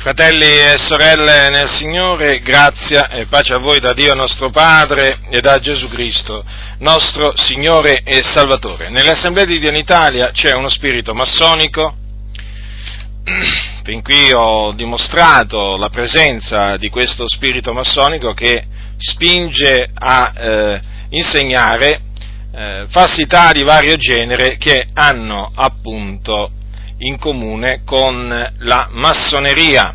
Fratelli e sorelle nel Signore, grazia e pace a voi da Dio nostro Padre e da Gesù Cristo, nostro Signore e Salvatore. Nelle assemblee di Dio in Italia c'è uno spirito massonico, fin qui ho dimostrato la presenza di questo spirito massonico che spinge a eh, insegnare eh, falsità di vario genere che hanno appunto in comune con la massoneria.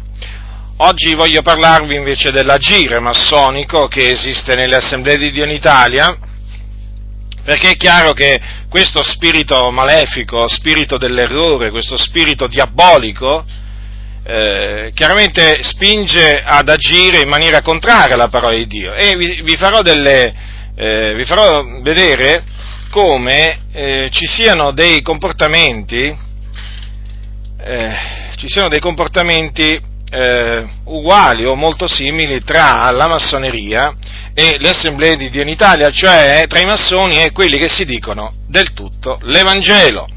Oggi voglio parlarvi invece dell'agire massonico che esiste nelle assemblee di Dio in Italia, perché è chiaro che questo spirito malefico, spirito dell'errore, questo spirito diabolico, eh, chiaramente spinge ad agire in maniera contraria alla parola di Dio e vi, vi, farò, delle, eh, vi farò, vedere come eh, ci siano dei comportamenti eh, ci siano dei comportamenti eh, uguali o molto simili tra la massoneria e le assemblee di Dio in Italia, cioè tra i massoni e quelli che si dicono del tutto l'Evangelo.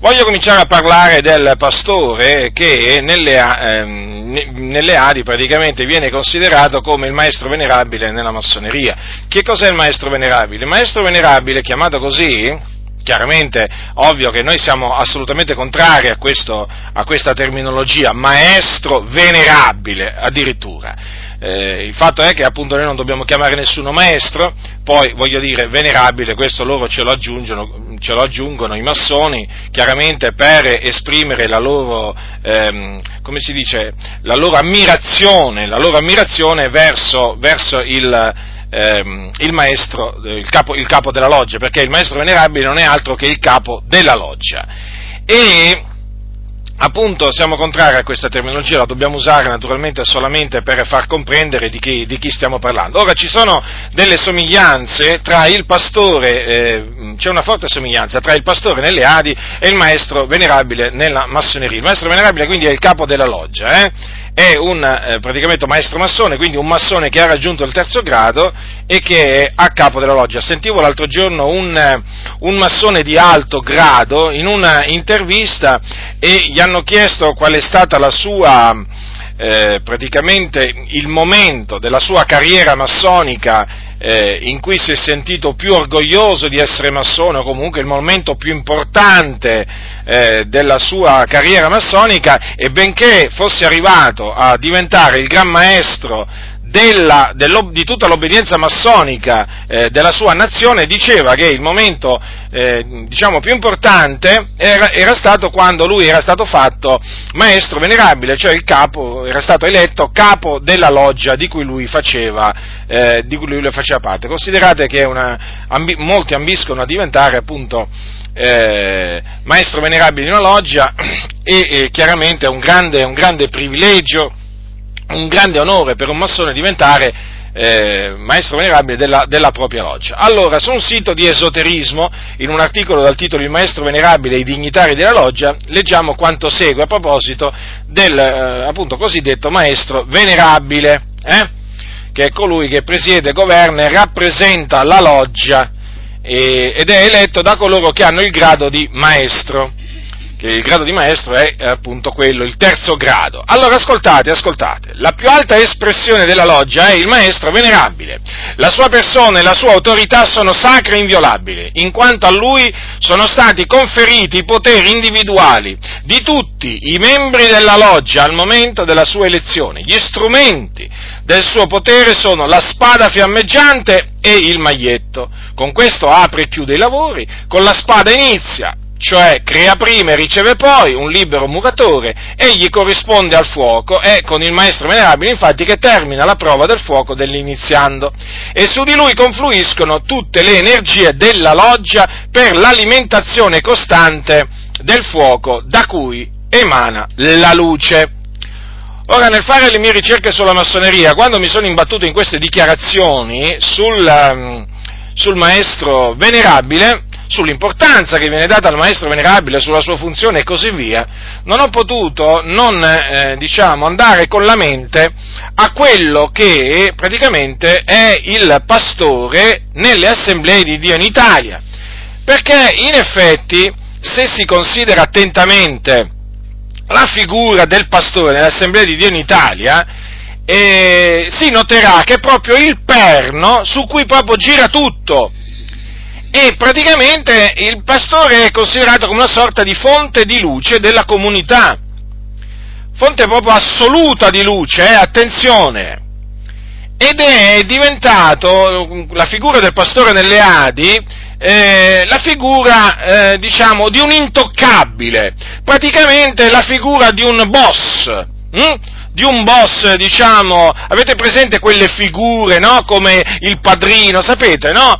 Voglio cominciare a parlare del pastore che nelle, eh, nelle, Adi praticamente viene considerato come il maestro venerabile nella massoneria. Che cos'è il maestro venerabile? Il maestro venerabile, chiamato così, chiaramente ovvio che noi siamo assolutamente contrari a, questo, a questa terminologia, maestro venerabile addirittura. Eh, il fatto è che appunto noi non dobbiamo chiamare nessuno maestro, poi voglio dire venerabile, questo loro ce lo, ce lo aggiungono i massoni, chiaramente per esprimere la loro, ehm, come si dice, la loro ammirazione, la loro ammirazione verso, verso il, ehm, il maestro, il capo, il capo della loggia, perché il maestro venerabile non è altro che il capo della loggia. E appunto siamo contrari a questa terminologia, la dobbiamo usare naturalmente solamente per far comprendere di chi, di chi stiamo parlando. Ora ci sono delle somiglianze tra il pastore, eh, c'è una forte somiglianza tra il pastore nelle Adi e il maestro venerabile nella massoneria. Il maestro venerabile quindi è il capo della loggia, eh? È un eh, praticamente maestro massone, quindi un massone che ha raggiunto il terzo grado e che è a capo della loggia. Sentivo l'altro giorno un, eh, un massone di alto grado in una intervista e gli hanno chiesto qual è stata la sua, eh, praticamente il momento della sua carriera massonica eh, in cui si è sentito più orgoglioso di essere massone o comunque il momento più importante eh, della sua carriera massonica e benché fosse arrivato a diventare il gran maestro della, di tutta l'obbedienza massonica eh, della sua nazione, diceva che il momento eh, diciamo, più importante era, era, stato quando lui era stato fatto maestro venerabile, cioè il capo, era stato eletto capo della loggia di cui lui faceva, eh, di cui lui faceva parte. Considerate che una, ambi, molti ambiscono a diventare appunto eh, maestro venerabile di una loggia e, e chiaramente è un grande, un grande privilegio un grande onore per un massone diventare eh, maestro venerabile della, della, propria loggia. Allora, su un sito di esoterismo, in un articolo dal titolo Il maestro venerabile e i dignitari della loggia, leggiamo quanto segue a proposito del eh, appunto cosiddetto maestro venerabile, eh, che è colui che presiede, governa e rappresenta la loggia ed è eletto da coloro che hanno il grado di maestro che il grado di maestro è appunto quello, il terzo grado. Allora ascoltate, ascoltate, la più alta espressione della loggia è il maestro venerabile. La sua persona e la sua autorità sono sacre e inviolabili, in quanto a lui sono stati conferiti i poteri individuali di tutti i membri della loggia al momento della sua elezione. Gli strumenti del suo potere sono la spada fiammeggiante e il maglietto. Con questo apre e chiude i lavori, con la spada inizia, cioè crea prima e riceve poi un libero muratore, egli corrisponde al fuoco, è con il maestro venerabile infatti che termina la prova del fuoco dell'iniziando e su di lui confluiscono tutte le energie della loggia per l'alimentazione costante del fuoco da cui emana la luce. Ora, nel fare le mie ricerche sulla massoneria, quando mi sono imbattuto in queste dichiarazioni sul, um, sul maestro venerabile, sull'importanza che viene data al maestro venerabile, sulla sua funzione e così via, non ho potuto non eh, diciamo, andare con la mente a quello che praticamente è il pastore nelle assemblee di Dio in Italia. Perché in effetti, se si considera attentamente la figura del pastore nell'Assemblea di Dio in Italia, eh, si noterà che è proprio il perno su cui proprio gira tutto. E praticamente il pastore è considerato come una sorta di fonte di luce della comunità, fonte proprio assoluta di luce, eh, attenzione. Ed è diventato la figura del pastore nelle Adi, eh, la figura, eh, diciamo, di un intoccabile, praticamente la figura di un boss, hm? di un boss, diciamo, avete presente quelle figure, no? Come il padrino, sapete, no?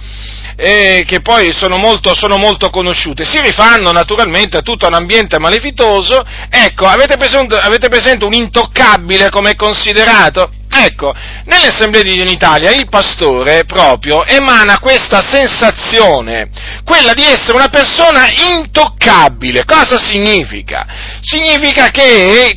Eh, che poi sono molto, sono molto, conosciute, si rifanno naturalmente a tutto un ambiente malefitoso, ecco, avete presente, avete presente un intoccabile come è considerato? Ecco, nelle assemblee di Dio in Italia il pastore proprio emana questa sensazione, quella di essere una persona intoccabile. Cosa significa? Significa che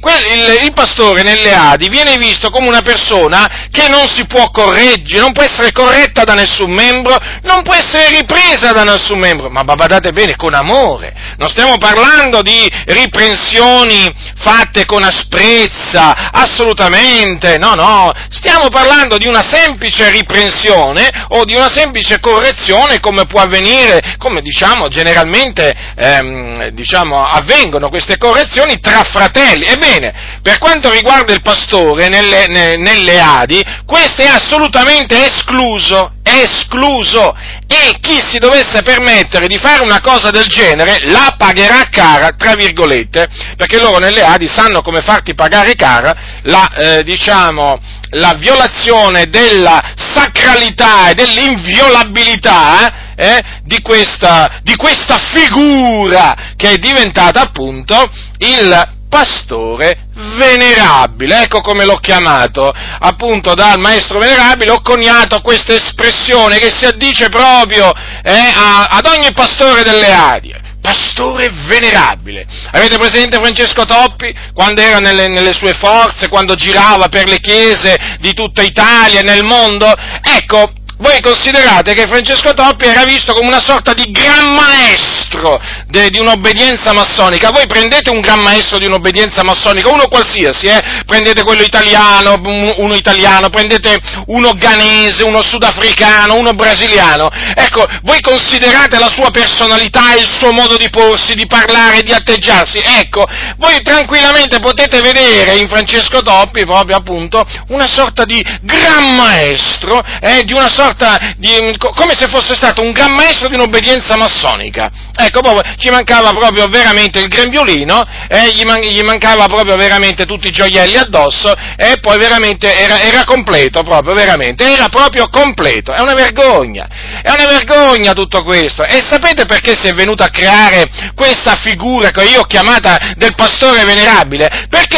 il, pastore nelle Adi viene visto come una persona che non si può correggere, non può essere corretta da nessun membro, non può essere ripresa da nessun membro, ma badate bene, con amore. Non stiamo parlando di riprensioni fatte con asprezza, assolutamente, no, no, stiamo parlando di una semplice riprensione o di una semplice correzione come può avvenire, come diciamo generalmente ehm, diciamo, avvengono queste correzioni tra fratelli. Ebbene, per quanto riguarda il pastore nelle, ne, nelle Adi, questo è assolutamente escluso, escluso e chi si dovesse permettere di fare una cosa del genere la pagherà cara, tra virgolette, perché loro nelle Adi sanno come farti pagare cara la, eh, diciamo, la violazione della sacralità e dell'inviolabilità eh, di, questa, di questa figura che è diventata appunto il pastore venerabile, ecco come l'ho chiamato, appunto dal maestro venerabile ho coniato questa espressione che si addice proprio eh, a, ad ogni pastore delle Adie pastore venerabile. Avete presente Francesco Toppi quando era nelle, nelle, sue forze, quando girava per le chiese di tutta Italia e nel mondo? Ecco, voi considerate che Francesco Toppi era visto come una sorta di gran maestro de, di un'obbedienza massonica. Voi prendete un gran maestro di un'obbedienza massonica, uno qualsiasi, eh? prendete quello italiano, uno italiano, prendete uno ghanese, uno sudafricano, uno brasiliano. Ecco, voi considerate la sua personalità, il suo modo di porsi, di parlare, di atteggiarsi. Ecco, voi tranquillamente potete vedere in Francesco Toppi proprio appunto una sorta di gran maestro, eh? di una sorta sorta di, come se fosse stato un gran maestro di un'obbedienza massonica. Ecco, proprio, ci mancava proprio veramente il grembiolino, eh, gli, man, gli, mancava proprio veramente tutti i gioielli addosso e poi veramente era, era, completo proprio, veramente, era proprio completo. È una vergogna, è una vergogna tutto questo. E sapete perché si è venuto a creare questa figura che io ho chiamata del pastore venerabile? Perché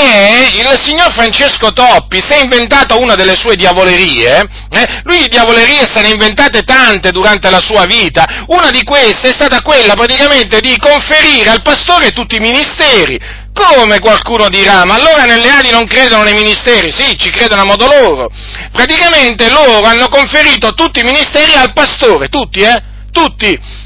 il signor Francesco Toppi si è inventato una delle sue diavolerie, eh, lui di se ne inventate tante durante la sua vita, una di queste è stata quella praticamente di conferire al pastore tutti i ministeri. Come qualcuno dirà? Ma allora nelle ali non credono nei ministeri? Sì, ci credono a modo loro. Praticamente loro hanno conferito tutti i ministeri al pastore, tutti, eh? Tutti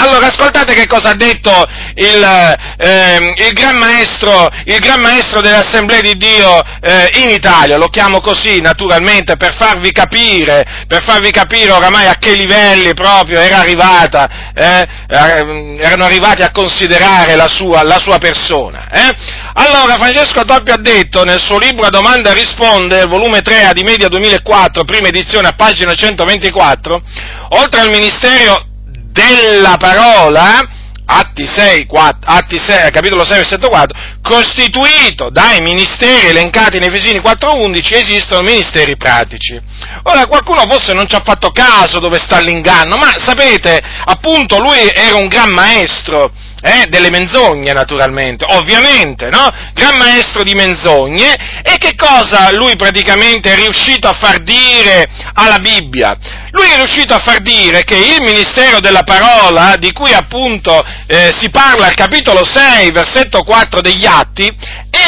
allora, ascoltate che cosa ha detto il, eh, il, gran, maestro, il gran maestro, delle assemblee di Dio eh, in Italia, lo chiamo così naturalmente per farvi capire, per farvi capire oramai a che livelli proprio era arrivata, eh, erano arrivati a considerare la sua, la sua persona. Eh. Allora, Francesco Toppio ha detto nel suo libro A domanda risponde, volume 3 a di media 2004, prima edizione a pagina 124, oltre al ministero della parola, Atti 6, 4, Atti 6, capitolo 6, versetto 4, costituito dai ministeri elencati nei Efesini 4.11, esistono ministeri pratici. Ora, qualcuno forse non ci ha fatto caso dove sta l'inganno, ma sapete, appunto, lui era un gran maestro, eh, delle menzogne naturalmente, ovviamente, no? Gran maestro di menzogne e che cosa lui praticamente è riuscito a far dire alla Bibbia? Lui è riuscito a far dire che il ministero della parola, di cui appunto eh, si parla al capitolo 6, versetto 4 degli Atti,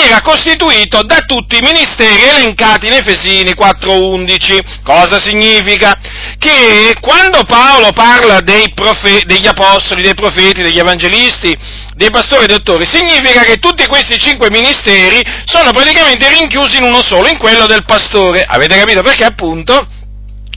era costituito da tutti i ministeri elencati in Efesini 4.11. Cosa significa? che quando Paolo parla profe- degli apostoli, dei profeti, degli evangelisti, dei pastori e dottori, significa che tutti questi cinque ministeri sono praticamente rinchiusi in uno solo, in quello del pastore. Avete capito? Perché appunto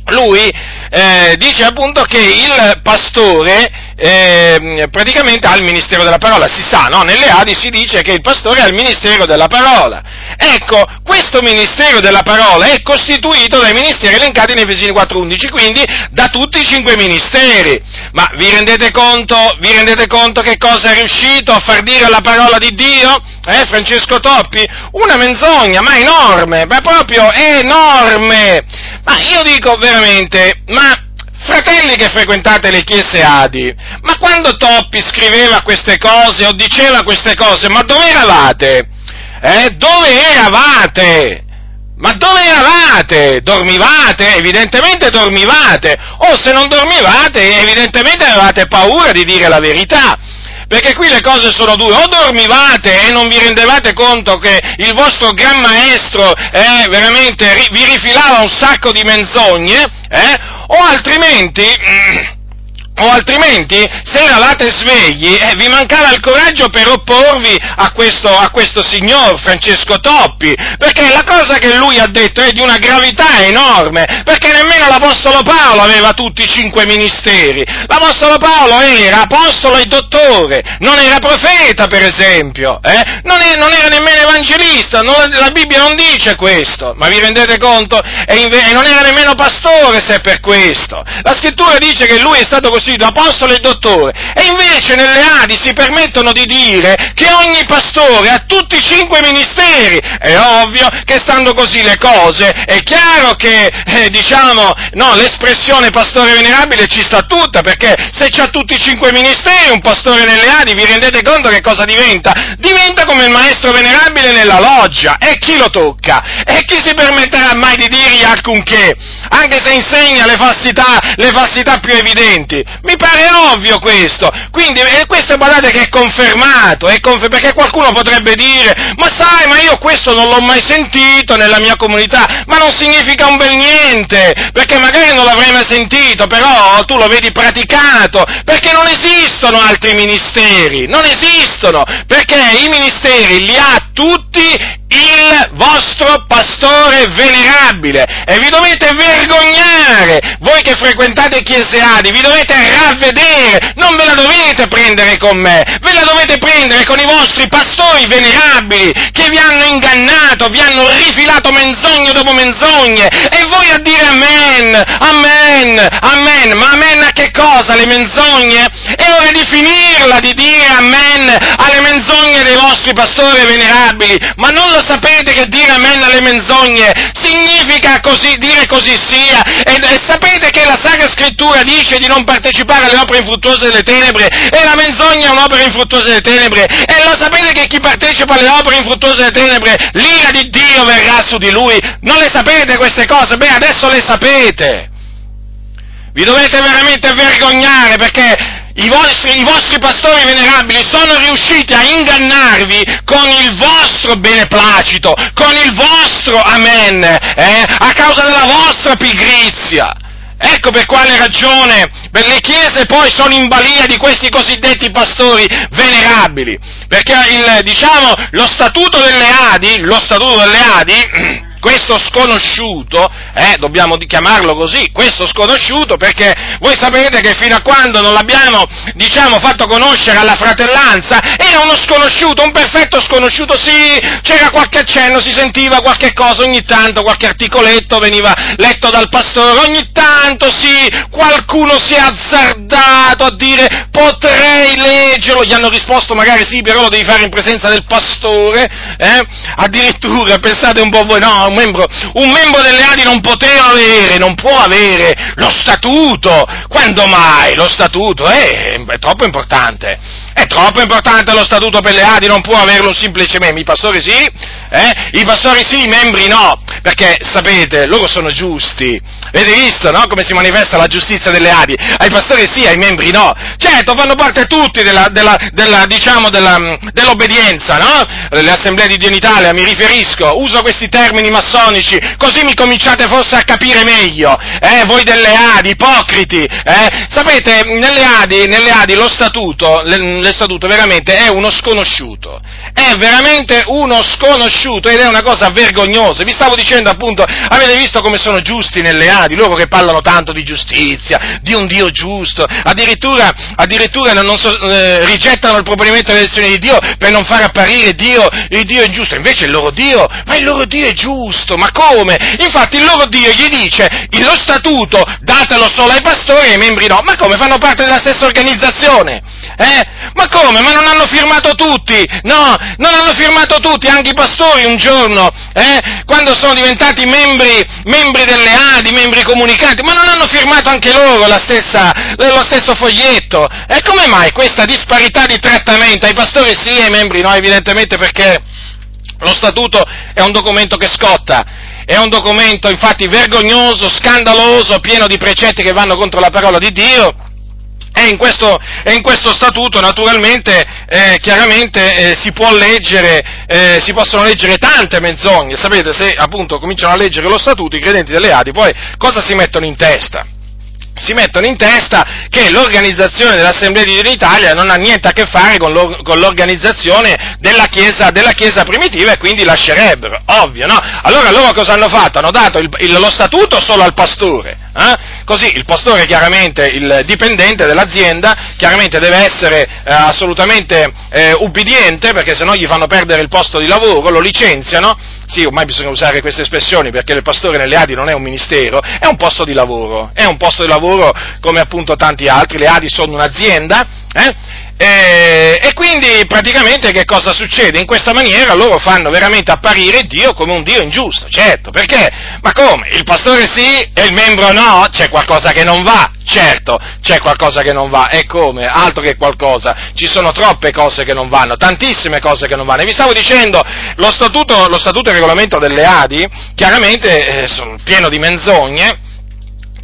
lui eh, dice appunto che il pastore eh, praticamente ha il ministero della parola, si sa, no? Nelle Adi si dice che il pastore ha il ministero della parola. Ecco, questo ministero della parola è costituito dai ministeri elencati nei Efesini 4.11, quindi da tutti i cinque ministeri. Ma vi rendete conto, vi rendete conto che cosa è riuscito a far dire la parola di Dio? Eh, Francesco Toppi? Una menzogna, ma enorme, ma proprio enorme! Ma io dico veramente, ma fratelli che frequentate le chiese Adi, ma quando Toppi scriveva queste cose o diceva queste cose, ma dove eravate? Eh, dove eravate? Ma dove eravate? Dormivate? Evidentemente dormivate. O se non dormivate, evidentemente avevate paura di dire la verità. Perché qui le cose sono due, o dormivate e non vi rendevate conto che il vostro gran maestro eh, veramente vi rifilava un sacco di menzogne, eh, o altrimenti... O altrimenti, se eravate svegli, eh, vi mancava il coraggio per opporvi a questo, a questo signor Francesco Toppi, perché la cosa che lui ha detto è di una gravità enorme, perché nemmeno l'Apostolo Paolo aveva tutti i cinque ministeri. L'Apostolo Paolo era apostolo e dottore, non era profeta, per esempio, eh? non, è, non, era nemmeno evangelista, non, la Bibbia non dice questo, ma vi rendete conto? E, inve- non era nemmeno pastore se è per questo. La scrittura dice che lui è stato così costituito apostolo e dottore, e invece nelle Adi si permettono di dire che ogni pastore ha tutti i cinque ministeri. È ovvio che stando così le cose, è chiaro che, eh, diciamo, no, l'espressione pastore venerabile ci sta tutta, perché se c'ha tutti i cinque ministeri un pastore nelle Adi, vi rendete conto che cosa diventa? Diventa come il maestro venerabile nella loggia, e chi lo tocca? E chi si permetterà mai di dirgli alcunché? Anche se insegna le falsità, le falsità più evidenti. Mi pare ovvio questo. Quindi, questo guardate che è confermato, è confer- perché qualcuno potrebbe dire, ma sai, ma io questo non l'ho mai sentito nella mia comunità, ma non significa un bel niente, perché magari non l'avrei mai sentito, però tu lo vedi praticato, perché non esistono altri ministeri, non esistono, perché i ministeri li ha tutti il vostro pastore venerabile. E vi dovete vergognare, voi che frequentate chiese Adi, vi dovete ravvedere, non ve la dovete prendere con me, ve la dovete prendere con i vostri pastori venerabili che vi hanno ingannato, vi hanno rifilato menzogne dopo menzogne. E voi a dire amen, amen, amen, ma amen a che cosa? Le menzogne? È ora di finirla di dire amen alle menzogne dei vostri pastori venerabili, ma non lo sapete che dire amen alle menzogne significa così, dire così sia? E, e, sapete che la Sacra Scrittura dice di non partecipare alle opere infruttuose delle tenebre e la menzogna è un'opera infruttuosa delle tenebre? E lo sapete che chi partecipa alle opere infruttuose delle tenebre, l'ira di Dio verrà su di lui? Non le sapete queste cose? Beh, adesso le sapete. Vi dovete veramente vergognare perché i vostri, i vostri, pastori venerabili sono riusciti a ingannarvi con il vostro beneplacito, con il vostro amen, eh, a causa della vostra pigrizia. Ecco per quale ragione per le chiese poi sono in balia di questi cosiddetti pastori venerabili, perché il, diciamo, lo statuto delle Adi, lo statuto delle Adi questo sconosciuto, eh, dobbiamo chiamarlo così, questo sconosciuto, perché voi sapete che fino a quando non l'abbiamo, diciamo, fatto conoscere alla fratellanza, era uno sconosciuto, un perfetto sconosciuto, sì, c'era qualche accenno, si sentiva qualche cosa, ogni tanto qualche articoletto veniva letto dal pastore, ogni tanto sì, qualcuno si è azzardato a dire potrei leggerlo, gli hanno risposto magari sì, però lo devi fare in presenza del pastore, eh? addirittura, pensate un po' voi, no, membro, un membro delle Adi non poteva avere, non può avere lo statuto. Quando mai? Lo statuto è, è troppo importante. È troppo importante lo statuto per le Adi, non può averlo un semplice membro. I pastori sì, eh? I pastori sì, i membri no, perché sapete, loro sono giusti. Avete visto, no? Come si manifesta la giustizia delle Adi? Ai pastori sì, ai membri no. Certo, fanno parte tutti della, della, della, diciamo, dell'obbedienza, no? Le assemblee di Dio in Italia, mi riferisco, uso questi termini massonici, così mi cominciate forse a capire meglio, eh? Voi delle Adi, ipocriti, eh? Sapete, nelle Adi, nelle Adi lo statuto, lo statuto veramente è uno sconosciuto, è veramente uno sconosciuto ed è una cosa vergognosa. Vi stavo dicendo appunto, avete visto come sono giusti nelle Adi, loro che parlano tanto di giustizia, di un Dio giusto, addirittura, addirittura so, eh, rigettano il proponimento dell'elezione di Dio per non far apparire Dio, il Dio ingiusto, invece il loro Dio, ma il loro Dio è giusto, ma come? Infatti il loro Dio gli dice, lo statuto datelo solo ai pastori e ai membri no, ma come? Fanno parte della stessa organizzazione? Eh? Ma come? Ma non hanno firmato tutti? No, non hanno firmato tutti, anche i pastori un giorno, eh? quando sono diventati membri, membri delle Adi, membri comunicanti, ma non hanno firmato anche loro stessa, lo stesso foglietto? E come mai questa disparità di trattamento ai pastori sì ai membri no? Evidentemente perché lo statuto è un documento che scotta, è un documento infatti vergognoso, scandaloso, pieno di precetti che vanno contro la parola di Dio e in questo, e in questo statuto naturalmente, eh, chiaramente eh, si, leggere, eh, si possono leggere tante menzogne, sapete se appunto cominciano a leggere lo statuto i credenti delle Adi poi cosa si mettono in testa? si mettono in testa che l'organizzazione dell'Assemblea di Dio in Italia non ha niente a che fare con, l'organizzazione della chiesa, della chiesa, primitiva e quindi lascerebbero, ovvio, no? Allora loro cosa hanno fatto? Hanno dato il, il, lo statuto solo al pastore, eh? così il pastore chiaramente, il dipendente dell'azienda, chiaramente deve essere eh, assolutamente eh, ubbidiente perché se no gli fanno perdere il posto di lavoro, lo licenziano, sì, ormai bisogna usare queste espressioni perché il pastore nelle Adi non è un ministero, è un posto di lavoro, è un posto di lavoro come appunto tanti altri, le Adi sono un'azienda, eh? E, e, quindi praticamente che cosa succede? In questa maniera loro fanno veramente apparire Dio come un Dio ingiusto, certo, perché? Ma come? Il pastore sì e il membro no? C'è qualcosa che non va, certo, c'è qualcosa che non va, e come? Altro che qualcosa, ci sono troppe cose che non vanno, tantissime cose che non vanno. E vi stavo dicendo, lo statuto, lo statuto e il regolamento delle Adi, chiaramente eh, sono pieno di menzogne,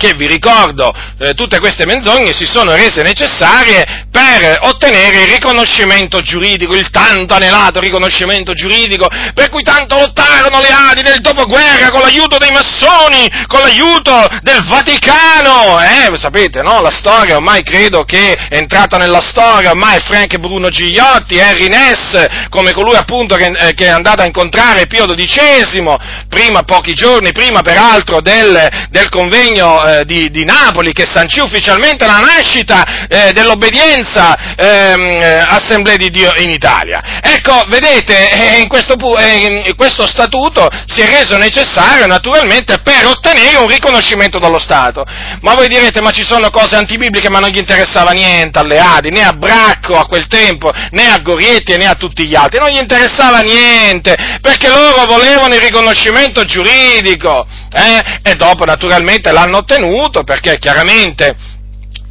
che vi ricordo, eh, tutte queste menzogne si sono rese necessarie per ottenere il riconoscimento giuridico, il tanto anelato riconoscimento giuridico, per cui tanto lottarono le Adi nel dopoguerra con l'aiuto dei massoni, con l'aiuto del Vaticano, eh, sapete, no? La storia ormai credo che è entrata nella storia, ormai Frank Bruno Gigliotti, Henry Ness, come colui appunto che, eh, che è andato a incontrare Pio XII, prima, pochi giorni prima peraltro del, del convegno eh, di, di, Napoli che sancì ufficialmente la nascita eh, dell'obbedienza ehm, eh, Assemblea di Dio in Italia. Ecco, vedete, eh, in questo, eh, in questo statuto si è reso necessario naturalmente per ottenere un riconoscimento dallo Stato. Ma voi direte, ma ci sono cose antibibliche, ma non gli interessava niente alle Adi, né a Bracco a quel tempo, né a Gorietti né a tutti gli altri, non gli interessava niente, perché loro volevano il riconoscimento giuridico, eh? e dopo naturalmente l'hanno ottenuto perché chiaramente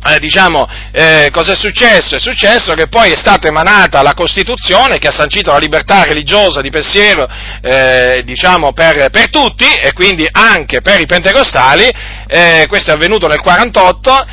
eh, diciamo, eh, cosa è successo? È successo che poi è stata emanata la Costituzione che ha sancito la libertà religiosa di pensiero, eh, diciamo, per, per, tutti e quindi anche per i pentecostali, eh, questo è avvenuto nel 48,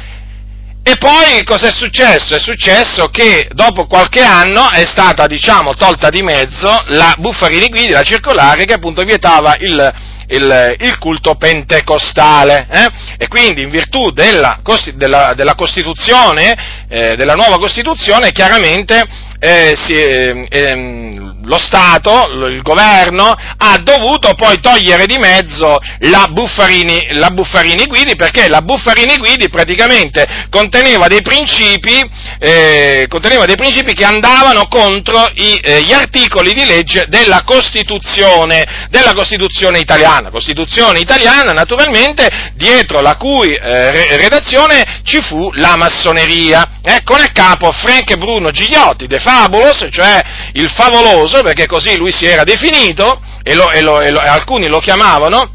e poi cosa è successo? È successo che dopo qualche anno è stata, diciamo, tolta di mezzo la Buffarini Guidi, la circolare che appunto vietava il il, il culto pentecostale. Eh? E quindi in virtù della, della, della Costituzione, eh, della nuova Costituzione, chiaramente eh, si, ehm, lo Stato, il governo, ha dovuto poi togliere di mezzo la Buffarini, la Buffarini Guidi perché la Buffarini Guidi praticamente conteneva dei principi, eh, conteneva dei principi che andavano contro i, eh, gli articoli di legge della Costituzione, della Costituzione italiana. Costituzione italiana naturalmente dietro la cui eh, redazione ci fu la massoneria, eh, con a capo Frank Bruno Gigliotti, Fabulos, cioè il favoloso, perché così lui si era definito, e, lo, e, lo, e lo, alcuni lo chiamavano,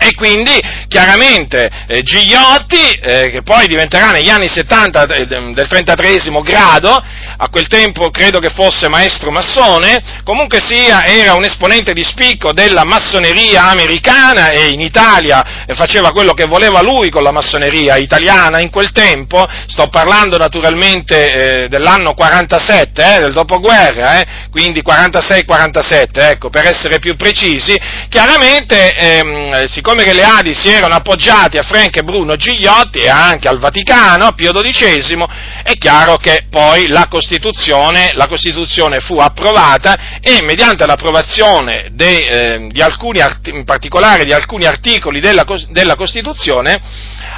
E quindi chiaramente eh, Gigliotti, eh, che poi diventerà negli anni 70 del, del 33 grado, a quel tempo credo che fosse maestro massone, comunque sia era un esponente di spicco della massoneria americana e in Italia eh, faceva quello che voleva lui con la massoneria italiana in quel tempo, sto parlando naturalmente eh, dell'anno 47, eh, del dopoguerra, eh, quindi 46-47, ecco, per essere più precisi, chiaramente ehm, siccome siccome che le Adi si erano appoggiati a Frank e Bruno Gigliotti e anche al Vaticano, a Pio XII, è chiaro che poi la Costituzione, la Costituzione fu approvata e mediante l'approvazione de, eh, di alcuni, in particolare di alcuni articoli della, della Costituzione,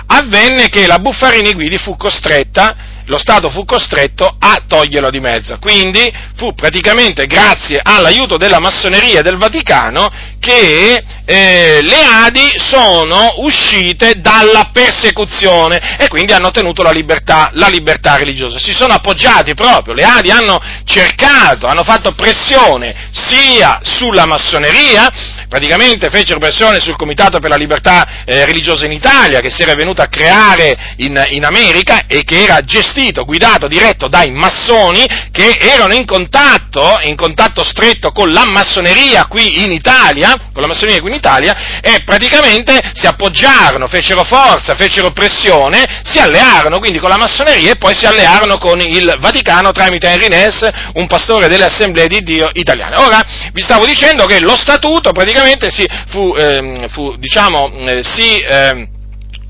avvenne che la Buffarini Guidi fu costretta lo Stato fu costretto a toglierlo di mezzo. Quindi fu praticamente grazie all'aiuto della massoneria e del Vaticano che eh, le Adi sono uscite dalla persecuzione e quindi hanno ottenuto la libertà, la libertà religiosa. Si sono appoggiati proprio, le Adi hanno cercato, hanno fatto pressione sia sulla massoneria, praticamente fecero pressione sul Comitato per la Libertà eh, Religiosa in Italia che si era venuto a creare in, in America e che era gestito, guidato, diretto dai massoni che erano in contatto, in contatto stretto con la massoneria qui in Italia, con la massoneria qui in Italia, e praticamente si appoggiarono, fecero forza, fecero pressione, si allearono quindi con la massoneria e poi si allearono con il Vaticano tramite Henry Ness, un pastore delle assemblee di Dio italiane. Ora, vi stavo dicendo che lo statuto praticamente si, fu, eh, fu diciamo, eh, si, eh,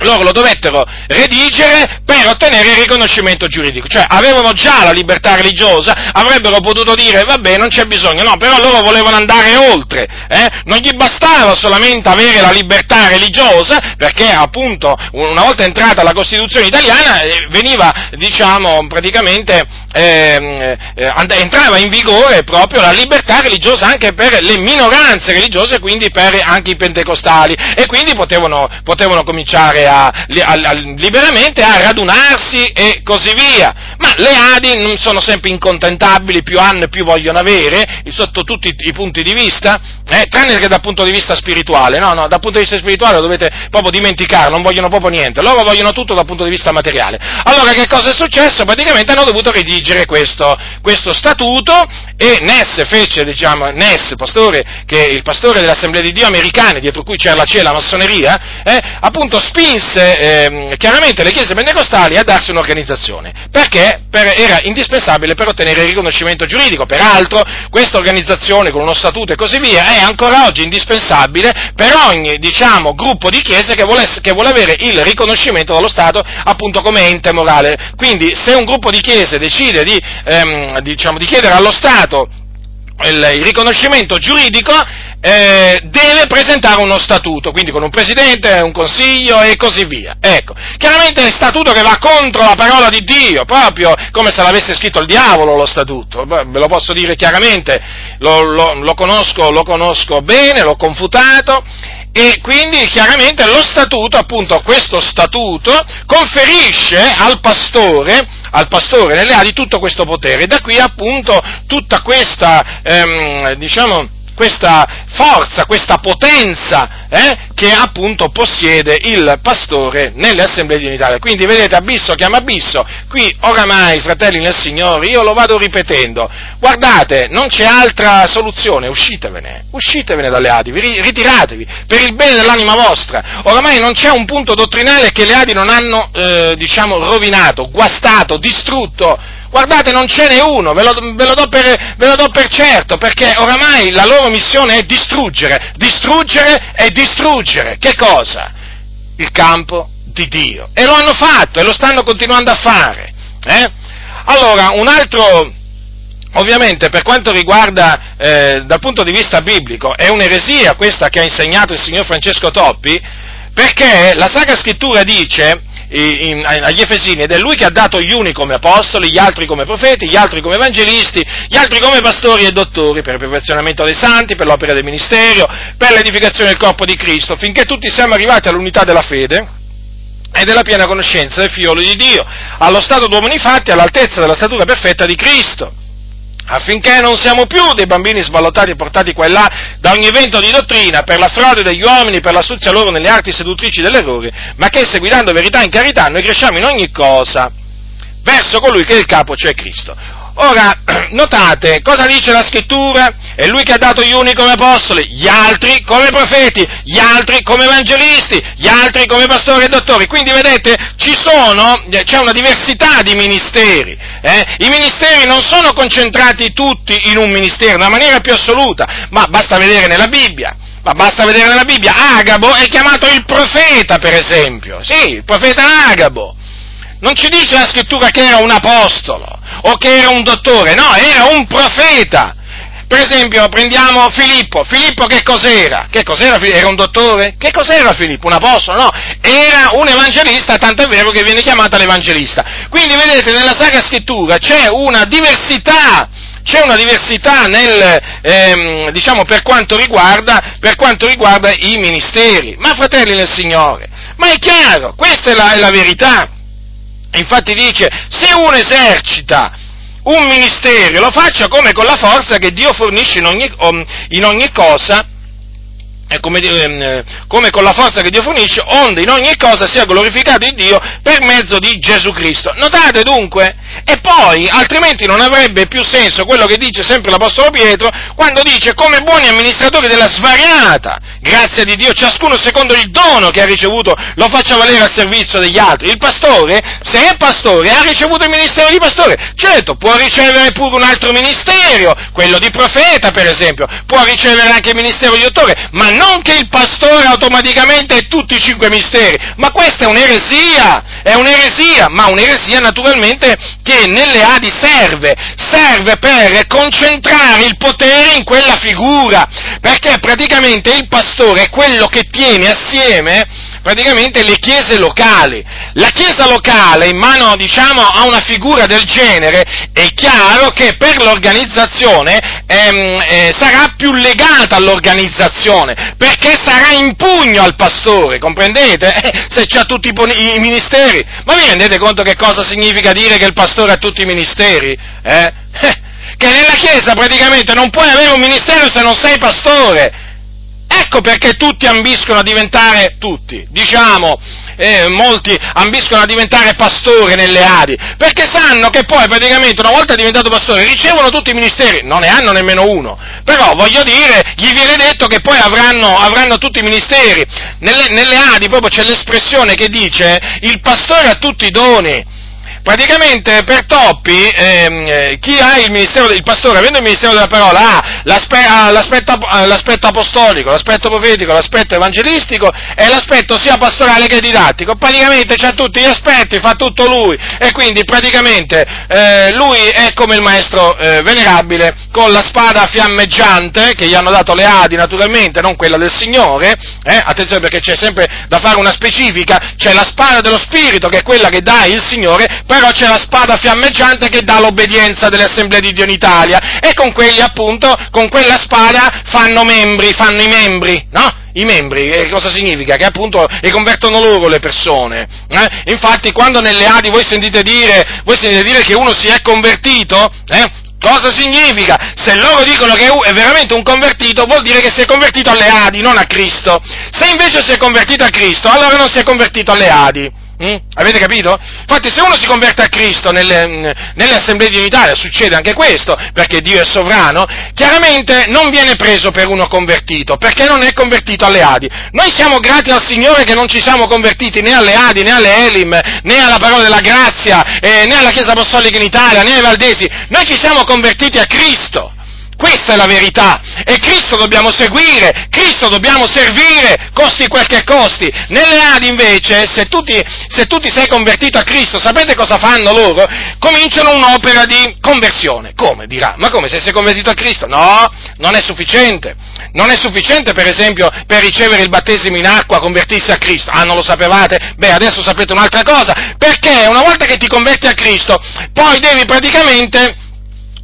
loro lo dovettero redigere per ottenere il riconoscimento giuridico, cioè avevano già la libertà religiosa, avrebbero potuto dire vabbè non c'è bisogno, no, però loro volevano andare oltre, eh? non gli bastava solamente avere la libertà religiosa, perché appunto una volta entrata la Costituzione italiana eh, veniva, diciamo, praticamente eh, eh, entrava in vigore proprio la libertà religiosa anche per le minoranze religiose, quindi per anche i pentecostali, e quindi potevano, potevano cominciare a, a, a, liberamente a radunarsi e così via. Ma le Adi non sono sempre incontentabili, più hanno e più vogliono avere, sotto tutti i, punti di vista, eh, tranne che dal punto di vista spirituale, no, no, dal punto di vista spirituale lo dovete proprio dimenticare, non vogliono proprio niente, loro vogliono tutto dal punto di vista materiale. Allora che cosa è successo? Praticamente hanno dovuto redigere questo, questo statuto e Ness fece, diciamo, Ness, pastore, che è il pastore dell'Assemblea di Dio americane, dietro cui c'era la CIE la massoneria, eh, appunto spinse eh, chiaramente le chiese pentecostali a darsi un'organizzazione. Perché? Per, era indispensabile per ottenere il riconoscimento giuridico. Peraltro, questa organizzazione con uno statuto e così via è ancora oggi indispensabile per ogni, diciamo, gruppo di chiese che vuole, che vuole avere il riconoscimento dallo Stato appunto come ente morale. Quindi, se un gruppo di chiese decide di, ehm, diciamo, di chiedere allo Stato il, il riconoscimento giuridico, eh, deve presentare uno statuto, quindi con un presidente, un consiglio e così via. Ecco, chiaramente è statuto che va contro la parola di Dio, proprio come se l'avesse scritto il diavolo lo statuto, ve lo posso dire chiaramente, lo, lo, lo, conosco, lo conosco bene, l'ho confutato e quindi chiaramente lo statuto, appunto questo statuto, conferisce al pastore, al pastore nelle ali tutto questo potere, da qui appunto tutta questa, ehm, diciamo, questa forza, questa potenza eh, che appunto possiede il pastore nelle assemblee di unità. Quindi vedete, abisso chiama abisso, qui oramai, fratelli nel Signore, io lo vado ripetendo, guardate, non c'è altra soluzione, uscitevene, uscitevene dalle Adi, ritiratevi, per il bene dell'anima vostra. Oramai non c'è un punto dottrinale che le Adi non hanno, eh, diciamo, rovinato, guastato, distrutto, Guardate, non ce n'è uno, ve lo, ve, lo per, ve lo, do per, certo, perché oramai la loro missione è distruggere, distruggere e distruggere. Che cosa? Il campo di Dio. E lo hanno fatto e lo stanno continuando a fare. Eh? Allora, un altro, ovviamente, per quanto riguarda eh, dal punto di vista biblico, è un'eresia questa che ha insegnato il signor Francesco Toppi, perché la Sacra Scrittura dice agli Efesini ed è lui che ha dato gli uni come apostoli, gli altri come profeti, gli altri come evangelisti, gli altri come pastori e dottori per il perfezionamento dei santi, per l'opera del ministero, per l'edificazione del corpo di Cristo, finché tutti siamo arrivati all'unità della fede e della piena conoscenza del figliolo di Dio, allo stato d'uomini fatti all'altezza della statura perfetta di Cristo. Affinché non siamo più dei bambini sballottati e portati qua e là da ogni vento di dottrina per la frode degli uomini, per l'astuzia loro nelle arti seduttrici dell'errore, ma che seguitando verità in carità noi cresciamo in ogni cosa verso colui che è il capo, cioè Cristo. Ora, notate, cosa dice la scrittura? È lui che ha dato gli uni come apostoli, gli altri come profeti, gli altri come evangelisti, gli altri come pastori e dottori. Quindi vedete, sono, c'è una diversità di ministeri. Eh? I ministeri non sono concentrati tutti in un ministero, nella maniera più assoluta, ma basta vedere nella Bibbia. Ma basta vedere nella Bibbia, Agabo è chiamato il profeta, per esempio. Sì, il profeta Agabo. Non ci dice la scrittura che era un apostolo o che era un dottore, no, era un profeta. Per esempio, prendiamo Filippo. Filippo che cos'era? Che cos'era? Era un dottore? Che cos'era Filippo? Un apostolo? No, era un evangelista, tanto è vero che viene chiamato l'evangelista. Quindi vedete, nella Sacra Scrittura c'è una diversità c'è una diversità nel, ehm, diciamo, per quanto, riguarda, per quanto riguarda i ministeri. Ma fratelli del Signore, ma è chiaro, questa è la, è la verità. Infatti dice, se uno esercita un ministero, lo faccia come con la forza che Dio fornisce in ogni, in ogni cosa, come, ehm, come, con la forza che Dio fornisce, onde in ogni cosa sia glorificato il Dio per mezzo di Gesù Cristo. Notate dunque, e poi, altrimenti non avrebbe più senso quello che dice sempre l'Apostolo Pietro, quando dice come buoni amministratori della svariata grazia di Dio, ciascuno secondo il dono che ha ricevuto lo faccia valere al servizio degli altri. Il pastore, se è pastore, ha ricevuto il ministero di pastore, certo, può ricevere pure un altro ministero, quello di profeta per esempio, può ricevere anche il ministero di dottore, ma non che il pastore automaticamente è tutti i cinque misteri, ma questa è un'eresia, è un'eresia, ma un'eresia naturalmente che nelle Adi serve, serve per concentrare il potere in quella figura, perché praticamente il pastore è quello che tiene assieme praticamente le chiese locali. La chiesa locale in mano diciamo a una figura del genere è chiaro che per l'organizzazione ehm, eh, sarà più legata all'organizzazione, perché sarà in pugno al pastore, comprendete? Eh, se ha tutti i, i, ministeri. Ma vi rendete conto che cosa significa dire che il pastore ha tutti i ministeri? Eh? che nella Chiesa praticamente non puoi avere un ministero se non sei pastore. Ecco perché tutti ambiscono a diventare, tutti, diciamo, eh, molti ambiscono a diventare pastore nelle Adi, perché sanno che poi praticamente una volta diventato pastore ricevono tutti i ministeri, non ne hanno nemmeno uno, però voglio dire, gli viene detto che poi avranno, avranno tutti i ministeri. Nelle, nelle Adi proprio c'è l'espressione che dice il pastore ha tutti i doni, Praticamente per Toppi, ehm, eh, chi ha il ministero, il pastore avendo il ministero della parola ha l'aspetto, l'aspetto, apostolico, l'aspetto profetico, l'aspetto evangelistico e l'aspetto sia pastorale che didattico. Praticamente ha tutti gli aspetti, fa tutto lui e quindi praticamente eh, lui è come il maestro eh, venerabile con la spada fiammeggiante che gli hanno dato le Adi naturalmente, non quella del Signore, eh, attenzione perché c'è sempre da fare una specifica, c'è la spada dello Spirito che è quella che dà il Signore però c'è la spada fiammeggiante che dà l'obbedienza delle assemblee di Dio in Italia e con quelli appunto, con quella spada fanno membri, fanno i membri, no? I membri, eh, cosa significa? Che appunto le convertono loro le persone. Eh? Infatti quando nelle Adi voi sentite dire, voi sentite dire che uno si è convertito, eh? Cosa significa? Se loro dicono che è veramente un convertito, vuol dire che si è convertito alle Adi, non a Cristo. Se invece si è convertito a Cristo, allora non si è convertito alle Adi. Mm? Avete capito? Infatti se uno si converte a Cristo nelle, nelle assemblee di unitaria, succede anche questo, perché Dio è sovrano, chiaramente non viene preso per uno convertito, perché non è convertito alle Adi. Noi siamo grati al Signore che non ci siamo convertiti né alle Adi, né alle Elim, né alla parola della grazia, eh, né alla Chiesa Apostolica in Italia, né ai Valdesi. Noi ci siamo convertiti a Cristo. Questa è la verità. E Cristo dobbiamo seguire, Cristo dobbiamo servire, costi quel che costi. Nelle Adi invece, se tu, ti, se tu ti sei convertito a Cristo, sapete cosa fanno loro? Cominciano un'opera di conversione. Come? Dirà, ma come se sei convertito a Cristo? No, non è sufficiente. Non è sufficiente, per esempio, per ricevere il battesimo in acqua, convertirsi a Cristo. Ah, non lo sapevate? Beh, adesso sapete un'altra cosa. Perché una volta che ti converti a Cristo, poi devi praticamente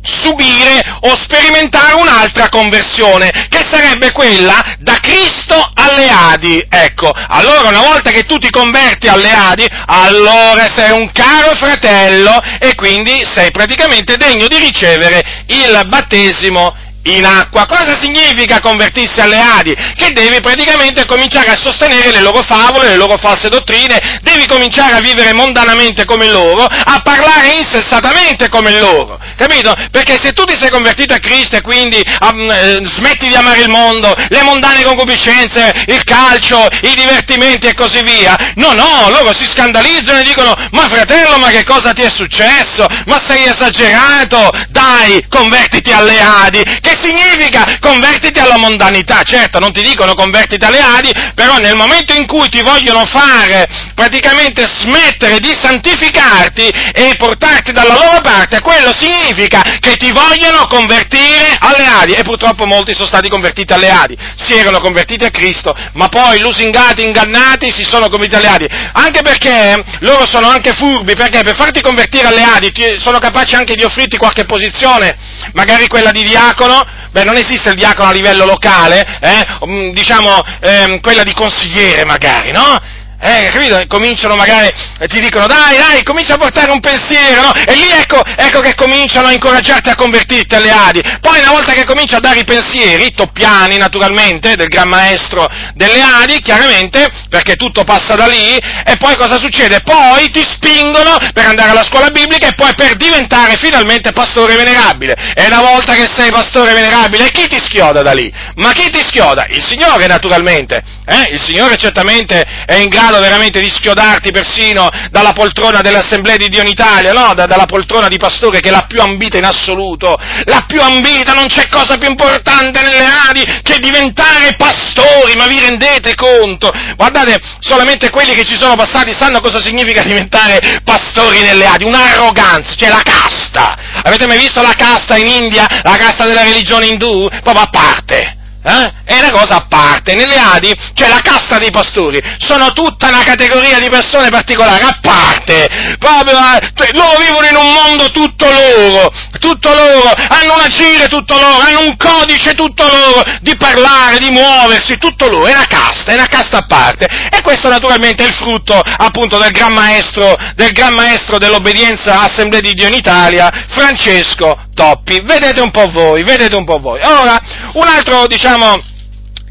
subire o sperimentare un'altra conversione, che sarebbe quella da Cristo alle Adi, ecco, allora una volta che tu ti converti alle Adi, allora sei un caro fratello e quindi sei praticamente degno di ricevere il battesimo in acqua. Cosa significa convertirsi alle Adi? Che devi praticamente cominciare a sostenere le loro favole, le loro false dottrine, devi cominciare a vivere mondanamente come loro, a parlare insensatamente come loro, capito? Perché se tu ti sei convertito a Cristo e quindi um, smetti di amare il mondo, le mondane concupiscenze, il calcio, i divertimenti e così via, no, no, loro si scandalizzano e dicono, ma fratello, ma che cosa ti è successo? Ma sei esagerato? Dai, convertiti alle Adi, che significa convertiti alla mondanità? Certo, non ti dicono convertiti alle Adi, però nel momento in cui ti vogliono fare praticamente smettere di santificarti e portarti dalla loro parte, quello significa che ti vogliono convertire alle Adi. E purtroppo molti sono stati convertiti alle Adi, si erano convertiti a Cristo, ma poi lusingati, ingannati, si sono convertiti alle Adi. Anche perché loro sono anche furbi, perché per farti convertire alle Adi sono capaci anche di offrirti qualche posizione, magari quella di diacono, beh non esiste il diacono a livello locale, eh? Mm, diciamo ehm, quella di consigliere magari, no? Eh, capito? Cominciano magari, ti dicono, dai, dai, comincia a portare un pensiero, no? E lì ecco, ecco che cominciano a incoraggiarti a convertirti alle Adi. Poi una volta che comincia a dare i pensieri, toppiani naturalmente, del gran maestro delle Adi, chiaramente, perché tutto passa da lì, e poi cosa succede? Poi ti spingono per andare alla scuola biblica e poi per diventare finalmente pastore venerabile. E una volta che sei pastore venerabile, chi ti schioda da lì? Ma chi ti schioda? Il Signore naturalmente. Eh? Il Signore certamente è in grado grado veramente di schiodarti persino dalla poltrona dell'Assemblea di Dio in Italia, no? Da, dalla poltrona di pastore che è la più ambita in assoluto, la più ambita, non c'è cosa più importante nelle ali che diventare pastori, ma vi rendete conto? Guardate, solamente quelli che ci sono passati sanno cosa significa diventare pastori nelle Adi, un'arroganza, cioè la casta. Avete mai visto la casta in India, la casta della religione indù? Proprio a parte eh? È una cosa a parte. Nelle Adi c'è la casta dei pastori, sono tutta una categoria di persone particolari, a parte. Proprio, eh, cioè, loro vivono in un mondo tutto loro, tutto loro, hanno un agire tutto loro, hanno un codice tutto loro, di parlare, di muoversi, tutto loro, è una casta, è una casta a parte. E questo naturalmente è il frutto appunto del gran maestro, del gran maestro dell'obbedienza Assemblea di Dio in Italia, Francesco Toppi. Vedete un po' voi, vedete un po' voi. Ora, un altro, diciamo,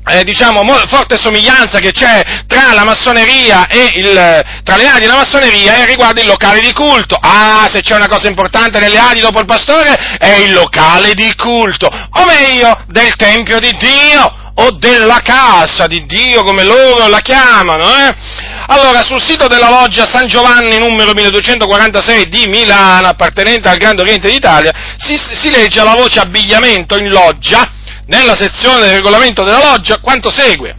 eh, diciamo, forte somiglianza che c'è tra la massoneria e il, tra le Adi e la massoneria è riguardo il locale di culto. Ah, se c'è una cosa importante nelle Adi dopo il pastore è il locale di culto, o meglio, del Tempio di Dio, o della casa di Dio, come loro la chiamano, eh? Allora, sul sito della loggia San Giovanni numero 1246 di Milano, appartenente al Grande Oriente d'Italia, si, si legge la voce abbigliamento in loggia, nella sezione del regolamento della loggia, quanto segue.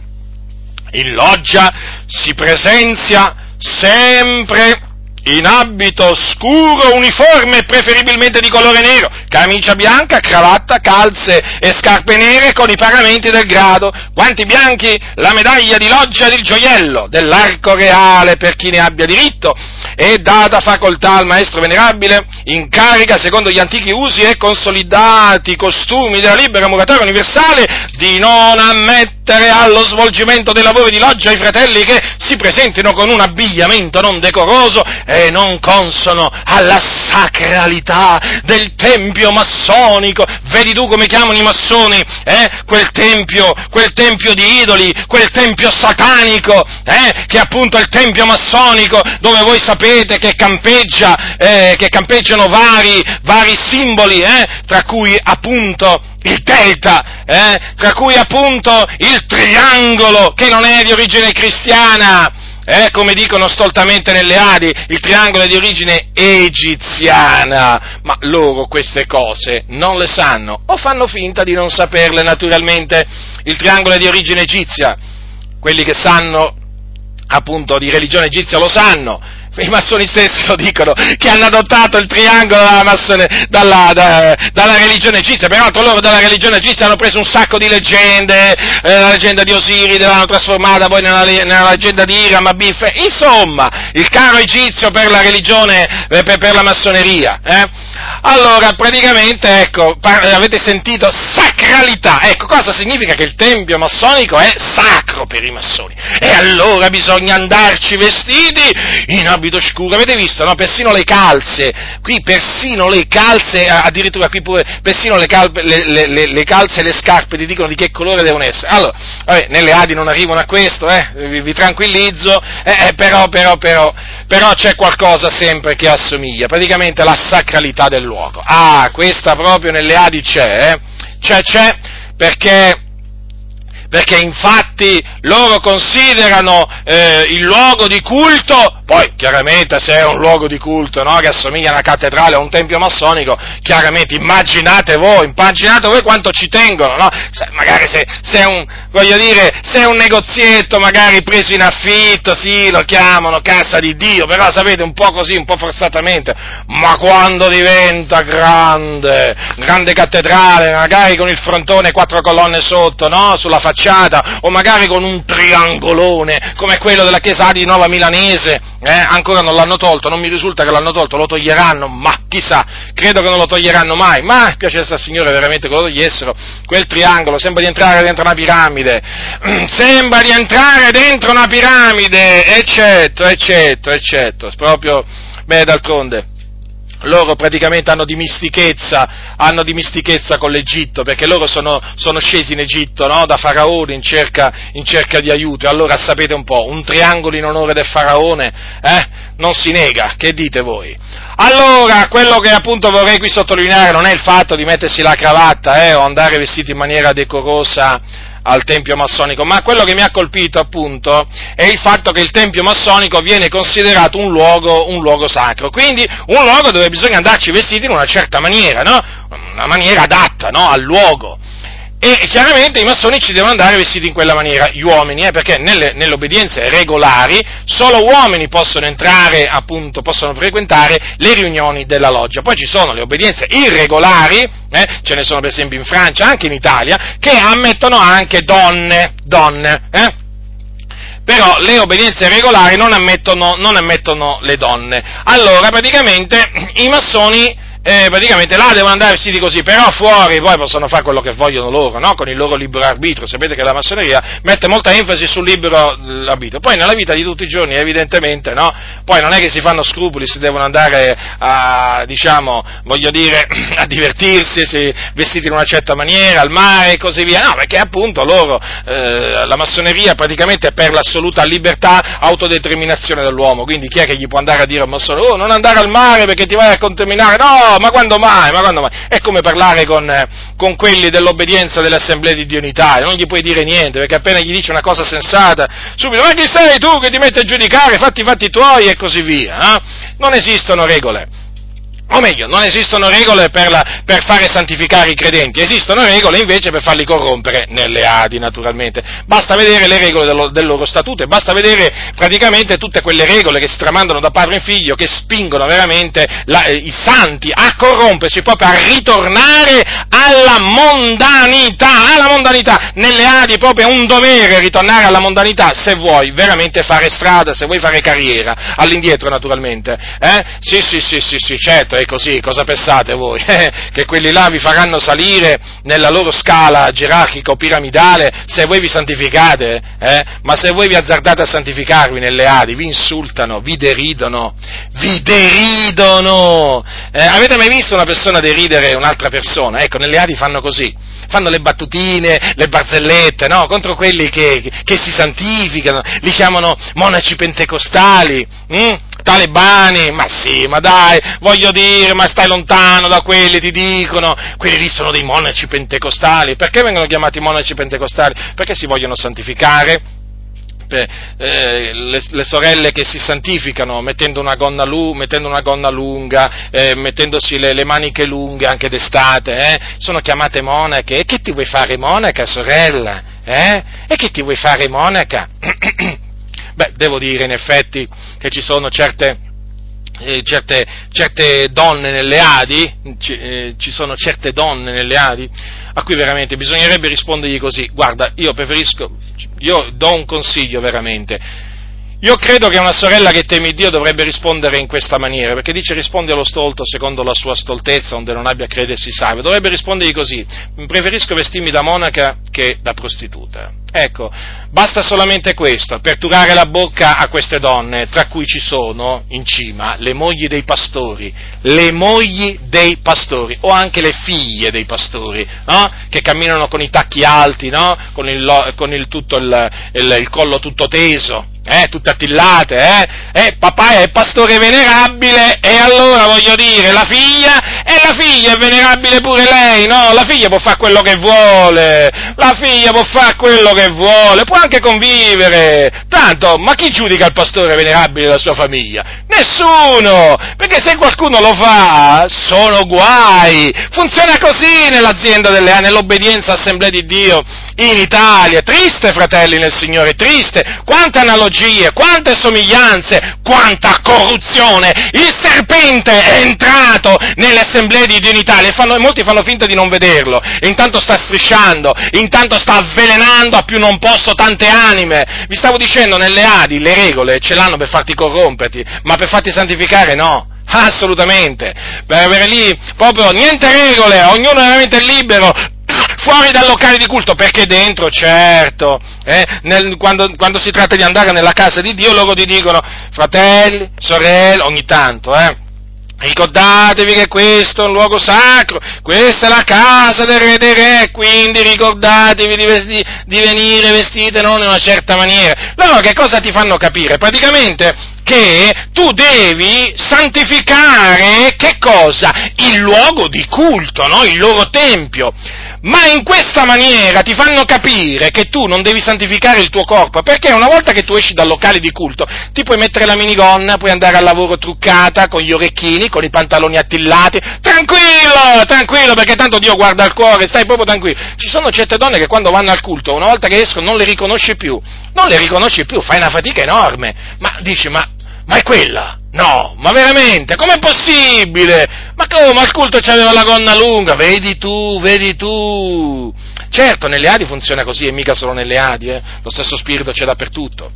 In loggia si presenzia sempre in abito scuro, uniforme, preferibilmente di colore nero, camicia bianca, cravatta, calze e scarpe nere con i paramenti del grado, guanti bianchi, la medaglia di loggia del gioiello, dell'arco reale per chi ne abbia diritto, e data facoltà al maestro venerabile, in carica secondo gli antichi usi e consolidati costumi della libera muratoria universale, di non ammettere allo svolgimento dei lavori di loggia i fratelli che si presentino con un abbigliamento non decoroso e non consono alla sacralità del tempio massonico. Vedi tu come chiamano i massoni, eh? Quel tempio, quel tempio di idoli, quel tempio satanico, eh? Che è appunto il tempio massonico dove voi sapete che campeggia, eh, che campeggiano vari, vari simboli, eh? Tra cui appunto il delta, eh? tra cui appunto il triangolo che non è di origine cristiana, eh, come dicono stoltamente nelle Adi, il triangolo è di origine egiziana, ma loro queste cose non le sanno o fanno finta di non saperle naturalmente. Il triangolo è di origine egizia, quelli che sanno appunto di religione egizia lo sanno, i massoni stessi lo dicono, che hanno adottato il triangolo dalla, massone, dalla, da, dalla, religione egizia, peraltro loro dalla religione egizia hanno preso un sacco di leggende, eh, la leggenda di Osiride l'hanno trasformata poi nella, nella leggenda di Iram, Abif, insomma, il caro egizio per la religione, eh, per, per, la massoneria. Eh? Allora, praticamente, ecco, par- avete sentito sacralità, ecco, cosa significa che il tempio massonico è sacro per i massoni? allora bisogna andarci vestiti in abito scuro. Avete visto, no? Persino le calze, qui persino le calze, addirittura qui pure, persino le, calpe, le, le, le calze e le scarpe ti dicono di che colore devono essere. Allora, vabbè, nelle Adi non arrivano a questo, eh? vi, vi tranquillizzo, eh, eh, però, però, però, però c'è qualcosa sempre che assomiglia, praticamente la sacralità del luogo. Ah, questa proprio nelle Adi c'è, eh? C'è, c'è, perché perché infatti loro considerano eh, il luogo di culto, poi chiaramente se è un luogo di culto no, che assomiglia a una cattedrale o a un tempio massonico, chiaramente immaginate voi, immaginate voi quanto ci tengono, no? se, magari se, se, è un, dire, se è un negozietto magari preso in affitto, sì, lo chiamano casa di Dio, però sapete un po' così, un po' forzatamente, ma quando diventa grande, grande cattedrale, magari con il frontone e quattro colonne sotto, no? Sulla facciata, facciata o magari con un triangolone come quello della chiesa di Nova Milanese, eh? ancora non l'hanno tolto, non mi risulta che l'hanno tolto, lo toglieranno, ma chissà, credo che non lo toglieranno mai, ma piacesse al Signore veramente che lo togliessero, quel triangolo sembra di entrare dentro una piramide, sembra di entrare dentro una piramide, eccetto, eccetto, eccetto, proprio, beh d'altronde loro praticamente hanno dimistichezza, hanno dimistichezza con l'Egitto, perché loro sono, sono scesi in Egitto no? da Faraone in cerca, in cerca, di aiuto, allora sapete un po', un triangolo in onore del Faraone eh? non si nega, che dite voi? Allora, quello che appunto vorrei qui sottolineare non è il fatto di mettersi la cravatta eh, o andare vestiti in maniera decorosa al Tempio massonico, ma quello che mi ha colpito appunto è il fatto che il Tempio massonico viene considerato un luogo, un luogo sacro, quindi un luogo dove bisogna andarci vestiti in una certa maniera, no? una maniera adatta no? al luogo. E chiaramente i massoni ci devono andare vestiti in quella maniera, gli uomini, eh, perché nelle, nelle, obbedienze regolari solo uomini possono entrare, appunto, possono frequentare le riunioni della loggia. Poi ci sono le obbedienze irregolari, eh, ce ne sono per esempio in Francia, anche in Italia, che ammettono anche donne, donne, eh? però le obbedienze regolari non ammettono, non ammettono le donne. Allora, praticamente, i massoni eh, praticamente là devono andare vestiti così, però fuori poi possono fare quello che vogliono loro, no? con il loro libero arbitrio. Sapete che la massoneria mette molta enfasi sul libero eh, arbitrio. Poi nella vita di tutti i giorni, evidentemente, no? poi non è che si fanno scrupoli se devono andare a, diciamo, voglio dire, a divertirsi, si, vestiti in una certa maniera, al mare e così via. No, perché appunto loro, eh, la massoneria praticamente è per l'assoluta libertà, autodeterminazione dell'uomo. Quindi chi è che gli può andare a dire al massone, oh, non andare al mare perché ti vai a contaminare? No! Ma quando mai, ma quando mai? È come parlare con, eh, con quelli dell'obbedienza delle assemblee di Dio in Italia, non gli puoi dire niente, perché appena gli dici una cosa sensata, subito, ma chi sei tu che ti metti a giudicare, fatti i fatti tuoi e così via. Eh? Non esistono regole o meglio, non esistono regole per, la, per, fare santificare i credenti, esistono regole invece per farli corrompere nelle Adi, naturalmente. Basta vedere le regole dello, del loro statuto e basta vedere praticamente tutte quelle regole che si tramandano da padre in figlio, che spingono veramente la, eh, i santi a corrompersi, proprio a ritornare alla mondanità, alla mondanità. Nelle Adi proprio è un dovere ritornare alla mondanità se vuoi veramente fare strada, se vuoi fare carriera, all'indietro naturalmente. Eh? Sì, sì, sì, sì, sì, certo è così, cosa pensate voi? che quelli là vi faranno salire nella loro scala gerarchica o piramidale se voi vi santificate? Eh? Ma se voi vi azzardate a santificarvi nelle Adi, vi insultano, vi deridono, vi deridono! Eh, avete mai visto una persona deridere un'altra persona? Ecco, nelle Adi fanno così fanno le battutine, le barzellette, no? Contro quelli che, che, si santificano, li chiamano monaci pentecostali, hm? talebani, ma sì, ma dai, voglio dire, ma stai lontano da quelli, ti dicono, quelli lì sono dei monaci pentecostali, perché vengono chiamati monaci pentecostali? Perché si vogliono santificare? eh, le, le, sorelle che si santificano mettendo una gonna, lu, mettendo una gonna lunga, eh, mettendosi le, le, maniche lunghe anche d'estate, eh, sono chiamate monache. E che ti vuoi fare monaca, sorella? Eh? E che ti vuoi fare monaca? Beh, devo dire in effetti che ci sono certe, eh, certe, certe, donne nelle Adi, ci, eh, ci, sono certe donne nelle Adi, a cui veramente bisognerebbe rispondergli così, guarda, io preferisco, io do un consiglio veramente, io credo che una sorella che teme Dio dovrebbe rispondere in questa maniera, perché dice rispondi allo stolto secondo la sua stoltezza, onde non abbia credersi salvo. Dovrebbe rispondere così, preferisco vestirmi da monaca che da prostituta. Ecco, basta solamente questo, per turare la bocca a queste donne, tra cui ci sono, in cima, le mogli dei pastori, le mogli dei pastori, o anche le figlie dei pastori, no? che camminano con i tacchi alti, no? con, il, con il, il, il collo tutto teso, eh, tutte attillate, eh? eh? papà è pastore venerabile e allora voglio dire, la figlia, e la figlia è venerabile pure lei, no? La figlia può fare quello che vuole, la figlia può fare quello che vuole, può anche convivere, tanto, ma chi giudica il pastore venerabile e la sua famiglia? Nessuno, perché se qualcuno lo fa, sono guai, funziona così nell'azienda delle, nell'obbedienza all'Assemblea di Dio in Italia, triste fratelli nel Signore, triste, quante analogie, quante somiglianze, quanta corruzione! Il serpente è entrato nelle assemblee di Dio in Italia e fanno, molti fanno finta di non vederlo, e intanto sta strisciando, intanto sta avvelenando a più non posso tante anime. Vi stavo dicendo, nelle Adi le regole ce l'hanno per farti corromperti, ma per farti santificare no. Assolutamente, per avere lì proprio niente regole, ognuno è veramente libero, fuori dal locale di culto, perché dentro, certo, eh, nel, quando, quando, si tratta di andare nella casa di Dio, loro ti dicono, fratelli, sorelle, ogni tanto, eh, Ricordatevi che questo è un luogo sacro, questa è la casa del re dei re, quindi ricordatevi di, vesti, di venire vestite non in una certa maniera. Loro che cosa ti fanno capire? Praticamente che tu devi santificare che cosa? Il luogo di culto, no? il loro tempio ma in questa maniera ti fanno capire che tu non devi santificare il tuo corpo, perché una volta che tu esci dal locale di culto ti puoi mettere la minigonna, puoi andare al lavoro truccata, con gli orecchini, con i pantaloni attillati, tranquillo, tranquillo, perché tanto Dio guarda il cuore, stai proprio tranquillo. Ci sono certe donne che quando vanno al culto, una volta che escono, non le riconosci più, non le riconosci più, fai una fatica enorme, ma dici, ma, ma è quella? No, ma veramente, com'è possibile? Ma come al culto c'aveva la gonna lunga? Vedi tu, vedi tu. Certo, nelle Adi funziona così e mica solo nelle Adi, eh? lo stesso spirito c'è dappertutto.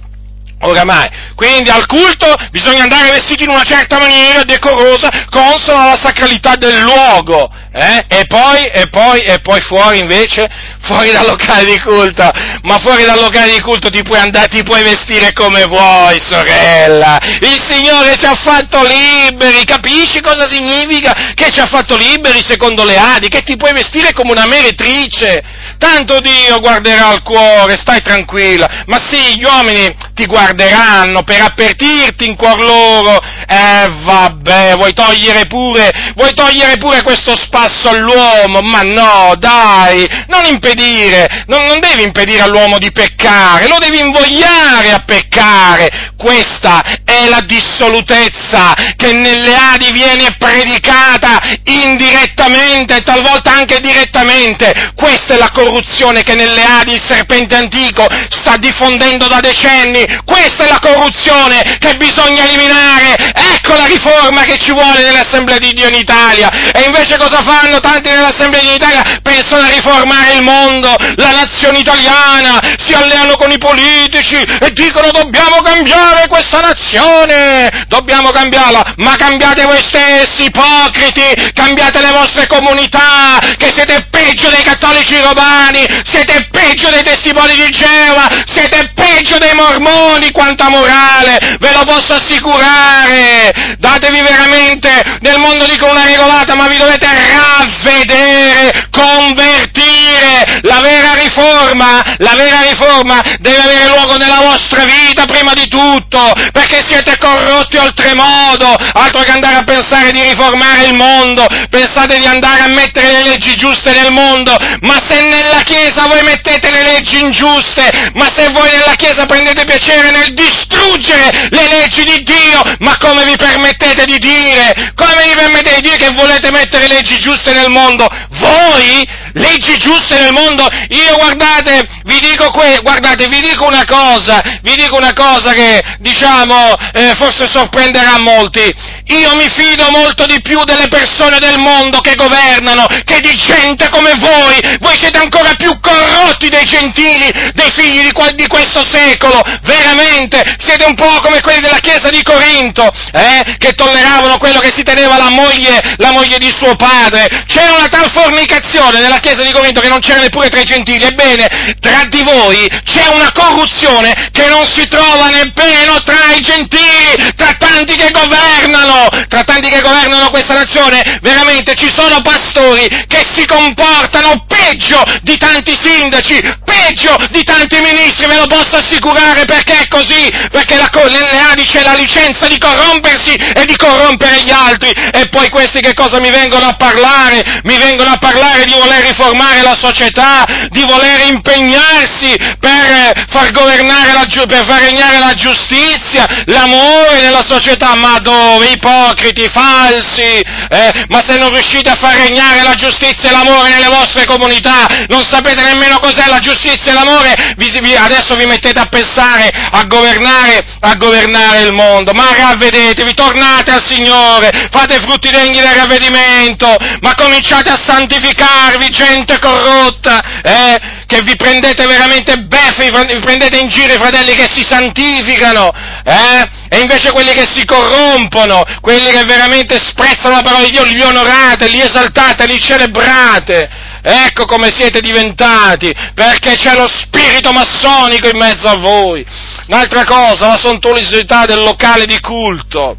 Oramai, quindi al culto bisogna andare vestiti in una certa maniera decorosa, consona alla sacralità del luogo, eh? e, poi, e, poi, e poi fuori invece, fuori dal locale di culto, ma fuori dal locale di culto ti puoi andare, ti puoi vestire come vuoi, sorella, il Signore ci ha fatto liberi, capisci cosa significa? Che ci ha fatto liberi secondo le Adi, che ti puoi vestire come una meretrice, tanto Dio guarderà al cuore, stai tranquilla, ma sì, gli uomini ti guardano, guarderanno per avvertirti in cuor loro. Eh vabbè, vuoi togliere pure, vuoi togliere pure questo spasso all'uomo? Ma no, dai, non impedire, non, non devi impedire all'uomo di peccare, lo devi invogliare a peccare. Questa è la dissolutezza che nelle Adi viene predicata indirettamente e talvolta anche direttamente. Questa è la corruzione che nelle Adi il serpente antico sta diffondendo da decenni. Questa è la corruzione che bisogna eliminare. Ecco la riforma che ci vuole nell'Assemblea di Dio in Italia. E invece cosa fanno tanti nell'Assemblea di Dio in Italia? Pensano a riformare il mondo, la nazione italiana, si alleano con i politici e dicono dobbiamo cambiare questa nazione, dobbiamo cambiarla, ma cambiate voi stessi, ipocriti, cambiate le vostre comunità, che siete peggio dei cattolici romani, siete peggio dei testimoni di Geova, siete peggio dei mormoni, quanta morale, ve lo posso assicurare. Datevi veramente, nel mondo dico una regolata, ma vi dovete ravvedere, convertire. La vera riforma, la vera riforma deve avere luogo nella vostra vita prima di tutto, perché siete corrotti oltremodo, altro che andare a pensare di riformare il mondo, pensate di andare a mettere le leggi giuste nel mondo, ma se nella Chiesa voi mettete le leggi ingiuste, ma se voi nella Chiesa prendete piacere nel distruggere le leggi di Dio, ma come vi permettete di dire? Come vi permettete di dire che volete mettere leggi giuste nel mondo? Voi? Leggi giuste nel mondo? Io guardate, vi dico que- guardate, vi dico una cosa, vi dico una cosa che, diciamo, eh, forse sorprenderà molti. io mi fido molto di più delle persone del mondo che governano che di gente come voi. Voi siete ancora più corrotti dei gentili, dei figli di, di questo secolo. Veramente, siete un po' come quelli della chiesa di Corinto, eh, che tolleravano quello che si teneva la moglie, la moglie di suo padre. C'era una tal fornicazione nella chiesa di Corinto che non c'era neppure tra i gentili. Ebbene, tra di voi c'è una corruzione che non si trova nemmeno tra i gentili, tra tanti che governano, tra tanti che governano questa nazione, veramente ci sono pastori che si comportano peggio di tanti sindaci, peggio di tanti ministri, ve lo posso assicurare perché è così, perché la, nelle Adi c'è la licenza di corrompersi e di corrompere gli altri, e poi questi che cosa mi vengono a parlare? Mi vengono a parlare di voler riformare la società, di voler impegnarsi per far governare la, per far regnare la giustizia, l'amore nella società, ma dove? Ipocriti, falsi, eh? ma se non riuscite a far regnare la giustizia e l'amore nelle vostre comunità, non sapete nemmeno cos'è la giustizia e l'amore, vi, vi, adesso vi mettete a pensare a governare, a governare il mondo, ma ravvedetevi, tornate al Signore, fate frutti degni del ravvedimento, ma cominciate a santificarvi, gente corrotta, eh? che vi prendete veramente beffe, vi prendete in giro i fratelli che si santificano, eh? E invece quelli che si corrompono, quelli che veramente sprezzano la parola di Dio, li onorate, li esaltate, li celebrate. Ecco come siete diventati, perché c'è lo spirito massonico in mezzo a voi. Un'altra cosa, la sontuosità del locale di culto.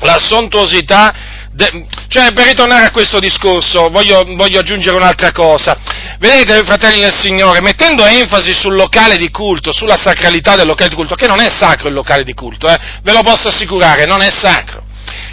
La sontuosità De, cioè, per ritornare a questo discorso, voglio, voglio, aggiungere un'altra cosa. Vedete, fratelli del Signore, mettendo enfasi sul locale di culto, sulla sacralità del locale di culto, che non è sacro il locale di culto, eh, ve lo posso assicurare, non è sacro.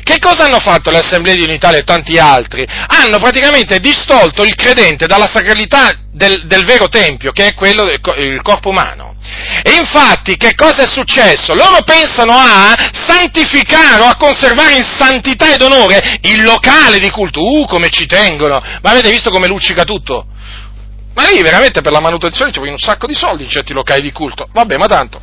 Che cosa hanno fatto le assemblee di unità e tanti altri? Hanno praticamente distolto il credente dalla sacralità del, del vero tempio, che è quello del corpo umano. E infatti che cosa è successo? Loro pensano a santificare o a conservare in santità ed onore il locale di culto. Uh, come ci tengono! Ma avete visto come luccica tutto? Ma lì veramente per la manutenzione ci vogliono un sacco di soldi in certi locali di culto. Vabbè, ma tanto,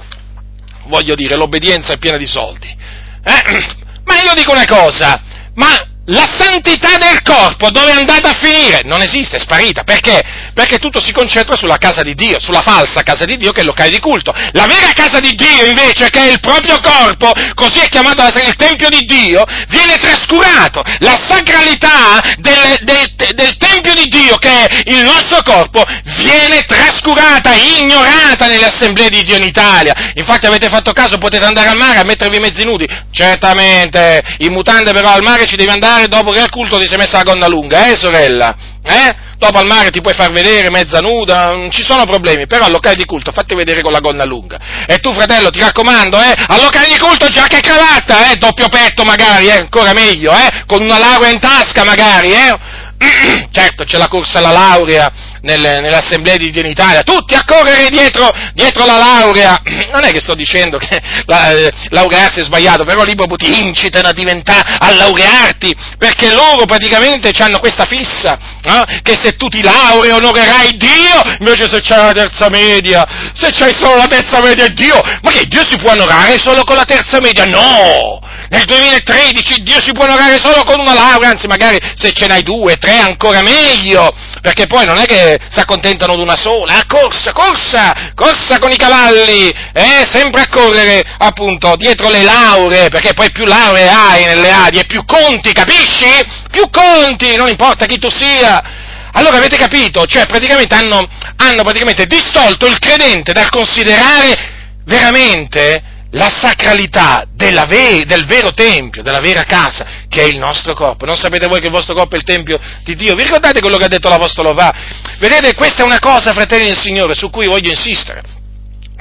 voglio dire, l'obbedienza è piena di soldi. Eh? Ma io dico una cosa, ma la santità del corpo dove è andata a finire? Non esiste, è sparita. Perché? Perché tutto si concentra sulla casa di Dio, sulla falsa casa di Dio che è il locale di culto. La vera casa di Dio invece, che è il proprio corpo, così è chiamato il Tempio di Dio, viene trascurato. La sacralità del, del, del Tempio di Dio, che è il nostro corpo, viene trascurata, ignorata nelle assemblee di Dio in Italia. Infatti avete fatto caso, potete andare al mare a mettervi mezzi nudi. Certamente, in mutande però al mare ci devi andare mare dopo che al culto ti sei messa la gonna lunga, eh sorella? Eh? Dopo al mare ti puoi far vedere mezza nuda, non ci sono problemi, però al locale di culto fatti vedere con la gonna lunga. E tu fratello, ti raccomando, eh? Al locale di culto giacca e cravatta, eh? Doppio petto magari, eh? Ancora meglio, eh? Con una laurea in tasca magari, eh? certo, c'è la corsa alla laurea nelle, assemblee di Dio in Italia, tutti a correre dietro, dietro, la laurea. Non è che sto dicendo che la, eh, laurearsi è sbagliato, però lì proprio ti incitano a diventare, a laurearti, perché loro praticamente hanno questa fissa, eh, che se tu ti laurei onorerai Dio, invece se c'hai la terza media, se c'hai solo la terza media è Dio, ma che Dio si può onorare solo con la terza media? No! Nel 2013 Dio si può onorare solo con una laurea, anzi magari se ce n'hai due, tre, ancora meglio, perché poi non è che si accontentano di una sola, ah, corsa, corsa, corsa con i cavalli, eh, sempre a correre appunto dietro le lauree, perché poi più lauree hai nelle Adi e più conti, capisci? Più conti, non importa chi tu sia. Allora avete capito? Cioè praticamente hanno, hanno praticamente distolto il credente dal considerare veramente la sacralità ve- del vero tempio, della vera casa, che è il nostro corpo. Non sapete voi che il vostro corpo è il tempio di Dio? Vi ricordate quello che ha detto l'Apostolo Va? Vedete, questa è una cosa, fratelli del Signore, su cui voglio insistere.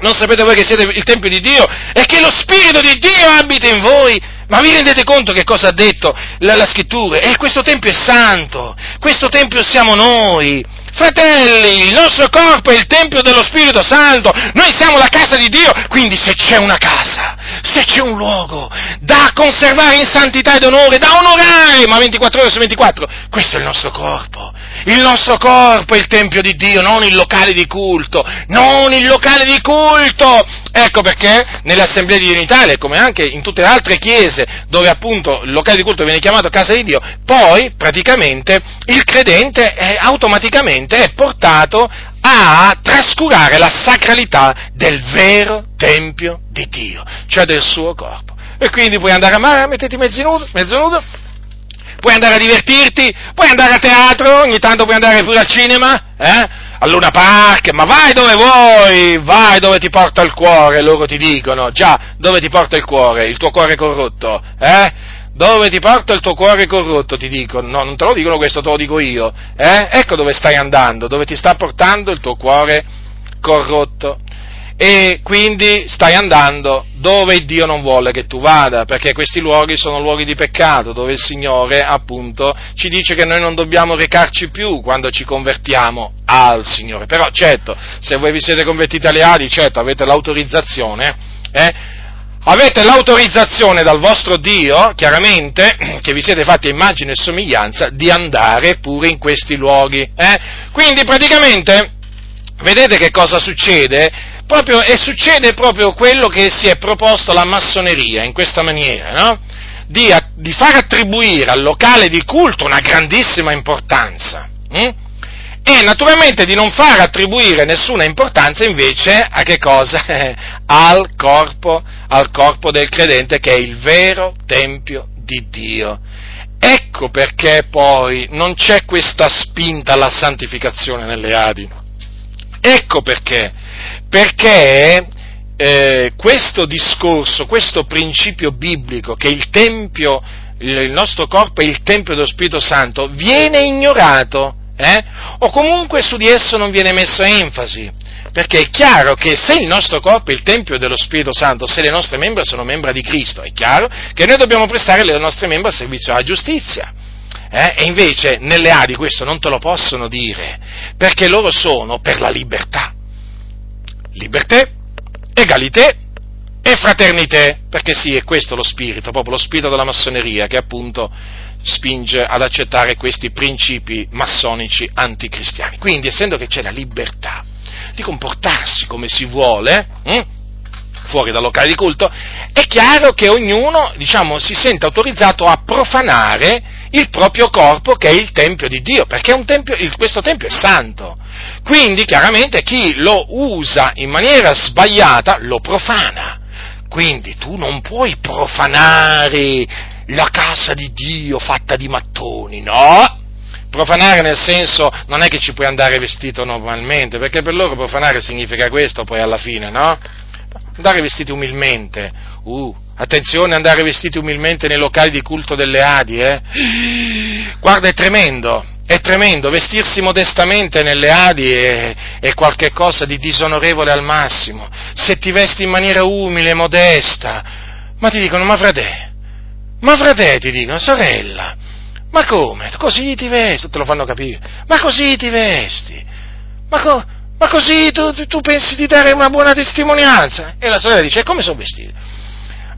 Non sapete voi che siete il tempio di Dio e che lo Spirito di Dio abita in voi? Ma vi rendete conto che cosa ha detto la, la scrittura? E questo tempio è santo, questo tempio siamo noi. Fratelli, il nostro corpo è il Tempio dello Spirito Santo, noi siamo la casa di Dio, quindi se c'è una casa, se c'è un luogo da conservare in santità ed onore, da onorare, ma 24 ore su 24, questo è il nostro corpo. Il nostro corpo è il Tempio di Dio, non il locale di culto, non il locale di culto. Ecco perché nelle assemblee di Unitalia, come anche in tutte le altre chiese, dove appunto il locale di culto viene chiamato casa di Dio, poi praticamente il credente è, automaticamente è portato a trascurare la sacralità del vero Tempio di Dio, cioè del suo corpo. E quindi puoi andare a mare, mettiti mezzo nudo, mezzo nudo, puoi andare a divertirti, puoi andare a teatro, ogni tanto puoi andare pure al cinema, eh? al Luna Park, ma vai dove vuoi, vai dove ti porta il cuore, loro ti dicono, già, dove ti porta il cuore, il tuo cuore corrotto, eh? Dove ti porta il tuo cuore corrotto, ti dicono, no, non te lo dicono questo, te lo dico io, eh? Ecco dove stai andando, dove ti sta portando il tuo cuore corrotto e quindi stai andando dove Dio non vuole che tu vada, perché questi luoghi sono luoghi di peccato, dove il Signore appunto ci dice che noi non dobbiamo recarci più quando ci convertiamo al Signore. Però certo, se voi vi siete convertiti alle Adi, certo avete l'autorizzazione, eh? Avete l'autorizzazione dal vostro Dio, chiaramente, che vi siete fatti immagine e somiglianza, di andare pure in questi luoghi. Eh? Quindi praticamente, vedete che cosa succede? proprio, e succede proprio quello che si è proposto la massoneria in questa maniera, no? di, di, far attribuire al locale di culto una grandissima importanza. Hm? E naturalmente di non far attribuire nessuna importanza invece a che cosa? al, corpo, al corpo del credente che è il vero Tempio di Dio. Ecco perché poi non c'è questa spinta alla santificazione nelle Adi. Ecco perché perché eh, questo discorso, questo principio biblico che il Tempio, il nostro corpo è il Tempio dello Spirito Santo, viene ignorato, eh? o comunque su di esso non viene messa enfasi. Perché è chiaro che se il nostro corpo è il Tempio dello Spirito Santo, se le nostre membra sono membra di Cristo, è chiaro che noi dobbiamo prestare le nostre membra al servizio alla giustizia. Eh? E invece nelle Adi questo non te lo possono dire, perché loro sono per la libertà libertà, egalité e fraternità, perché sì, è questo lo spirito, proprio lo spirito della massoneria che appunto spinge ad accettare questi principi massonici anticristiani. Quindi, essendo che c'è la libertà di comportarsi come si vuole, hm, fuori dal locale di culto, è chiaro che ognuno, diciamo, si sente autorizzato a profanare il proprio corpo che è il Tempio di Dio, perché tempio, questo Tempio è santo. Quindi chiaramente chi lo usa in maniera sbagliata lo profana. Quindi tu non puoi profanare la casa di Dio fatta di mattoni, no? Profanare nel senso non è che ci puoi andare vestito normalmente, perché per loro profanare significa questo poi alla fine, no? Andare vestiti umilmente, uh, Attenzione andare vestiti umilmente nei locali di culto delle Adi, eh? Guarda, è tremendo, è tremendo, vestirsi modestamente nelle Adi è, è qualcosa di disonorevole al massimo. Se ti vesti in maniera umile, modesta, ma ti dicono, ma frate, ma frate ti dicono, sorella, ma come? Così ti vesti, te lo fanno capire, ma così ti vesti, ma, co- ma così tu, tu, pensi di dare una buona testimonianza? E la sorella dice, come sono vestiti?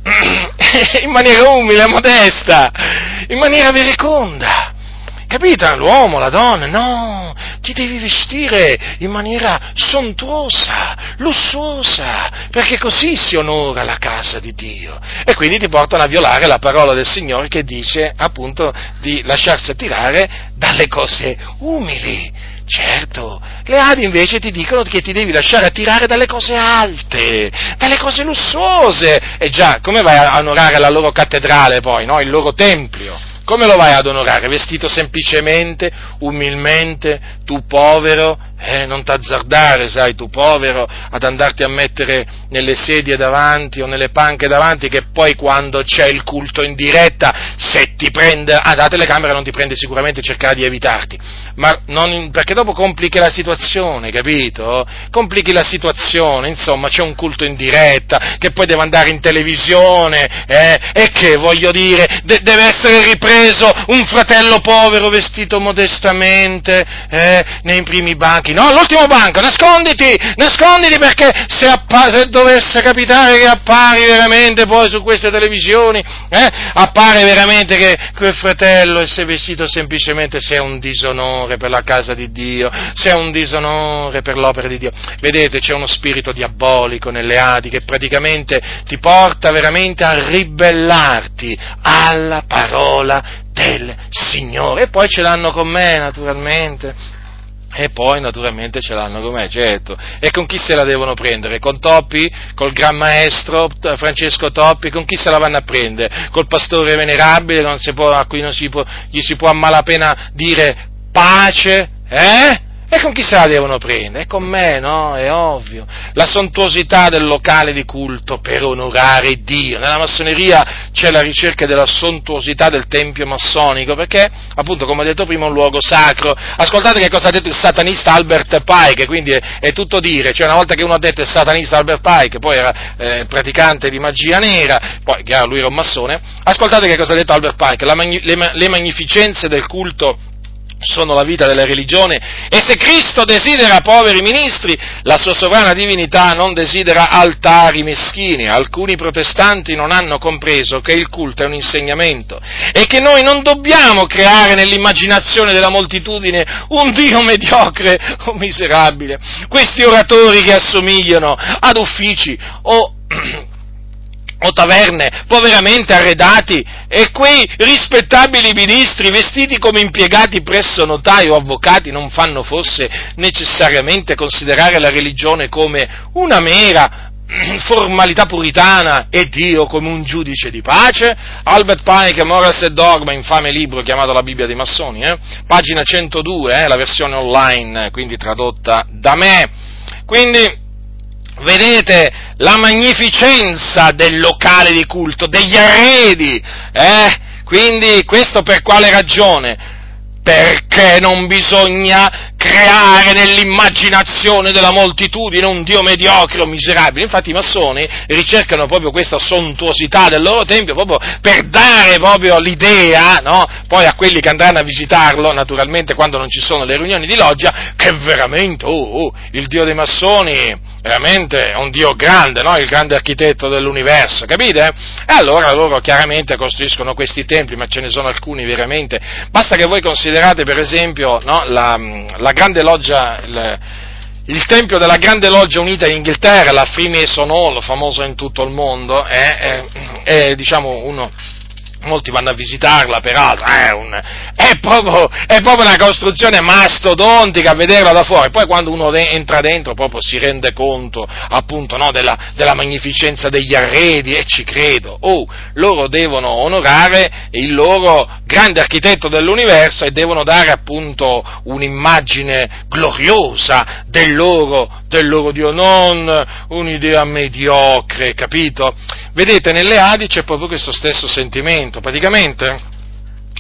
in maniera umile, modesta, in maniera vereconda. Capita? L'uomo, la donna, no, ti devi vestire in maniera sontuosa, lussuosa, perché così si onora la casa di Dio. E quindi ti portano a violare la parola del Signore che dice appunto di lasciarsi attirare dalle cose umili. Certo, le Adi invece ti dicono che ti devi lasciare attirare dalle cose alte, dalle cose lussuose. E già, come vai a onorare la loro cattedrale poi, no? il loro tempio? Come lo vai ad onorare? Vestito semplicemente, umilmente, tu povero, eh, non t'azzardare, sai, tu povero, ad andarti a mettere nelle sedie davanti o nelle panche davanti, che poi quando c'è il culto in diretta, se ti prende, ah, la telecamera non ti prende sicuramente, cercare di evitarti, ma non, perché dopo complichi la situazione, capito? Complichi la situazione, insomma, c'è un culto in diretta, che poi deve andare in televisione, eh, e che, voglio dire, de- deve essere ripreso un fratello povero vestito modestamente, eh, nei primi banchi, banchi, no? All'ultimo banco, nasconditi, nasconditi perché se, appa- se dovesse capitare che appari veramente poi su queste televisioni, eh, appare veramente che quel fratello si è vestito semplicemente se è un disonore per la casa di Dio, se è un disonore per l'opera di Dio. Vedete, c'è uno spirito diabolico nelle Adi che praticamente ti porta veramente a ribellarti alla parola del Signore. E poi ce l'hanno con me, naturalmente. E poi naturalmente ce l'hanno con me, certo. E con chi se la devono prendere? Con Toppi? Col gran maestro Francesco Toppi? Con chi se la vanno a prendere? Col pastore venerabile può, a cui non si può, gli si può a malapena dire pace? Eh? E con chi se la devono prendere? È con me, no? È ovvio. La sontuosità del locale di culto per onorare Dio. Nella massoneria c'è la ricerca della sontuosità del tempio massonico, perché, appunto, come ho detto prima, è un luogo sacro. Ascoltate che cosa ha detto il satanista Albert Pike, quindi è, è tutto dire. Cioè, una volta che uno ha detto il satanista Albert Pike, poi era eh, praticante di magia nera, poi, chiaro, lui era un massone, ascoltate che cosa ha detto Albert Pike. Magni- le, le magnificenze del culto sono la vita della religione e se Cristo desidera poveri ministri, la sua sovrana divinità non desidera altari meschini. Alcuni protestanti non hanno compreso che il culto è un insegnamento e che noi non dobbiamo creare nell'immaginazione della moltitudine un Dio mediocre o miserabile. Questi oratori che assomigliano ad uffici o o taverne poveramente arredati e quei rispettabili ministri vestiti come impiegati presso notai o avvocati non fanno forse necessariamente considerare la religione come una mera formalità puritana e Dio come un giudice di pace? Albert Pike, Morals e Dogma, infame libro chiamato la Bibbia dei massoni, eh? pagina 102, eh? la versione online, quindi tradotta da me. Quindi, vedete la magnificenza del locale di culto, degli arredi, eh? Quindi questo per quale ragione? Perché non bisogna creare nell'immaginazione della moltitudine un Dio mediocre o miserabile. Infatti i massoni ricercano proprio questa sontuosità del loro tempio proprio per dare proprio l'idea, no? Poi a quelli che andranno a visitarlo, naturalmente quando non ci sono le riunioni di loggia, che veramente, oh, oh, il Dio dei massoni veramente è un Dio grande, no? il grande architetto dell'universo, capite? E allora loro chiaramente costruiscono questi templi, ma ce ne sono alcuni veramente. Basta che voi considerate per esempio no, la, la, grande loggia, il, il, tempio della grande loggia unita in Inghilterra, la Freemason Hall, famosa in tutto il mondo, è, è, è diciamo uno molti vanno a visitarla, peraltro, è, un, è, proprio, è, proprio, una costruzione mastodontica a vederla da fuori, poi quando uno de- entra dentro proprio si rende conto appunto no, della, della, magnificenza degli arredi e ci credo, oh, loro devono onorare il loro grande architetto dell'universo e devono dare appunto un'immagine gloriosa del loro, del loro Dio, non un'idea mediocre, capito? Vedete, nelle Adi c'è proprio questo stesso sentimento, praticamente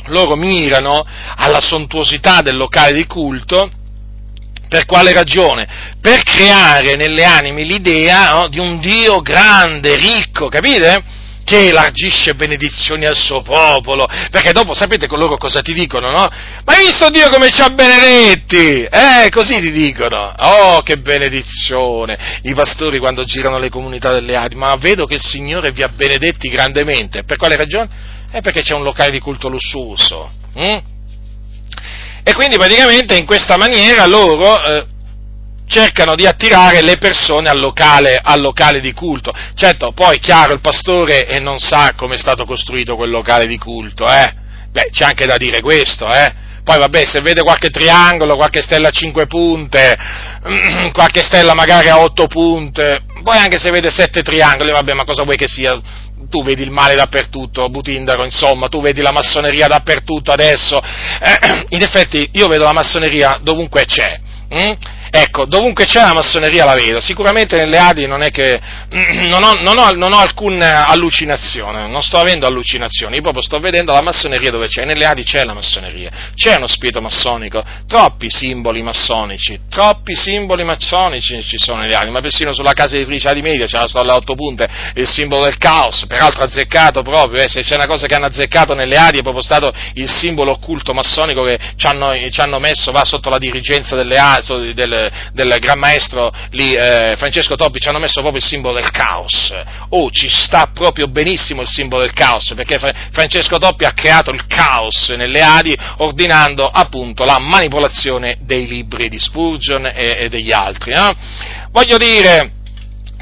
loro mirano alla sontuosità del locale di culto, per quale ragione? Per creare nelle anime l'idea no, di un Dio grande, ricco, capite? che elargisce benedizioni al suo popolo, perché dopo sapete con loro cosa ti dicono, no? Ma hai visto Dio come ci ha benedetti? Eh, così ti dicono. Oh, che benedizione! I pastori quando girano le comunità delle Adi, ma vedo che il Signore vi ha benedetti grandemente. Per quale ragione? È perché c'è un locale di culto lussuoso. Hm? E quindi praticamente in questa maniera loro eh, cercano di attirare le persone al locale, al locale di culto. Certo, poi chiaro, il pastore eh, non sa come è stato costruito quel locale di culto, eh? Beh, c'è anche da dire questo, eh? Poi vabbè, se vede qualche triangolo, qualche stella a cinque punte, qualche stella magari a otto punte, poi anche se vede sette triangoli, vabbè, ma cosa vuoi che sia? Tu vedi il male dappertutto, Butindaro, insomma, tu vedi la massoneria dappertutto adesso. Eh, in effetti, io vedo la massoneria dovunque c'è. Hm? Ecco, dovunque c'è la massoneria la vedo, sicuramente nelle Adi non è che, non ho, non ho, non ho alcuna allucinazione, non sto avendo allucinazioni, io proprio sto vedendo la massoneria dove c'è, nelle Adi c'è la massoneria, c'è uno spirito massonico, troppi simboli massonici, troppi simboli massonici ci sono nelle Adi, ma persino sulla casa editrice Adi Media c'è la storia alle otto punte, il simbolo del caos, peraltro azzeccato proprio, eh, se c'è una cosa che hanno azzeccato nelle Adi è proprio stato il simbolo occulto massonico che ci hanno, ci hanno messo, va sotto la dirigenza delle Adi, delle, del, del Gran Maestro lì, eh, Francesco Toppi ci hanno messo proprio il simbolo del caos. Oh, ci sta proprio benissimo il simbolo del caos, perché Francesco Toppi ha creato il caos nelle Adi ordinando appunto la manipolazione dei libri di Spurgeon e, e degli altri. No? Voglio dire,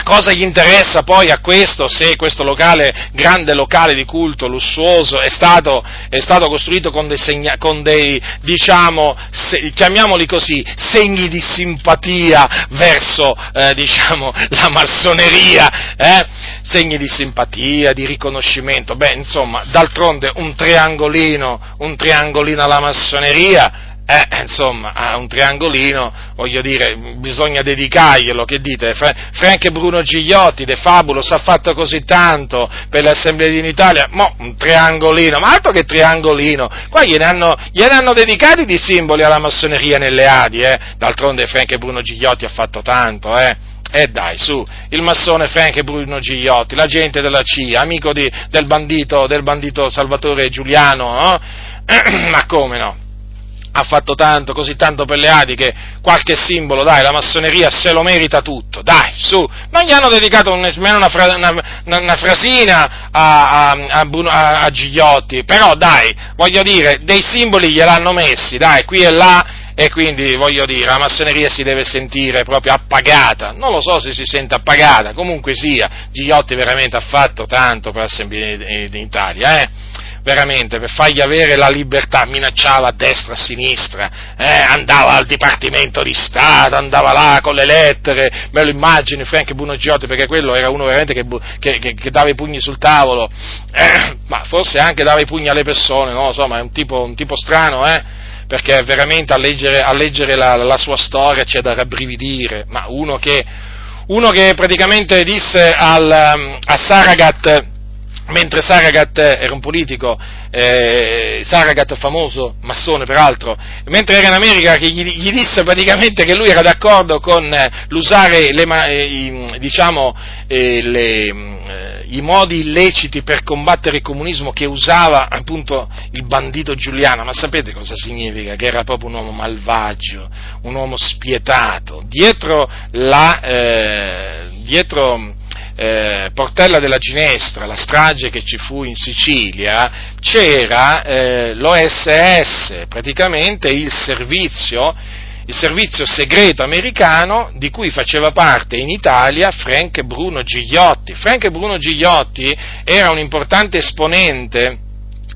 Cosa gli interessa poi a questo se questo locale, grande locale di culto lussuoso è stato, è stato costruito con dei, segna, con dei diciamo, se, chiamiamoli così, segni di simpatia verso, eh, diciamo, la massoneria, eh? segni di simpatia, di riconoscimento, beh, insomma, d'altronde un triangolino, un triangolino alla massoneria, eh, insomma, a un triangolino, voglio dire, bisogna dedicarglielo, che dite? Frank e Bruno Gigliotti, De Fabulos, ha fatto così tanto per l'Assemblea di Italia, mo, un triangolino, ma altro che triangolino, qua gliene hanno, gliene hanno dedicati di simboli alla massoneria nelle Adi, eh? d'altronde Frank e Bruno Gigliotti ha fatto tanto, eh? E eh dai, su, il massone Frank Bruno Gigliotti, l'agente della CIA, amico di, del, bandito, del bandito Salvatore Giuliano, no? ma come no? Ha fatto tanto, così tanto per le Adi che qualche simbolo, dai, la massoneria se lo merita tutto, dai, su, non gli hanno dedicato nemmeno una, fra, una, una, frasina a, a, a, a, Gigliotti, però dai, voglio dire, dei simboli gliel'hanno messi, dai, qui e là, e quindi voglio dire, la massoneria si deve sentire proprio appagata, non lo so se si sente appagata, comunque sia, Gigliotti veramente ha fatto tanto per l'Assemblea d'Italia, eh? Veramente per fargli avere la libertà, minacciava a destra e a sinistra, eh, andava al Dipartimento di Stato, andava là con le lettere, me lo immagini Frank Bruno Giotti perché quello era uno veramente che, che, che, che dava i pugni sul tavolo, eh, ma forse anche dava i pugni alle persone, no? Insomma, è un tipo, un tipo strano, eh? perché veramente a leggere, a leggere la, la, sua storia c'è da rabbrividire, ma uno che, uno che praticamente disse al, a Saragat, mentre Saragat era un politico, eh, Saragat famoso, massone peraltro, mentre era in America che gli, gli disse praticamente che lui era d'accordo con eh, l'usare le, eh, i, diciamo, eh, le, eh, i modi illeciti per combattere il comunismo che usava appunto il bandito Giuliano, ma sapete cosa significa? Che era proprio un uomo malvagio, un uomo spietato, dietro la, eh, dietro eh, Portella della Ginestra, la strage che ci fu in Sicilia, c'era eh, l'OSS, praticamente il servizio, il servizio segreto americano di cui faceva parte in Italia Frank Bruno Gigliotti. Frank Bruno Gigliotti era un importante esponente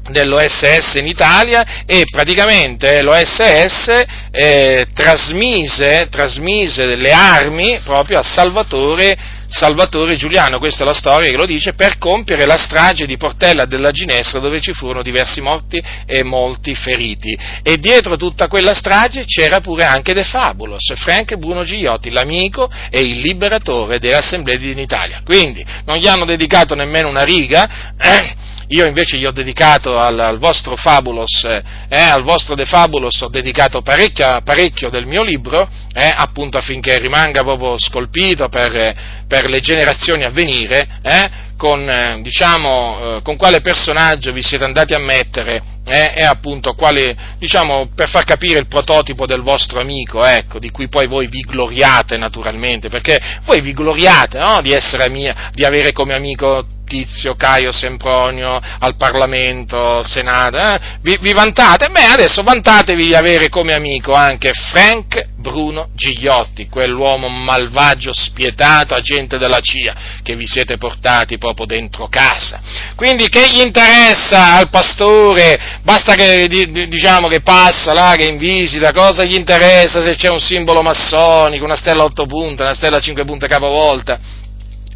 dell'OSS in Italia e praticamente l'OSS eh, trasmise, trasmise le armi proprio a Salvatore Salvatore Giuliano, questa è la storia che lo dice, per compiere la strage di Portella della Ginestra dove ci furono diversi morti e molti feriti. E dietro tutta quella strage c'era pure anche De Fabulos, Frank Bruno Gigliotti, l'amico e il liberatore dell'Assemblea di Italia. Quindi non gli hanno dedicato nemmeno una riga. Eh, io invece gli ho dedicato al, al vostro Fabulos, eh, al vostro De Fabulos ho dedicato parecchio del mio libro, eh, appunto affinché rimanga proprio scolpito per, per le generazioni a venire, eh, con, eh, diciamo, eh, con, quale personaggio vi siete andati a mettere eh, e appunto quale, diciamo, per far capire il prototipo del vostro amico, ecco, di cui poi voi vi gloriate naturalmente, perché voi vi gloriate no, di, mia, di avere come amico Tizio, Caio Sempronio al Parlamento, Senato, eh? vi, vi, vantate? Beh, adesso vantatevi di avere come amico anche Frank Bruno Gigliotti, quell'uomo malvagio, spietato, agente della CIA, che vi siete portati proprio dentro casa. Quindi che gli interessa al pastore? Basta che, diciamo, che passa là, che in visita, cosa gli interessa se c'è un simbolo massonico, una stella a otto punte, una stella a cinque punte capovolta?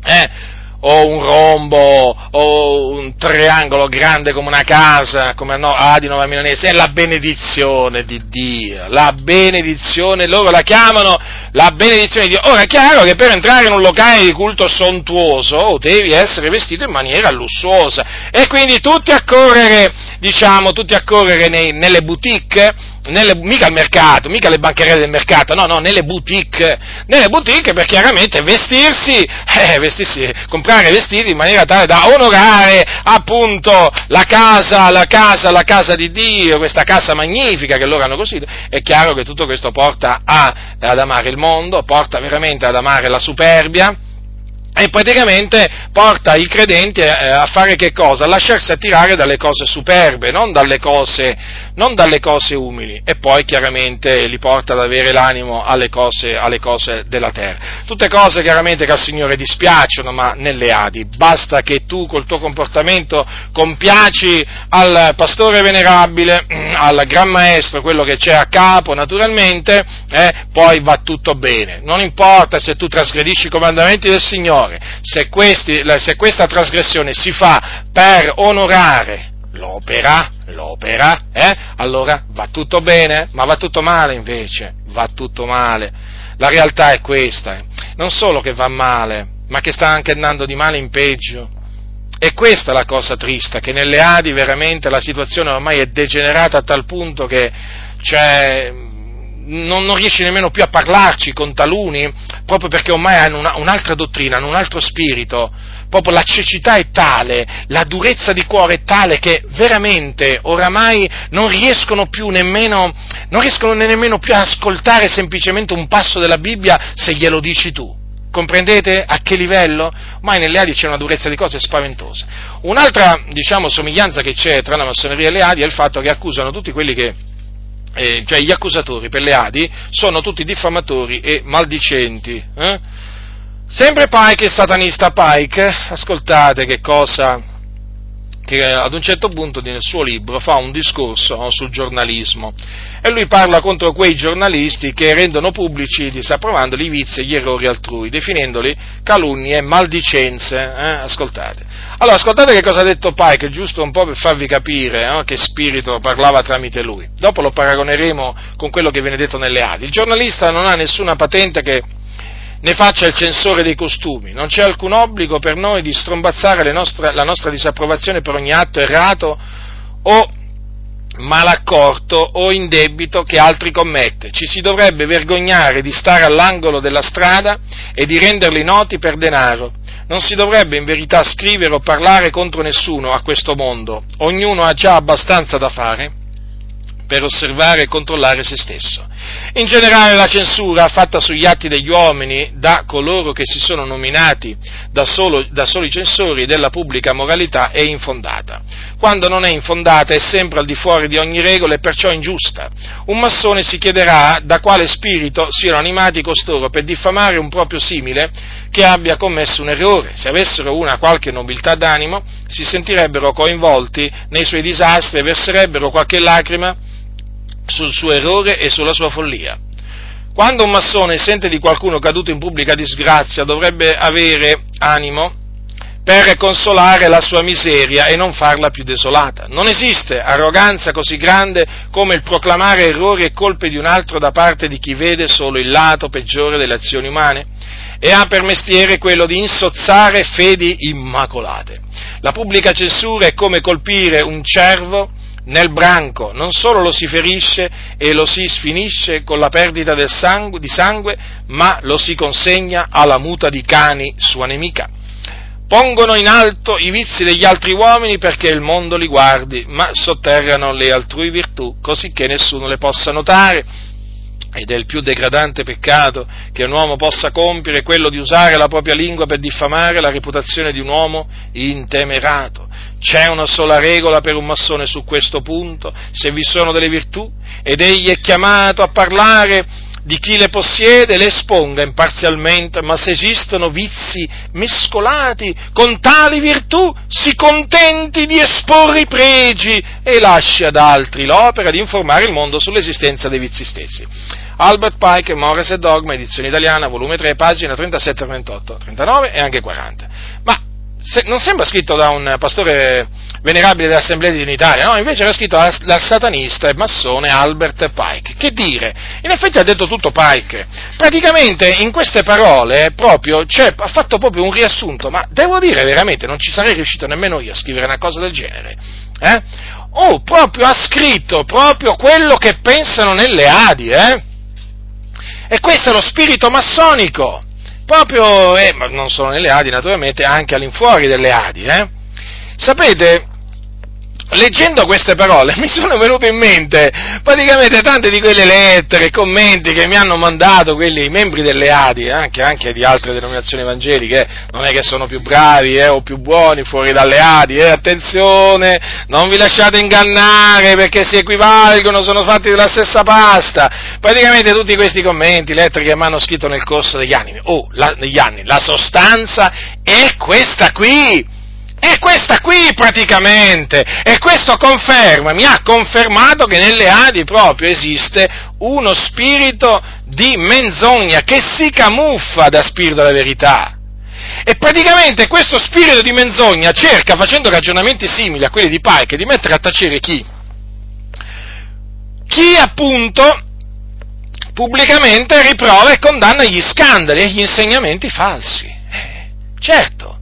Eh? O un rombo o un triangolo grande come una casa, come a, no, Adi Nova Milanese, è la benedizione di Dio, la benedizione, loro la chiamano la benedizione di Dio. Ora è chiaro che per entrare in un locale di culto sontuoso devi essere vestito in maniera lussuosa e quindi tutti a correre diciamo, tutti a correre nei, nelle boutique, nelle, mica al mercato, mica alle bancherelle del mercato, no, no, nelle boutique, nelle boutique per chiaramente vestirsi, eh, vestirsi, comprare vestiti in maniera tale da onorare appunto la casa, la casa, la casa di Dio, questa casa magnifica che loro hanno costruito. È chiaro che tutto questo porta a, ad amare il mondo, porta veramente ad amare la superbia, e praticamente porta i credenti eh, a fare che cosa? A lasciarsi attirare dalle cose superbe, non dalle cose, non dalle cose umili, e poi chiaramente li porta ad avere l'animo alle cose, alle cose, della terra. Tutte cose chiaramente che al Signore dispiacciono, ma nelle Adi. Basta che tu col tuo comportamento compiaci al pastore venerabile, al gran maestro, quello che c'è a capo naturalmente, eh, poi va tutto bene. Non importa se tu trasgredisci i comandamenti del Signore, se, questi, se questa trasgressione si fa per onorare l'opera, l'opera, eh, allora va tutto bene, ma va tutto male invece, va tutto male. La realtà è questa, eh. non solo che va male, ma che sta anche andando di male in peggio. E questa è la cosa triste, che nelle Adi veramente la situazione ormai è degenerata a tal punto che cioè, non, non, riesci nemmeno più a parlarci con taluni, proprio perché ormai hanno una, un'altra dottrina, hanno un altro spirito, proprio la cecità è tale, la durezza di cuore è tale che veramente oramai non riescono più nemmeno, non riescono nemmeno più a ascoltare semplicemente un passo della Bibbia se glielo dici tu. Comprendete a che livello? Ormai nelle Adi c'è una durezza di cose spaventose. Un'altra, diciamo, somiglianza che c'è tra la massoneria e le Adi è il fatto che accusano tutti quelli che eh, cioè gli accusatori per le Adi sono tutti diffamatori e maldicenti. Eh? Sempre Pike, satanista Pike, ascoltate che cosa, che ad un certo punto nel suo libro fa un discorso no, sul giornalismo e lui parla contro quei giornalisti che rendono pubblici, disapprovandoli, i vizi e gli errori altrui, definendoli calunnie e maldicenze. Eh? Ascoltate. Allora, ascoltate che cosa ha detto Pike, giusto un po' per farvi capire no, che spirito parlava tramite lui. Dopo lo paragoneremo con quello che viene detto nelle Adi. Il giornalista non ha nessuna patente che ne faccia il censore dei costumi. Non c'è alcun obbligo per noi di strombazzare nostre, la nostra disapprovazione per ogni atto errato o malaccorto o indebito che altri commette. Ci si dovrebbe vergognare di stare all'angolo della strada e di renderli noti per denaro. Non si dovrebbe in verità scrivere o parlare contro nessuno a questo mondo. Ognuno ha già abbastanza da fare per osservare e controllare se stesso. In generale la censura fatta sugli atti degli uomini da coloro che si sono nominati da, solo, da soli censori della pubblica moralità è infondata. Quando non è infondata è sempre al di fuori di ogni regola e perciò ingiusta. Un massone si chiederà da quale spirito siano animati costoro per diffamare un proprio simile che abbia commesso un errore. Se avessero una qualche nobiltà d'animo, si sentirebbero coinvolti nei suoi disastri e verserebbero qualche lacrima sul suo errore e sulla sua follia. Quando un massone sente di qualcuno caduto in pubblica disgrazia, dovrebbe avere animo per consolare la sua miseria e non farla più desolata. Non esiste arroganza così grande come il proclamare errori e colpe di un altro da parte di chi vede solo il lato peggiore delle azioni umane e ha per mestiere quello di insozzare fedi immacolate. La pubblica censura è come colpire un cervo nel branco, non solo lo si ferisce e lo si sfinisce con la perdita sangue, di sangue, ma lo si consegna alla muta di cani sua nemica. Pongono in alto i vizi degli altri uomini perché il mondo li guardi, ma sotterrano le altrui virtù, così che nessuno le possa notare ed è il più degradante peccato che un uomo possa compiere quello di usare la propria lingua per diffamare la reputazione di un uomo intemerato. C'è una sola regola per un massone su questo punto, se vi sono delle virtù ed egli è chiamato a parlare di chi le possiede le esponga imparzialmente, ma se esistono vizi mescolati con tali virtù, si contenti di esporre i pregi e lasci ad altri l'opera di informare il mondo sull'esistenza dei vizi stessi. Albert Pike, Morris e Dogma, edizione italiana, volume 3, pagina 37, 38, 39 e anche 40. Ma se, non sembra scritto da un pastore venerabile dell'Assemblea di Unitaria, no, invece era scritto dal satanista e massone Albert Pike. Che dire? In effetti ha detto tutto Pike. Praticamente in queste parole proprio, cioè, ha fatto proprio un riassunto, ma devo dire veramente, non ci sarei riuscito nemmeno io a scrivere una cosa del genere. Eh? Oh, proprio ha scritto proprio quello che pensano nelle Adi, eh? E questo è lo spirito massonico, proprio, eh, non solo nelle Adi naturalmente, anche all'infuori delle Adi, eh? Sapete, leggendo queste parole mi sono venute in mente praticamente tante di quelle lettere commenti che mi hanno mandato quelli membri delle ADI, anche, anche, di altre denominazioni evangeliche, non è che sono più bravi eh, o più buoni fuori dalle ADI, eh, attenzione, non vi lasciate ingannare perché si equivalgono, sono fatti della stessa pasta, praticamente tutti questi commenti, lettere che mi hanno scritto nel corso degli anni, oh, la, negli anni, la sostanza è questa qui, è questa qui praticamente, e questo conferma, mi ha confermato che nelle Adi proprio esiste uno spirito di menzogna che si camuffa da spirito della verità. E praticamente questo spirito di menzogna cerca, facendo ragionamenti simili a quelli di Pike, di mettere a tacere chi? Chi appunto pubblicamente riprova e condanna gli scandali e gli insegnamenti falsi. Eh, certo,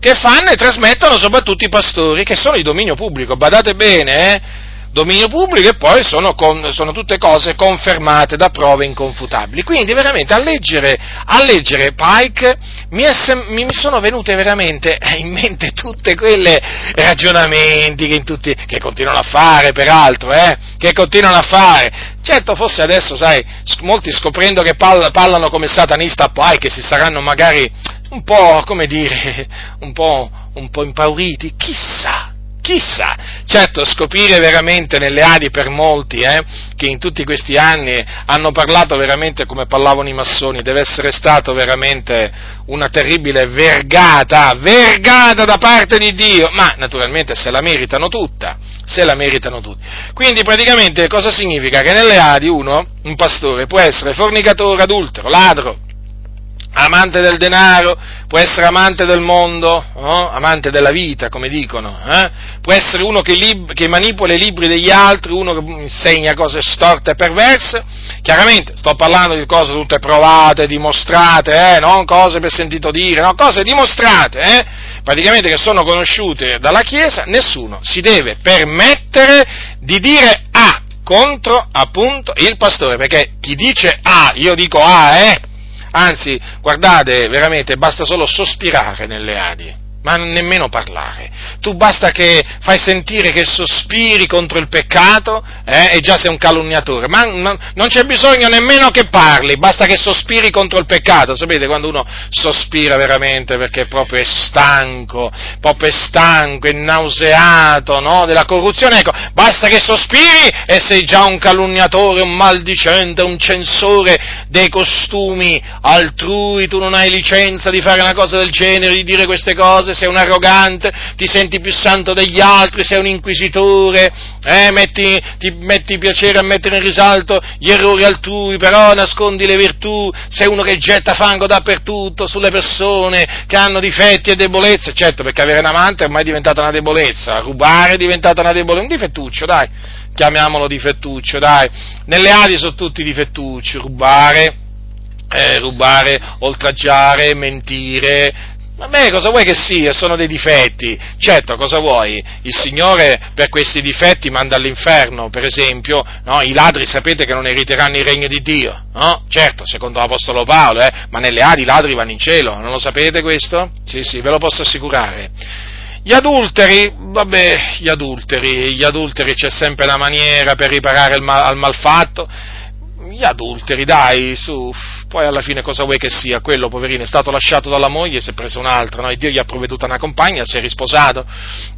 che fanno e trasmettono soprattutto i pastori, che sono di dominio pubblico, badate bene, eh? dominio pubblico e poi sono, con, sono, tutte cose confermate da prove inconfutabili. Quindi veramente a leggere, a leggere Pike mi, sem- mi, sono venute veramente in mente tutte quelle ragionamenti che, tutti, che continuano a fare, peraltro, eh? che continuano a fare. Certo, forse adesso, sai, molti scoprendo che parlano come satanista a Pike si saranno magari un po', come dire, un po', un po' impauriti, chissà, chissà, certo scoprire veramente nelle Adi per molti, eh, che in tutti questi anni hanno parlato veramente come parlavano i massoni, deve essere stato veramente una terribile vergata, vergata da parte di Dio, ma naturalmente se la meritano tutta, se la meritano tutti. Quindi praticamente cosa significa? Che nelle Adi uno, un pastore, può essere fornicatore, adultero, ladro, amante del denaro, può essere amante del mondo, no? amante della vita, come dicono, eh? può essere uno che, lib- che, manipola i libri degli altri, uno che insegna cose storte e perverse, chiaramente sto parlando di cose tutte provate, dimostrate, eh? non cose per sentito dire, no? cose dimostrate, eh? praticamente che sono conosciute dalla Chiesa, nessuno si deve permettere di dire A contro appunto il pastore, perché chi dice A, io dico A, eh? Anzi, guardate, veramente basta solo sospirare nelle Adi ma nemmeno parlare. Tu basta che fai sentire che sospiri contro il peccato eh, e già sei un calunniatore, ma, ma, non c'è bisogno nemmeno che parli, basta che sospiri contro il peccato. Sapete quando uno sospira veramente perché proprio è stanco, proprio è stanco, è nauseato no, della corruzione, ecco, basta che sospiri e sei già un calunniatore, un maldicente, un censore dei costumi altrui, tu non hai licenza di fare una cosa del genere, di dire queste cose cose, sei un arrogante, ti senti più santo degli altri, sei un inquisitore, eh, metti, ti metti piacere a mettere in risalto gli errori altrui, però nascondi le virtù, sei uno che getta fango dappertutto sulle persone che hanno difetti e debolezze, certo perché avere un amante è ormai diventata una debolezza, rubare è diventata una debolezza, un difettuccio, dai, chiamiamolo difettuccio, dai, nelle ali sono tutti difettucci, rubare, eh, rubare, oltraggiare, mentire, Vabbè, cosa vuoi che sia? Sono dei difetti. Certo, cosa vuoi? Il Signore per questi difetti manda all'inferno, per esempio, no? i ladri sapete che non eriteranno il regno di Dio, no? Certo, secondo l'Apostolo Paolo, eh? ma nelle Adi i ladri vanno in cielo, non lo sapete questo? Sì, sì, ve lo posso assicurare. Gli adulteri, vabbè, gli adulteri, gli adulteri c'è sempre una maniera per riparare mal, al malfatto. Gli adulteri, dai, su, poi alla fine cosa vuoi che sia? Quello, poverino, è stato lasciato dalla moglie, si è preso un'altra, no? e Dio gli ha provveduta una compagna, si è risposato.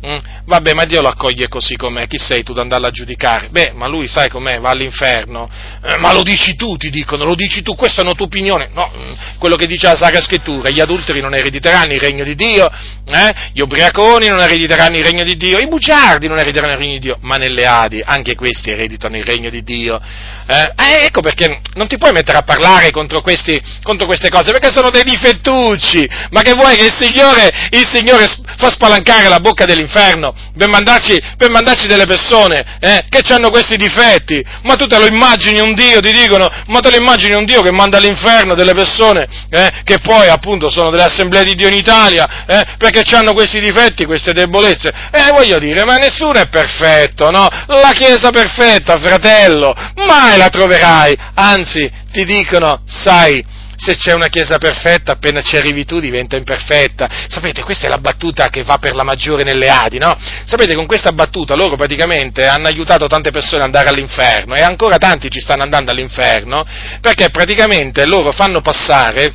Mm, vabbè, ma Dio lo accoglie così com'è, chi sei tu da andarla a giudicare? Beh, ma lui sai com'è, va all'inferno. Eh, ma lo dici tu, ti dicono, lo dici tu, questa è una tua opinione. No, mm, quello che dice la Sacra Scrittura, gli adulteri non erediteranno il regno di Dio, eh? gli ubriaconi non erediteranno il regno di Dio, i bugiardi non erediteranno il regno di Dio, ma nelle Adi anche questi ereditano il regno di Dio. Eh? eh ecco perché non ti puoi mettere a parlare contro questi, contro queste cose, perché sono dei difettucci, ma che vuoi che il Signore, il Signore fa spalancare la bocca dell'inferno per mandarci, per mandarci delle persone eh, che hanno questi difetti, ma tu te lo immagini un Dio, ti dicono, ma te lo immagini un Dio che manda all'inferno delle persone eh, che poi appunto sono delle assemblee di Dio in Italia, eh, perché hanno questi difetti, queste debolezze, eh, voglio dire, ma nessuno è perfetto, no? La Chiesa perfetta, fratello, mai la troverai, anzi, ti dicono, sai, se c'è una chiesa perfetta, appena ci arrivi tu diventa imperfetta. Sapete, questa è la battuta che va per la maggiore nelle Adi, no? Sapete, con questa battuta loro praticamente hanno aiutato tante persone ad andare all'inferno e ancora tanti ci stanno andando all'inferno perché praticamente loro fanno passare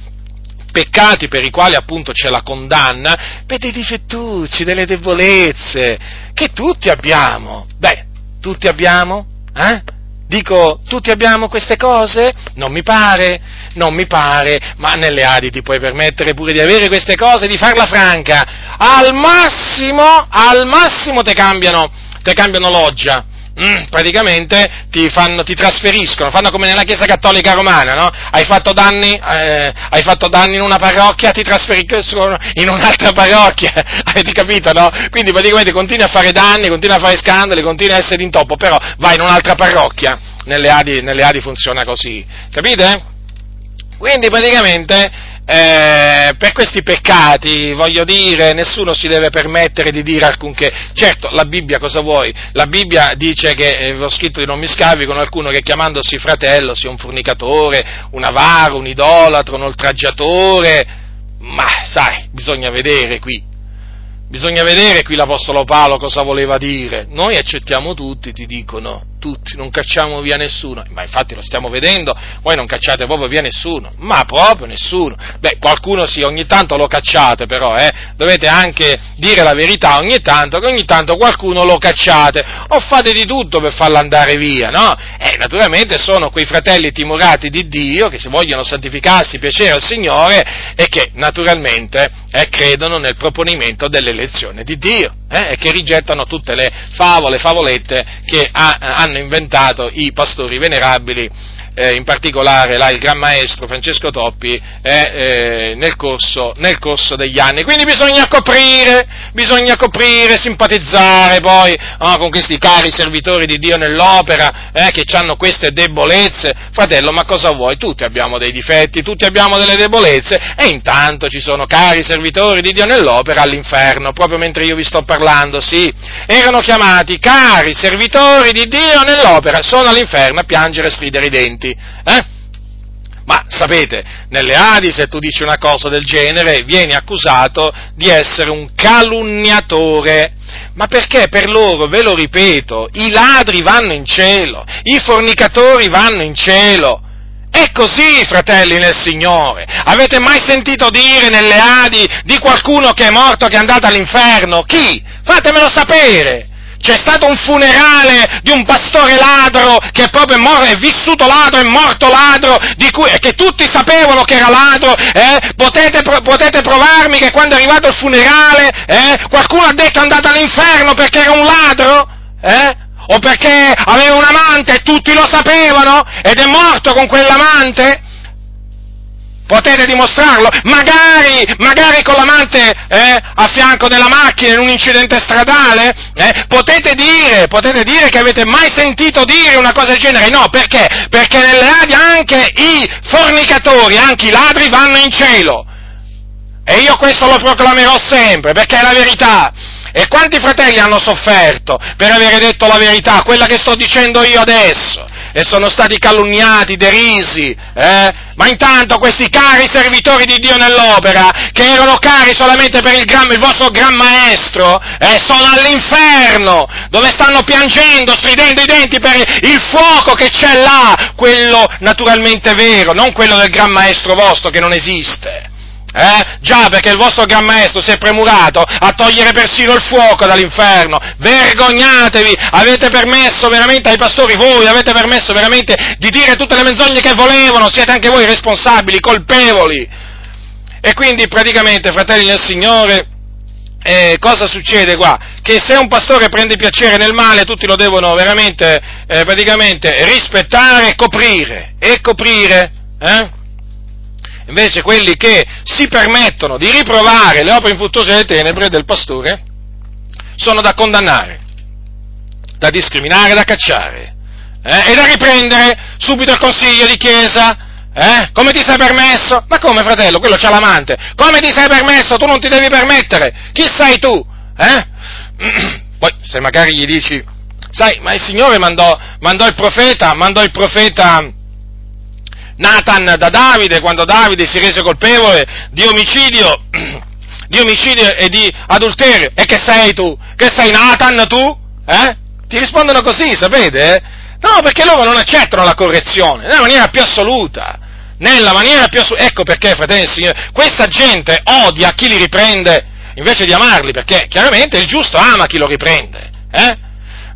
peccati per i quali appunto c'è la condanna per dei difettucci, delle debolezze che tutti abbiamo. Beh, tutti abbiamo? Eh? Dico, tutti abbiamo queste cose? Non mi pare, non mi pare, ma nelle Adi ti puoi permettere pure di avere queste cose di farla franca. Al massimo, al massimo te cambiano, te cambiano loggia. Mm, praticamente ti, fanno, ti, trasferiscono, fanno come nella Chiesa Cattolica Romana, no? Hai fatto, danni, eh, hai fatto danni in una parrocchia, ti trasferiscono in un'altra parrocchia, avete capito, no? Quindi praticamente continui a fare danni, continui a fare scandali, continui a essere in topo, però vai in un'altra parrocchia, nelle Adi, nelle Adi funziona così, capite? Quindi praticamente eh, per questi peccati, voglio dire, nessuno si deve permettere di dire alcunché. Certo, la Bibbia cosa vuoi? La Bibbia dice che, eh, ho scritto di non mi scavi con alcuno che chiamandosi fratello sia un fornicatore, un avaro, un idolatro, un oltraggiatore, ma sai, bisogna vedere qui, bisogna vedere qui l'Apostolo Paolo cosa voleva dire. Noi accettiamo tutti, ti dicono, tutti, non cacciamo via nessuno, ma infatti lo stiamo vedendo, voi non cacciate proprio via nessuno, ma proprio nessuno. Beh, qualcuno sì, ogni tanto lo cacciate però, eh, dovete anche dire la verità ogni tanto, che ogni tanto qualcuno lo cacciate, o fate di tutto per farlo andare via, no? E naturalmente sono quei fratelli timorati di Dio che si vogliono santificarsi, piacere al Signore e che naturalmente eh, credono nel proponimento dell'elezione di Dio eh, e che rigettano tutte le favole, favolette che ha, hanno inventato i pastori venerabili eh, in particolare là, il Gran Maestro Francesco Toppi eh, nel, corso, nel, corso, degli anni. Quindi bisogna coprire, bisogna coprire, simpatizzare poi oh, con questi cari servitori di Dio nell'opera eh, che hanno queste debolezze. Fratello, ma cosa vuoi? Tutti abbiamo dei difetti, tutti abbiamo delle debolezze e intanto ci sono cari servitori di Dio nell'opera all'inferno, proprio mentre io vi sto parlando, sì. Erano chiamati cari servitori di Dio nell'opera, sono all'inferno a piangere e stridere i denti avanti, eh? Ma sapete, nelle Adi se tu dici una cosa del genere vieni accusato di essere un calunniatore. Ma perché per loro, ve lo ripeto, i ladri vanno in cielo, i fornicatori vanno in cielo. È così, fratelli nel Signore. Avete mai sentito dire nelle Adi di qualcuno che è morto, che è andato all'inferno? Chi? Fatemelo sapere c'è stato un funerale di un pastore ladro che è proprio morto, è vissuto ladro, è morto ladro, cui, che tutti sapevano che era ladro, eh? potete, potete, provarmi che quando è arrivato il funerale eh? qualcuno ha detto è andato all'inferno perché era un ladro? Eh? O perché aveva un amante e tutti lo sapevano ed è morto con quell'amante? Potete dimostrarlo? Magari, magari con l'amante eh, a fianco della macchina in un incidente stradale? Eh? Potete dire, potete dire che avete mai sentito dire una cosa del genere? No, perché? Perché nelle radio anche i fornicatori, anche i ladri vanno in cielo. E io questo lo proclamerò sempre, perché è la verità. E quanti fratelli hanno sofferto per avere detto la verità, quella che sto dicendo io adesso? e sono stati calunniati, derisi, eh? ma intanto questi cari servitori di Dio nell'opera, che erano cari solamente per il, gran, il vostro gran maestro, eh? sono all'inferno, dove stanno piangendo, stridendo i denti per il fuoco che c'è là, quello naturalmente vero, non quello del gran maestro vostro che non esiste. Eh? Già, perché il vostro Gran Maestro si è premurato a togliere persino il fuoco dall'inferno. Vergognatevi! Avete permesso veramente ai pastori, voi avete permesso veramente di dire tutte le menzogne che volevano, siete anche voi responsabili, colpevoli. E quindi praticamente, fratelli del Signore, eh, cosa succede qua? Che se un pastore prende piacere nel male, tutti lo devono veramente, eh, praticamente rispettare e coprire. E coprire, eh? Invece quelli che si permettono di riprovare le opere infruttuose delle tenebre del pastore sono da condannare, da discriminare, da cacciare eh, e da riprendere subito il consiglio di chiesa. Eh? Come ti sei permesso? Ma come fratello? Quello c'ha l'amante. Come ti sei permesso? Tu non ti devi permettere. Chi sei tu? Eh? Poi se magari gli dici, sai, ma il Signore mandò, mandò il profeta, mandò il profeta Nathan da Davide, quando Davide si rese colpevole di omicidio, di omicidio e di adulterio. E che sei tu? Che sei Nathan tu? Eh? Ti rispondono così, sapete? No, perché loro non accettano la correzione, nella maniera più assoluta. Nella maniera più assoluta. Ecco perché, fratelli e signori, questa gente odia chi li riprende invece di amarli, perché chiaramente il giusto ama chi lo riprende. Eh?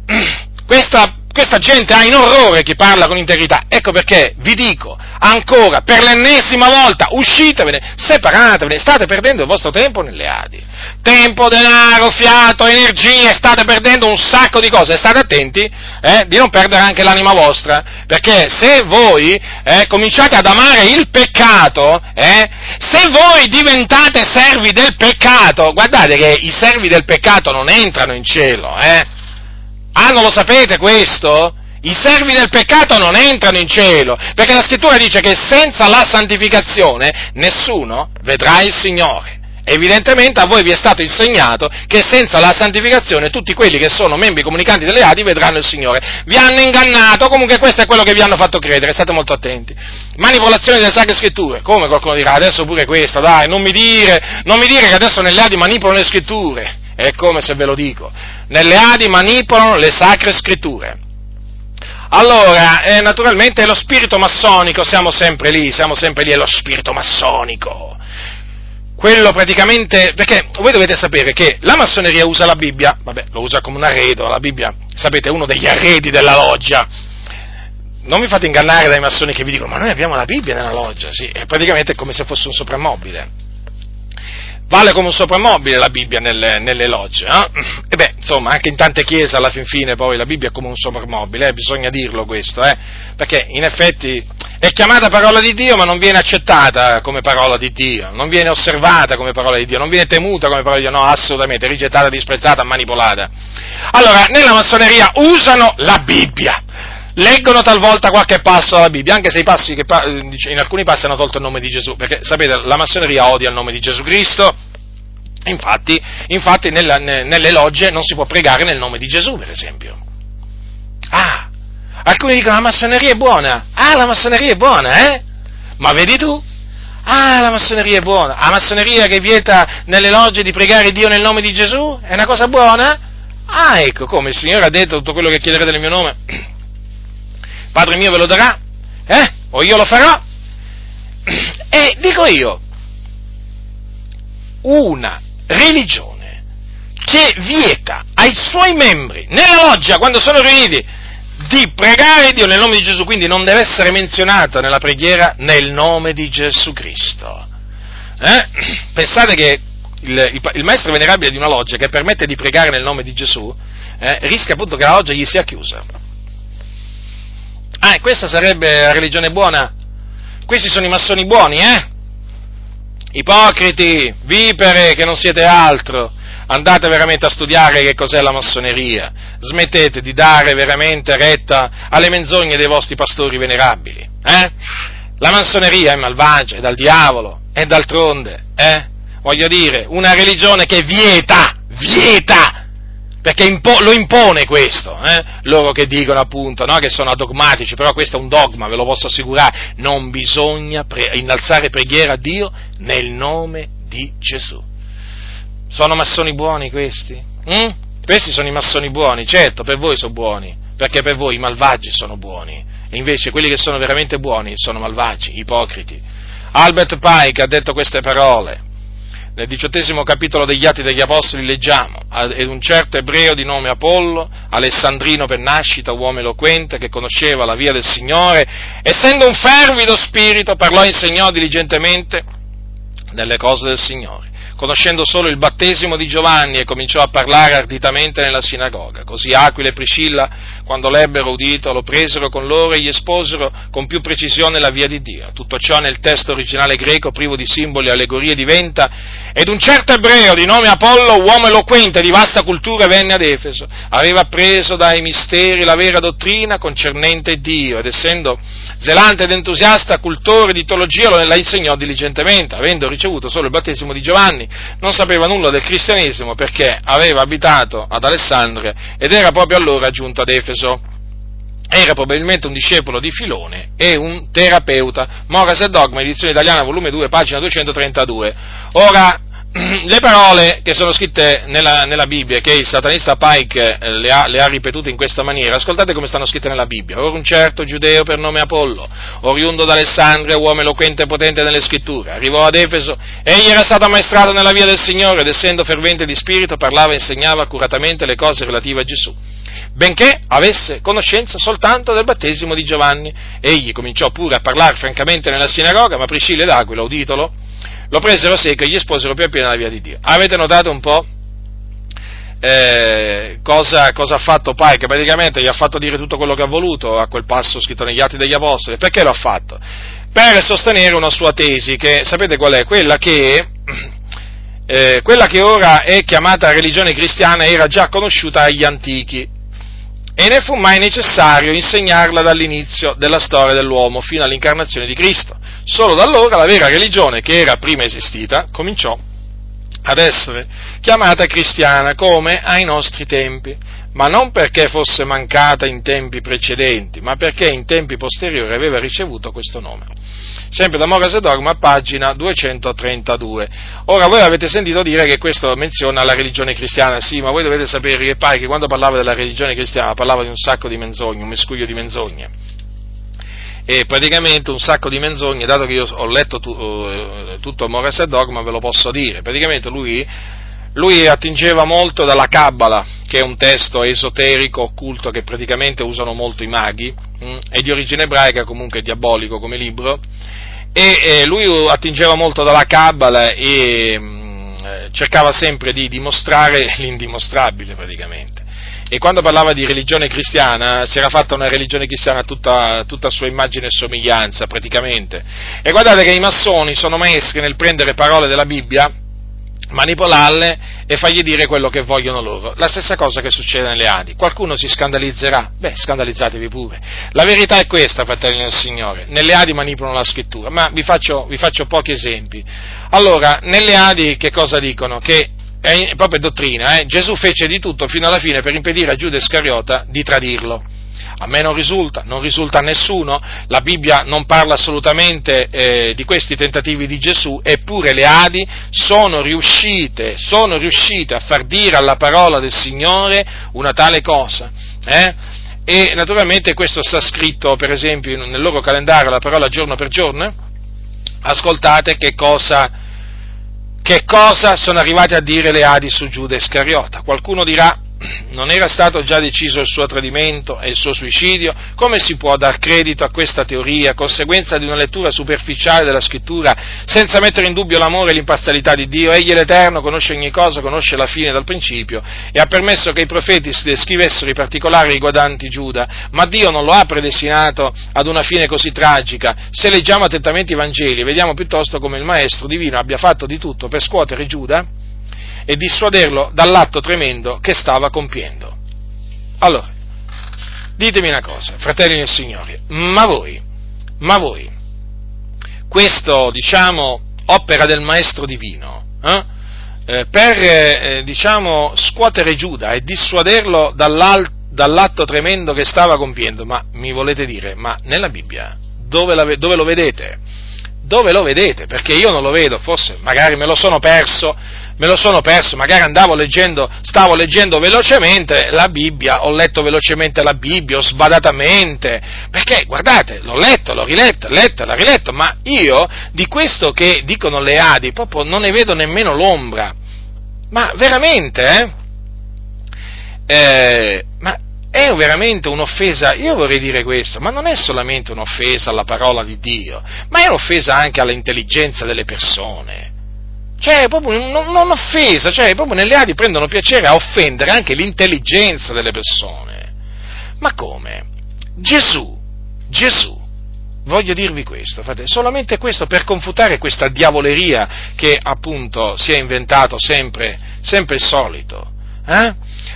Questa questa gente ha in orrore chi parla con integrità. Ecco perché vi dico ancora per l'ennesima volta, uscitevene, separatevene, state perdendo il vostro tempo nelle Adi. Tempo, denaro, fiato, energie, state perdendo un sacco di cose. State attenti eh, di non perdere anche l'anima vostra, perché se voi eh, cominciate ad amare il peccato, eh, se voi diventate servi del peccato, guardate che i servi del peccato non entrano in cielo, eh Ah, non lo sapete questo? I servi del peccato non entrano in cielo, perché la scrittura dice che senza la santificazione nessuno vedrà il Signore. Evidentemente a voi vi è stato insegnato che senza la santificazione tutti quelli che sono membri comunicanti delle Adi vedranno il Signore. Vi hanno ingannato, comunque questo è quello che vi hanno fatto credere, state molto attenti. Manipolazione delle sacre scritture, come qualcuno dirà, adesso pure questa, dai, non mi dire, non mi dire che adesso nelle Adi manipolano le scritture. È come se ve lo dico. Nelle Adi manipolano le sacre scritture. Allora, eh, naturalmente è lo spirito massonico, siamo sempre lì, siamo sempre lì, è lo spirito massonico. Quello praticamente, perché voi dovete sapere che la massoneria usa la Bibbia, vabbè, lo usa come un arredo, la Bibbia, sapete, è uno degli arredi della loggia. Non vi fate ingannare dai massoni che vi dicono, ma noi abbiamo la Bibbia nella loggia, sì, è praticamente come se fosse un soprammobile vale come un soprammobile la Bibbia nelle, nelle logge. Eh? E beh, insomma, anche in tante chiese alla fin fine poi la Bibbia è come un soprammobile, eh? bisogna dirlo questo, eh? perché in effetti è chiamata parola di Dio ma non viene accettata come parola di Dio, non viene osservata come parola di Dio, non viene temuta come parola di Dio, no, assolutamente, rigettata, disprezzata, manipolata. Allora, nella massoneria usano la Bibbia, leggono talvolta qualche passo dalla Bibbia, anche se passi che, in alcuni passi hanno tolto il nome di Gesù, perché sapete, la massoneria odia il nome di Gesù Cristo, infatti, infatti nella, nelle logge non si può pregare nel nome di Gesù, per esempio. Ah, alcuni dicono la massoneria è buona, ah, la massoneria è buona, eh? Ma vedi tu? Ah, la massoneria è buona, la massoneria che vieta nelle logge di pregare Dio nel nome di Gesù è una cosa buona? Ah, ecco, come il Signore ha detto tutto quello che chiederete nel mio nome Padre mio ve lo darà, eh? O io lo farò. E dico io, una religione che vieta ai suoi membri nella loggia quando sono riuniti di pregare Dio nel nome di Gesù, quindi non deve essere menzionata nella preghiera nel nome di Gesù Cristo. Eh? Pensate che il, il, il, maestro venerabile di una loggia che permette di pregare nel nome di Gesù eh, rischia appunto che la loggia gli sia chiusa. Ah, questa sarebbe la religione buona? Questi sono i massoni buoni, eh? Ipocriti, vipere, che non siete altro. Andate veramente a studiare che cos'è la massoneria. Smettete di dare veramente retta alle menzogne dei vostri pastori venerabili. Eh? La massoneria è malvagia, è dal diavolo, è d'altronde, eh? Voglio dire, una religione che vieta, vieta perché impo- lo impone questo, eh? loro che dicono appunto no? che sono adogmatici, però questo è un dogma, ve lo posso assicurare, non bisogna pre- innalzare preghiera a Dio nel nome di Gesù. Sono massoni buoni questi? Mm? Questi sono i massoni buoni, certo, per voi sono buoni, perché per voi i malvagi sono buoni, e invece quelli che sono veramente buoni sono malvagi, ipocriti. Albert Pike ha detto queste parole, nel diciottesimo capitolo degli Atti degli Apostoli leggiamo, ed un certo ebreo di nome Apollo, alessandrino per nascita, uomo eloquente, che conosceva la via del Signore, essendo un fervido spirito, parlò e insegnò diligentemente delle cose del Signore conoscendo solo il battesimo di Giovanni e cominciò a parlare arditamente nella sinagoga. Così Aquila e Priscilla, quando l'ebbero udito, lo presero con loro e gli esposero con più precisione la via di Dio. Tutto ciò nel testo originale greco, privo di simboli e allegorie, diventa ed un certo ebreo di nome Apollo, uomo eloquente di vasta cultura, venne ad Efeso. Aveva appreso dai misteri la vera dottrina concernente Dio ed essendo zelante ed entusiasta, cultore di teologia, la insegnò diligentemente, avendo ricevuto solo il battesimo di Giovanni, non sapeva nulla del cristianesimo perché aveva abitato ad Alessandria ed era proprio allora giunto ad Efeso. Era probabilmente un discepolo di Filone e un terapeuta. Moras e Dogma, edizione italiana, volume 2, pagina 232. Ora, le parole che sono scritte nella, nella Bibbia, che il satanista Pike eh, le ha, le ha, ripetute in questa maniera, ascoltate come stanno scritte nella Bibbia. Ora un certo giudeo per nome Apollo, oriundo d'Alessandria, uomo eloquente e potente nelle scritture, arrivò ad Efeso, egli era stato ammaestrato nella via del Signore ed essendo fervente di spirito parlava e insegnava accuratamente le cose relative a Gesù benché avesse conoscenza soltanto del battesimo di Giovanni. Egli cominciò pure a parlare francamente nella sinagoga, ma Priscilla ed Aquila, uditolo, lo presero secco e gli esposero più appieno la via di Dio. Avete notato un po'? Eh, cosa, cosa, ha fatto Pai? Che praticamente gli ha fatto dire tutto quello che ha voluto a quel passo scritto negli Atti degli Apostoli. Perché lo ha fatto? Per sostenere una sua tesi, che sapete qual è? Quella che, eh, quella che ora è chiamata religione cristiana era già conosciuta agli antichi e ne fu mai necessario insegnarla dall'inizio della storia dell'uomo fino all'incarnazione di Cristo. Solo da allora la vera religione, che era prima esistita, cominciò ad essere chiamata cristiana come ai nostri tempi, ma non perché fosse mancata in tempi precedenti, ma perché in tempi posteriori aveva ricevuto questo nome sempre da Moras e Dogma, pagina 232. Ora, voi avete sentito dire che questo menziona la religione cristiana, sì, ma voi dovete sapere che pare che quando parlava della religione cristiana parlava di un sacco di menzogne, un miscuglio di menzogne. E praticamente un sacco di menzogne, dato che io ho letto tu, uh, tutto Moras e Dogma, ve lo posso dire. Praticamente lui lui attingeva molto dalla Kabbala, che è un testo esoterico, occulto, che praticamente usano molto i maghi, mh, mm, è di origine ebraica, comunque diabolico come libro, e eh, lui attingeva molto dalla Kabbala e mh, mm, cercava sempre di dimostrare l'indimostrabile praticamente. E quando parlava di religione cristiana, si era fatta una religione cristiana tutta, tutta sua immagine e somiglianza, praticamente. E guardate che i massoni sono maestri nel prendere parole della Bibbia manipolarle e fargli dire quello che vogliono loro. La stessa cosa che succede nelle Adi. Qualcuno si scandalizzerà? Beh, scandalizzatevi pure. La verità è questa, fratelli del Signore. Nelle Adi manipolano la scrittura, ma vi faccio, vi faccio pochi esempi. Allora, nelle Adi che cosa dicono? Che è proprio dottrina, eh? Gesù fece di tutto fino alla fine per impedire a Giuda Iscariota di tradirlo. A me non risulta, non risulta a nessuno, la Bibbia non parla assolutamente eh, di questi tentativi di Gesù, eppure le Adi sono riuscite, sono riuscite a far dire alla parola del Signore una tale cosa. Eh? E naturalmente questo sta scritto, per esempio, nel loro calendario la parola giorno per giorno. Ascoltate che cosa, che cosa sono arrivati a dire le Adi su Giuda Iscariota. Qualcuno dirà, non era stato già deciso il suo tradimento e il suo suicidio? Come si può dar credito a questa teoria, conseguenza di una lettura superficiale della scrittura, senza mettere in dubbio l'amore e l'imparzialità di Dio? Egli l'Eterno conosce ogni cosa, conosce la fine dal principio e ha permesso che i profeti si descrivessero i particolari riguardanti Giuda, ma Dio non lo ha predestinato ad una fine così tragica. Se leggiamo attentamente i Vangeli, vediamo piuttosto come il Maestro divino abbia fatto di tutto per scuotere Giuda e dissuaderlo dall'atto tremendo che stava compiendo. Allora, ditemi una cosa, fratelli del Signore, ma voi, ma voi, questo, diciamo, opera del Maestro Divino, eh, eh, per, eh, diciamo, scuotere Giuda e dissuaderlo dall'atto tremendo che stava compiendo, ma mi volete dire, ma nella Bibbia dove, la, dove lo vedete? Dove lo vedete? Perché io non lo vedo, forse magari me lo sono perso, me lo sono perso, magari andavo leggendo, stavo leggendo velocemente la Bibbia, ho letto velocemente la Bibbia, ho sbadatamente, perché guardate, l'ho letto, l'ho riletta, letta, l'ho riletto, ma io di questo che dicono le Adi proprio non ne vedo nemmeno l'ombra. Ma veramente, eh? eh ma è veramente un'offesa, io vorrei dire questo, ma non è solamente un'offesa alla parola di Dio, ma è un'offesa anche all'intelligenza delle persone Cioè, proprio non, non offesa, cioè, proprio nelle Adi prendono piacere a offendere anche l'intelligenza delle persone. Ma come? Gesù, Gesù, voglio dirvi questo, fate, solamente questo per confutare questa diavoleria che appunto si è inventato sempre, sempre il solito. Eh?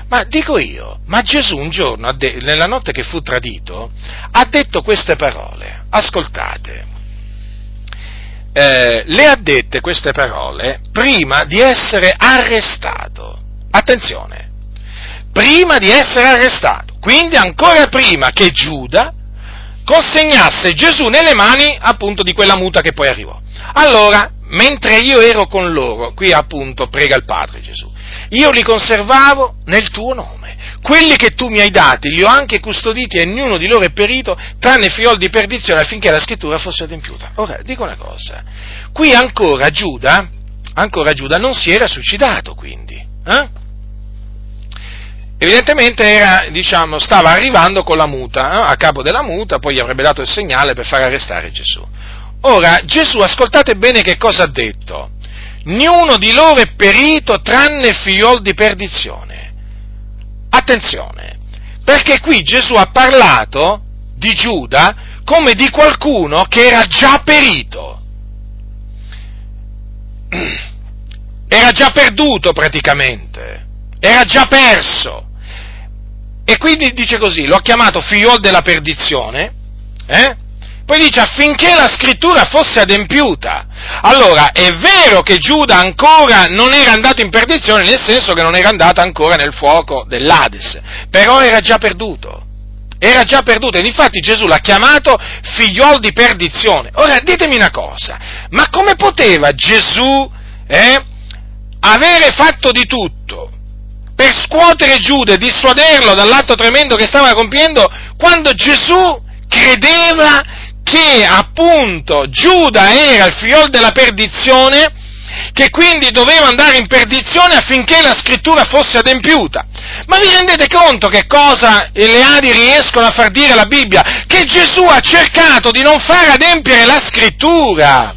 Ma dico io, ma Gesù un giorno, nella notte che fu tradito, ha detto queste parole, ascoltate, eh, le ha dette queste parole prima di essere arrestato. Attenzione, prima di essere arrestato, quindi ancora prima che Giuda consegnasse Gesù nelle mani appunto di quella muta che poi arrivò. Allora, mentre io ero con loro, qui appunto prega il Padre Gesù, io li conservavo nel tuo nome. Quelli che tu mi hai dati li ho anche custoditi e ognuno di loro è perito, tranne fiol di perdizione, affinché la scrittura fosse adempiuta. Ora, dico una cosa, qui ancora Giuda, ancora Giuda non si era suicidato quindi, eh? Evidentemente era, diciamo, stava arrivando con la muta, eh? a capo della muta, poi gli avrebbe dato il segnale per far arrestare Gesù. Ora, Gesù, ascoltate bene che cosa ha detto. Niuno di loro è perito tranne figliol di perdizione. Attenzione, perché qui Gesù ha parlato di Giuda come di qualcuno che era già perito. Era già perduto praticamente, era già perso. E quindi dice così, l'ho chiamato figliol della perdizione, eh? Poi dice affinché la scrittura fosse adempiuta. Allora, è vero che Giuda ancora non era andato in perdizione, nel senso che non era andato ancora nel fuoco dell'Ades, però era già perduto. Era già perduto, ed infatti Gesù l'ha chiamato figliol di perdizione. Ora, ditemi una cosa, ma come poteva Gesù eh, avere fatto di tutto per scuotere Giuda e dissuaderlo dall'atto tremendo che stava compiendo quando Gesù credeva che appunto Giuda era il figlio della perdizione, che quindi doveva andare in perdizione affinché la scrittura fosse adempiuta. Ma vi rendete conto che cosa le Adi riescono a far dire alla Bibbia? Che Gesù ha cercato di non far adempiere la scrittura.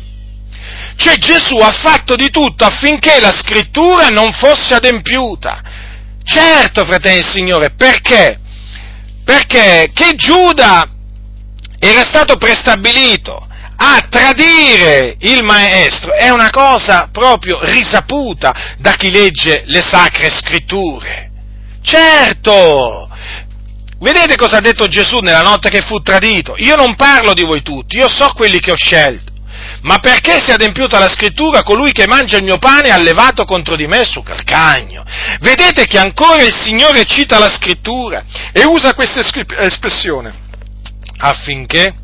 Cioè Gesù ha fatto di tutto affinché la scrittura non fosse adempiuta. Certo, fratelli e Signore, perché? Perché che Giuda era stato prestabilito a tradire il maestro è una cosa proprio risaputa da chi legge le sacre scritture. Certo! Vedete cosa ha detto Gesù nella notte che fu tradito? Io non parlo di voi tutti, io so quelli che ho scelto. Ma perché si è adempiuta la scrittura, colui che mangia il mio pane ha levato contro di me su calcagno. Vedete che ancora il Signore cita la scrittura e usa questa espressione affinché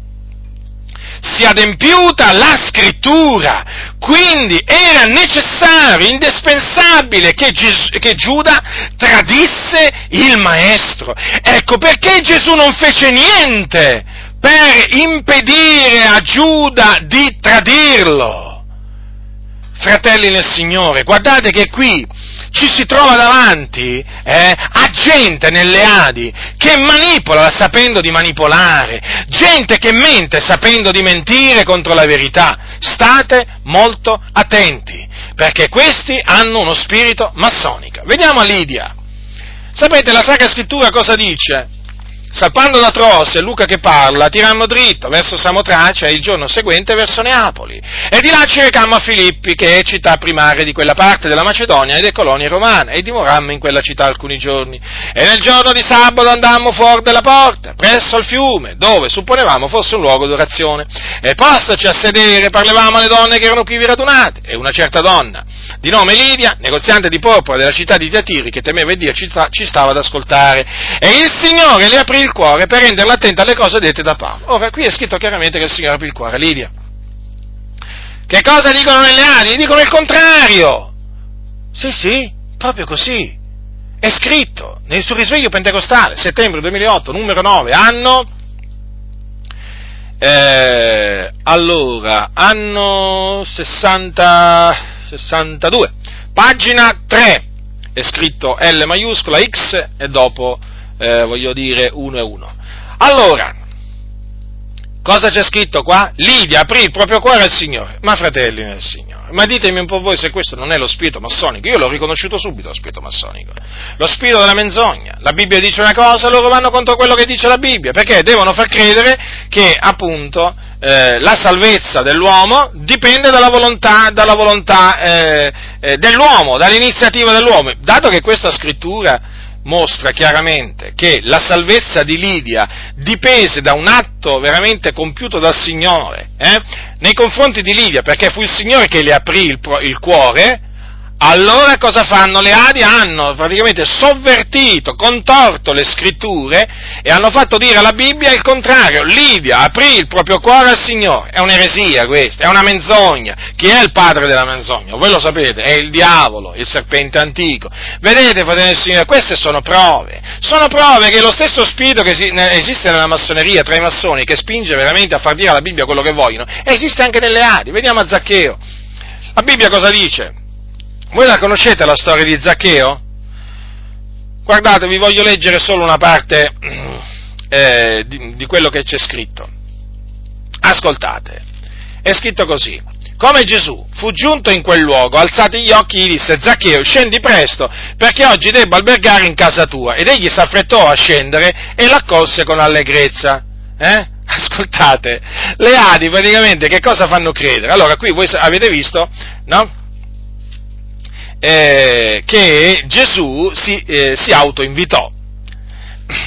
sia adempiuta la scrittura. Quindi era necessario, indispensabile che, Gesù, che, Giuda tradisse il maestro. Ecco perché Gesù non fece niente per impedire a Giuda di tradirlo. Fratelli nel Signore, guardate che qui ci si trova davanti eh, a gente nelle Adi che manipola sapendo di manipolare, gente che mente sapendo di mentire contro la verità. State molto attenti, perché questi hanno uno spirito massonico. Vediamo a Lidia. Sapete la Sacra Scrittura cosa dice? Salpando da Tros, è Luca che parla, tirammo dritto verso Samotracia e il giorno seguente verso Neapoli. E di là ci recammo a Filippi, che è città primaria di quella parte della Macedonia ed è colonia romana, e dimorammo in quella città alcuni giorni. E nel giorno di sabato andammo fuori della porta, presso al fiume, dove supponevamo fosse un luogo d'orazione. E postoci a sedere, parlavamo alle donne che erano qui radunate, e una certa donna, di nome Lidia, negoziante di porpora della città di Tiatiri, che temeva Dio, ci, ci stava ad ascoltare. E il Signore le aprì il cuore per renderla attenta alle cose dette da Paolo. Ora, qui è scritto chiaramente che il Signore aprì il cuore Lidia. Che cosa dicono nelle ali? Dicono il contrario. Sì, sì, proprio così. È scritto nel suo risveglio pentecostale, settembre 2008, numero 9, anno... Eh, allora, anno 60, 62, pagina 3, è scritto L maiuscola X e dopo eh, voglio dire, uno e uno. Allora, Cosa c'è scritto qua? Lidia aprì il proprio cuore al Signore. Ma fratelli nel Signore, ma ditemi un po' voi se questo non è lo spirito massonico. Io l'ho riconosciuto subito lo spirito massonico. Lo spirito della menzogna. La Bibbia dice una cosa, loro vanno contro quello che dice la Bibbia, perché devono far credere che appunto eh, la salvezza dell'uomo dipende dalla volontà, dalla volontà eh, eh, dell'uomo, dall'iniziativa dell'uomo. Dato che questa scrittura mostra chiaramente che la salvezza di Lidia dipese da un atto veramente compiuto dal Signore eh, nei confronti di Lidia, perché fu il Signore che le aprì il, il cuore, allora cosa fanno? Le Adi hanno praticamente sovvertito, contorto le scritture e hanno fatto dire alla Bibbia il contrario. Lidia aprì il proprio cuore al Signore. È un'eresia questa, è una menzogna. Chi è il padre della menzogna? Voi lo sapete, è il diavolo, il serpente antico. Vedete, fratelli del Signore, queste sono prove. Sono prove che lo stesso spirito che esiste nella massoneria, tra i massoni, che spinge veramente a far dire alla Bibbia quello che vogliono, esiste anche nelle Adi. Vediamo a Zaccheo. La Bibbia cosa dice? Voi la conoscete la storia di Zaccheo? Guardate, vi voglio leggere solo una parte eh, di, di quello che c'è scritto. Ascoltate, è scritto così. Come Gesù fu giunto in quel luogo, alzati gli occhi, gli disse, Zaccheo, scendi presto, perché oggi debbo albergare in casa tua. Ed egli s'affrettò a scendere e l'accolse con allegrezza. Eh? Ascoltate, le Adi praticamente che cosa fanno credere? Allora, qui voi avete visto, no? Eh, che Gesù si, eh, si autoinvitò.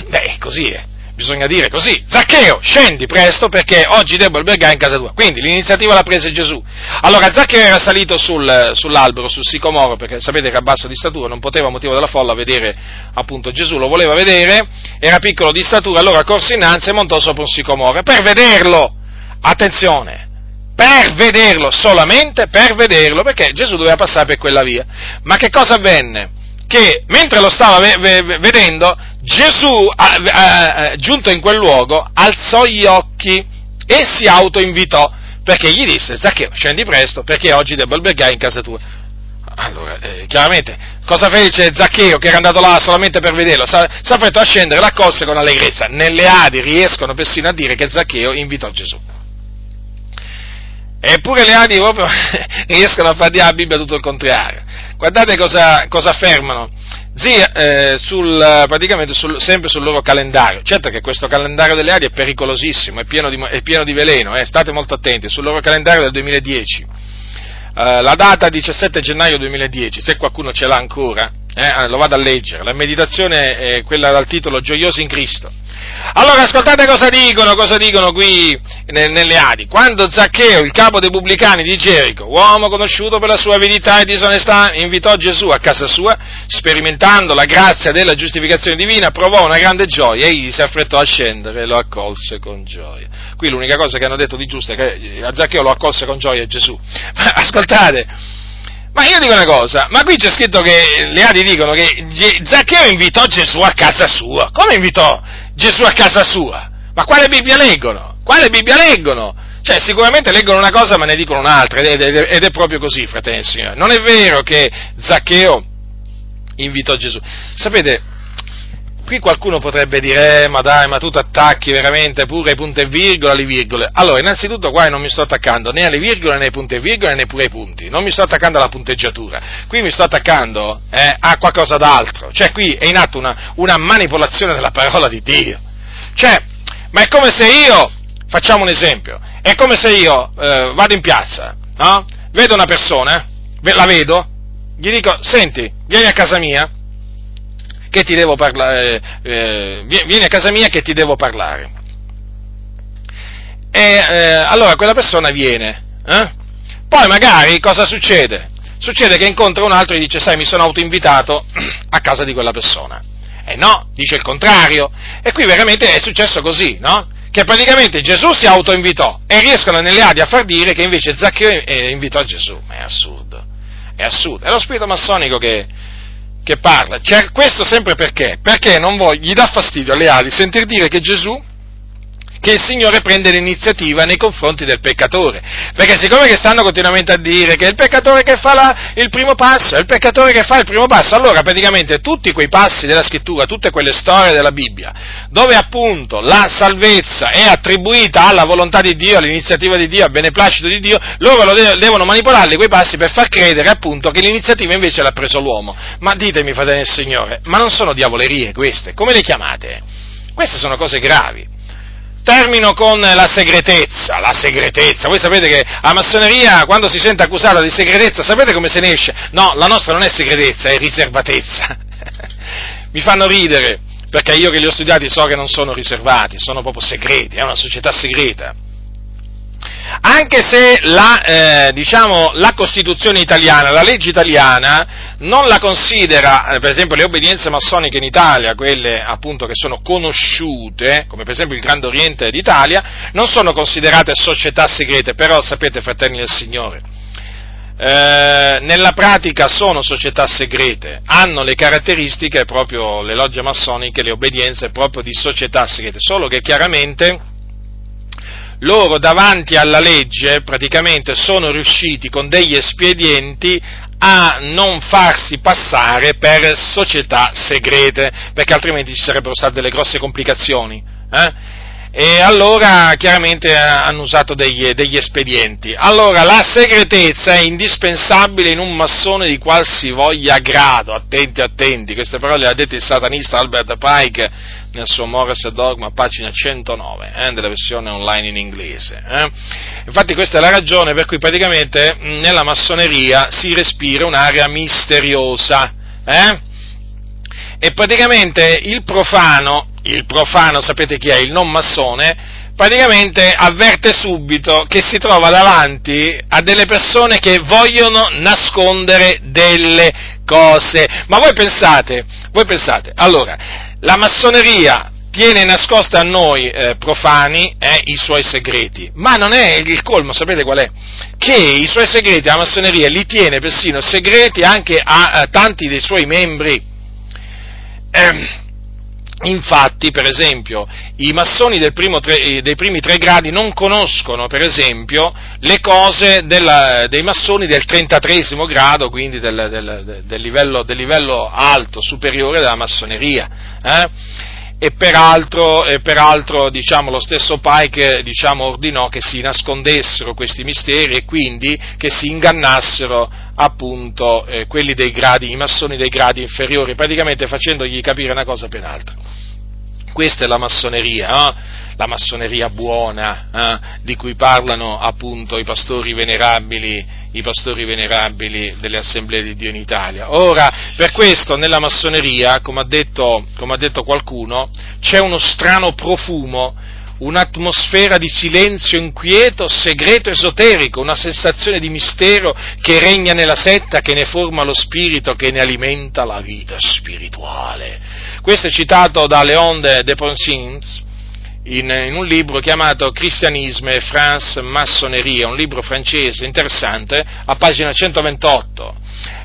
Beh, così è. Bisogna dire così, Zaccheo, scendi presto perché oggi devo albergare in casa tua. Quindi l'iniziativa l'ha presa Gesù. Allora Zaccheo era salito sul, sull'albero, sul sicomoro, perché sapete che era basso di statura, non poteva a motivo della folla vedere appunto Gesù, lo voleva vedere, era piccolo di statura, allora corse innanzi e montò sopra un sicomoro per vederlo. Attenzione, per vederlo, solamente per vederlo, perché Gesù doveva passare per quella via. Ma che cosa avvenne? Che mentre lo stava ve- ve- vedendo, Gesù, giunto in quel luogo, alzò gli occhi e si autoinvitò, perché gli disse, Zaccheo, scendi presto, perché oggi devo albergare in casa tua. Allora, eh, chiaramente, cosa fece Zaccheo che era andato là solamente per vederlo? Si affrettò a scendere, l'accolse con allegrezza. Nelle Adi riescono persino a dire che Zaccheo invitò Gesù. Eppure le Adi proprio riescono a far dire alla Bibbia tutto il contrario. Guardate cosa, cosa affermano. Zia, eh, sul, praticamente sul, sempre sul loro calendario. Certo che questo calendario delle Adi è pericolosissimo, è pieno di, è pieno di veleno, eh, state molto attenti. Sul loro calendario del 2010, eh, la data 17 gennaio 2010, se qualcuno ce l'ha ancora, eh, lo vado a leggere. La meditazione è quella dal titolo Gioiosi in Cristo. Allora ascoltate cosa dicono, cosa dicono qui nelle Adi. Quando Zaccheo, il capo dei pubblicani di Gerico, uomo conosciuto per la sua avidità e disonestà, invitò Gesù a casa sua, sperimentando la grazia della giustificazione divina, provò una grande gioia e egli si affrettò a scendere e lo accolse con gioia. Qui l'unica cosa che hanno detto di giusto è che a Zaccheo lo accolse con gioia Gesù. Ma ascoltate, ma io dico una cosa, ma qui c'è scritto che le Adi dicono che Zaccheo invitò Gesù a casa sua. Come invitò Gesù a casa sua? Ma quale Bibbia leggono? Quale Bibbia leggono? Cioè, sicuramente leggono una cosa ma ne dicono un'altra, ed è, ed è proprio così, fratelli e signori. Non è vero che Zaccheo invitò Gesù. Sapete, qui qualcuno potrebbe dire, eh, ma dai, ma tu ti attacchi veramente pure ai punti e virgola, alle virgole. Allora, innanzitutto qua non mi sto attaccando né alle virgole, né ai punti e virgole, né pure ai punti. Non mi sto attaccando alla punteggiatura. Qui mi sto attaccando eh, a qualcosa d'altro. Cioè, qui è in atto una, una manipolazione della parola di Dio. Cioè, ma è come se io, facciamo un esempio, è come se io eh, vado in piazza, no? Vedo una persona, la vedo, gli dico, senti, vieni a casa mia, che ti devo parlare, eh, vieni a casa mia che ti devo parlare. E eh, allora quella persona viene, eh? poi magari cosa succede? Succede che incontra un altro e dice, sai, mi sono autoinvitato a casa di quella persona. E no, dice il contrario. E qui veramente è successo così, no? Che praticamente Gesù si autoinvitò e riescono nelle Adi a far dire che invece Zaccheo eh, invitò Gesù. Ma è assurdo, è assurdo. È lo spirito massonico che, che parla. Cioè, questo sempre perché? Perché non vuoi, gli dà fastidio alle ali sentir dire che Gesù che il Signore prende l'iniziativa nei confronti del peccatore. Perché siccome che stanno continuamente a dire che è il peccatore che fa la, il primo passo, è il peccatore che fa il primo passo, allora praticamente tutti quei passi della scrittura, tutte quelle storie della Bibbia, dove appunto la salvezza è attribuita alla volontà di Dio, all'iniziativa di Dio, al beneplacito di Dio, loro de- devono manipolarli quei passi per far credere appunto che l'iniziativa invece l'ha preso l'uomo. Ma ditemi, fratelli del Signore, ma non sono diavolerie queste? Come le chiamate? Queste sono cose gravi. Termino con la segretezza, la segretezza. Voi sapete che la massoneria, quando si sente accusata di segretezza, sapete come se ne esce? No, la nostra non è segretezza, è riservatezza. Mi fanno ridere, perché io che li ho studiati so che non sono riservati, sono proprio segreti, è una società segreta anche se la, eh, diciamo, la, Costituzione italiana, la legge italiana, non la considera, eh, per esempio, le obbedienze massoniche in Italia, quelle appunto che sono conosciute, come per esempio il Grande Oriente d'Italia, non sono considerate società segrete, però sapete, fratelli del Signore, eh, nella pratica sono società segrete, hanno le caratteristiche proprio, le logge massoniche, le obbedienze proprio di società segrete, solo che chiaramente loro davanti alla legge praticamente sono riusciti con degli espedienti a non farsi passare per società segrete, perché altrimenti ci sarebbero state delle grosse complicazioni. Eh? E allora chiaramente hanno usato degli, degli, espedienti. Allora la segretezza è indispensabile in un massone di qualsivoglia grado, attenti, attenti, queste parole le ha dette il satanista Albert Pike nel suo Morris Dogma, pagina 109, eh, della versione online in inglese. Eh. Infatti questa è la ragione per cui praticamente nella massoneria si respira un'area misteriosa. Eh? E praticamente il profano, il profano sapete chi è? Il non massone, praticamente avverte subito che si trova davanti a delle persone che vogliono nascondere delle cose. Ma voi pensate, voi pensate, allora, la massoneria tiene nascosta a noi eh, profani eh, i suoi segreti, ma non è il colmo, sapete qual è? Che i suoi segreti, la massoneria li tiene persino segreti anche a, a tanti dei suoi membri. Eh, Infatti, per esempio, i massoni tre, eh, dei primi tre gradi non conoscono, per esempio, le cose della, dei massoni del 33 grado, quindi del, del, del, livello, del, livello, alto, superiore della massoneria. Eh? E peraltro, e peraltro diciamo, lo stesso Pike diciamo, ordinò che si nascondessero questi misteri e quindi che si ingannassero appunto eh, quelli dei gradi, i massoni dei gradi inferiori, praticamente facendogli capire una cosa per un'altra. Questa è la massoneria, eh? la massoneria buona, eh? di cui parlano appunto i pastori venerabili, i pastori venerabili delle assemblee di Dio in Italia. Ora, per questo nella massoneria, come ha detto, come ha detto qualcuno, c'è uno strano profumo un'atmosfera di silenzio inquieto, segreto, esoterico, una sensazione di mistero che regna nella setta, che ne forma lo spirito, che ne alimenta la vita spirituale. Questo è citato da Léon de, Ponsins in, in, un libro chiamato Cristianisme e France Massonerie, un libro francese interessante, a pagina 128.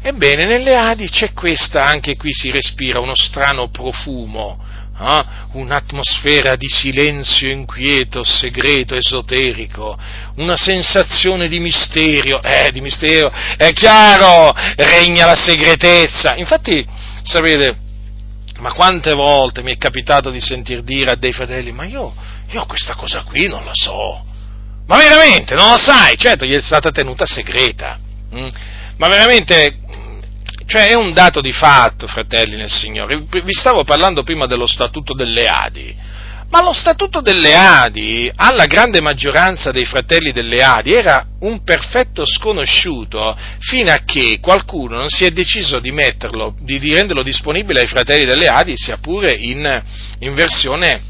Ebbene, nelle Adi c'è questa, anche qui si respira uno strano profumo, eh? un'atmosfera di silenzio inquieto, segreto, esoterico, una sensazione di misterio, eh, di mistero, è chiaro, regna la segretezza. Infatti, sapete, ma quante volte mi è capitato di sentir dire a dei fratelli, ma io, io questa cosa qui non la so. Ma veramente, non lo sai? Certo, gli è stata tenuta segreta. Mm? Ma veramente cioè è un dato di fatto, fratelli nel Signore. Vi stavo parlando prima dello statuto delle Adi, ma lo statuto delle Adi alla grande maggioranza dei fratelli delle Adi era un perfetto sconosciuto fino a che qualcuno non si è deciso di metterlo, di, di renderlo disponibile ai fratelli delle Adi, sia pure in, in versione,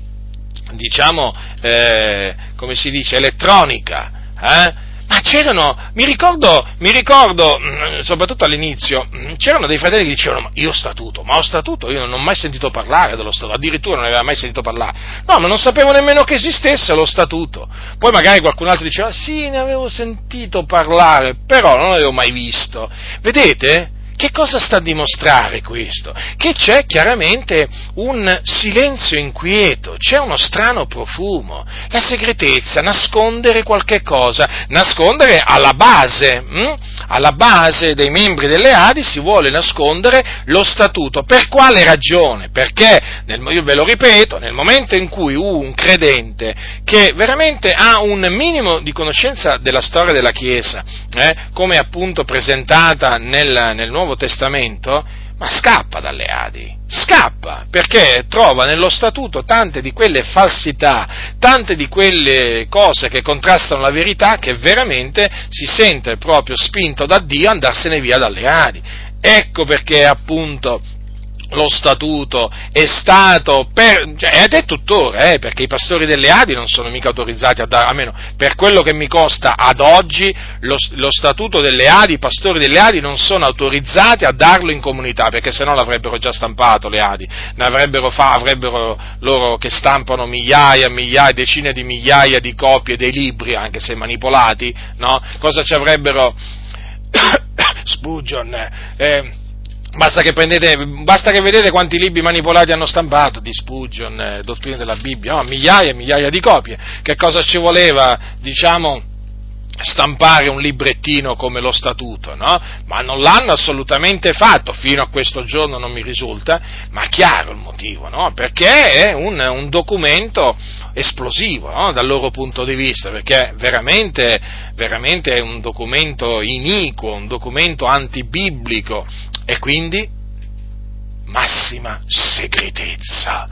diciamo, eh, come si dice, elettronica. Eh? Ma c'erano, mi ricordo, mi ricordo, mm, soprattutto all'inizio, mm, c'erano dei fratelli che dicevano, io statuto, ma ho statuto, io non ho mai sentito parlare dello statuto, addirittura non aveva mai sentito parlare. No, ma non sapevo nemmeno che esistesse lo statuto. Poi magari qualcun altro diceva, sì, ne avevo sentito parlare, però non l'avevo mai visto. Vedete? Che cosa sta a dimostrare questo? Che c'è chiaramente un silenzio inquieto, c'è uno strano profumo, la segretezza, nascondere qualche cosa, nascondere alla base, hm? alla base dei membri delle Adi si vuole nascondere lo statuto. Per quale ragione? Perché, nel, io ve lo ripeto, nel momento in cui un credente che veramente ha un minimo di conoscenza della storia della Chiesa, eh, come appunto presentata nel, nel Nuovo Testamento, ma scappa dalle Adi, scappa, perché trova nello statuto tante di quelle falsità, tante di quelle cose che contrastano la verità, che veramente si sente proprio spinto da Dio a andarsene via dalle Adi. Ecco perché appunto lo statuto è stato, per, cioè, ed è tuttora, eh, perché i pastori delle Adi non sono mica autorizzati a dare, almeno per quello che mi costa ad oggi, lo, lo, statuto delle Adi, i pastori delle Adi non sono autorizzati a darlo in comunità, perché se no l'avrebbero già stampato le Adi, ne avrebbero, fa, avrebbero loro che stampano migliaia, migliaia, decine di migliaia di copie dei libri, anche se manipolati, no? Cosa ci avrebbero? Spurgeon, eh, Basta che, prendete, basta che, vedete quanti libri manipolati hanno stampato di Spurgeon, eh, dottrine della Bibbia, no? migliaia e migliaia di copie. Che cosa ci voleva, diciamo, stampare un librettino come lo statuto, no? Ma non l'hanno assolutamente fatto, fino a questo giorno non mi risulta, ma chiaro il motivo, no? Perché è un, un documento esplosivo no? dal loro punto di vista, perché veramente, veramente è un documento iniquo, un documento antibiblico, e quindi massima segretezza.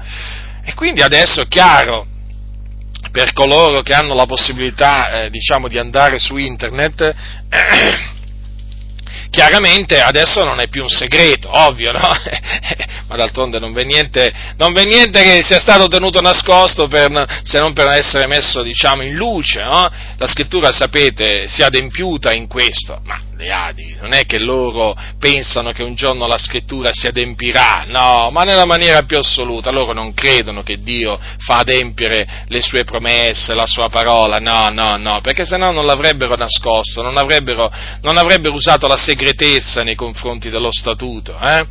E quindi adesso è chiaro, per coloro che hanno la possibilità, eh, diciamo, di andare su internet, eh, chiaramente adesso non è più un segreto, ovvio, no? Ma d'altronde non v'è, niente, non v'è niente, che sia stato tenuto nascosto per, se non per essere messo, diciamo, in luce, no? La scrittura, sapete, si è adempiuta in questo, ma le Adi, non è che loro pensano che un giorno la scrittura si adempirà, no, ma nella maniera più assoluta, loro non credono che Dio fa adempiere le sue promesse, la sua parola, no, no, no, perché se no non l'avrebbero nascosto, non avrebbero, non avrebbero usato la segretezza nei confronti dello statuto, eh?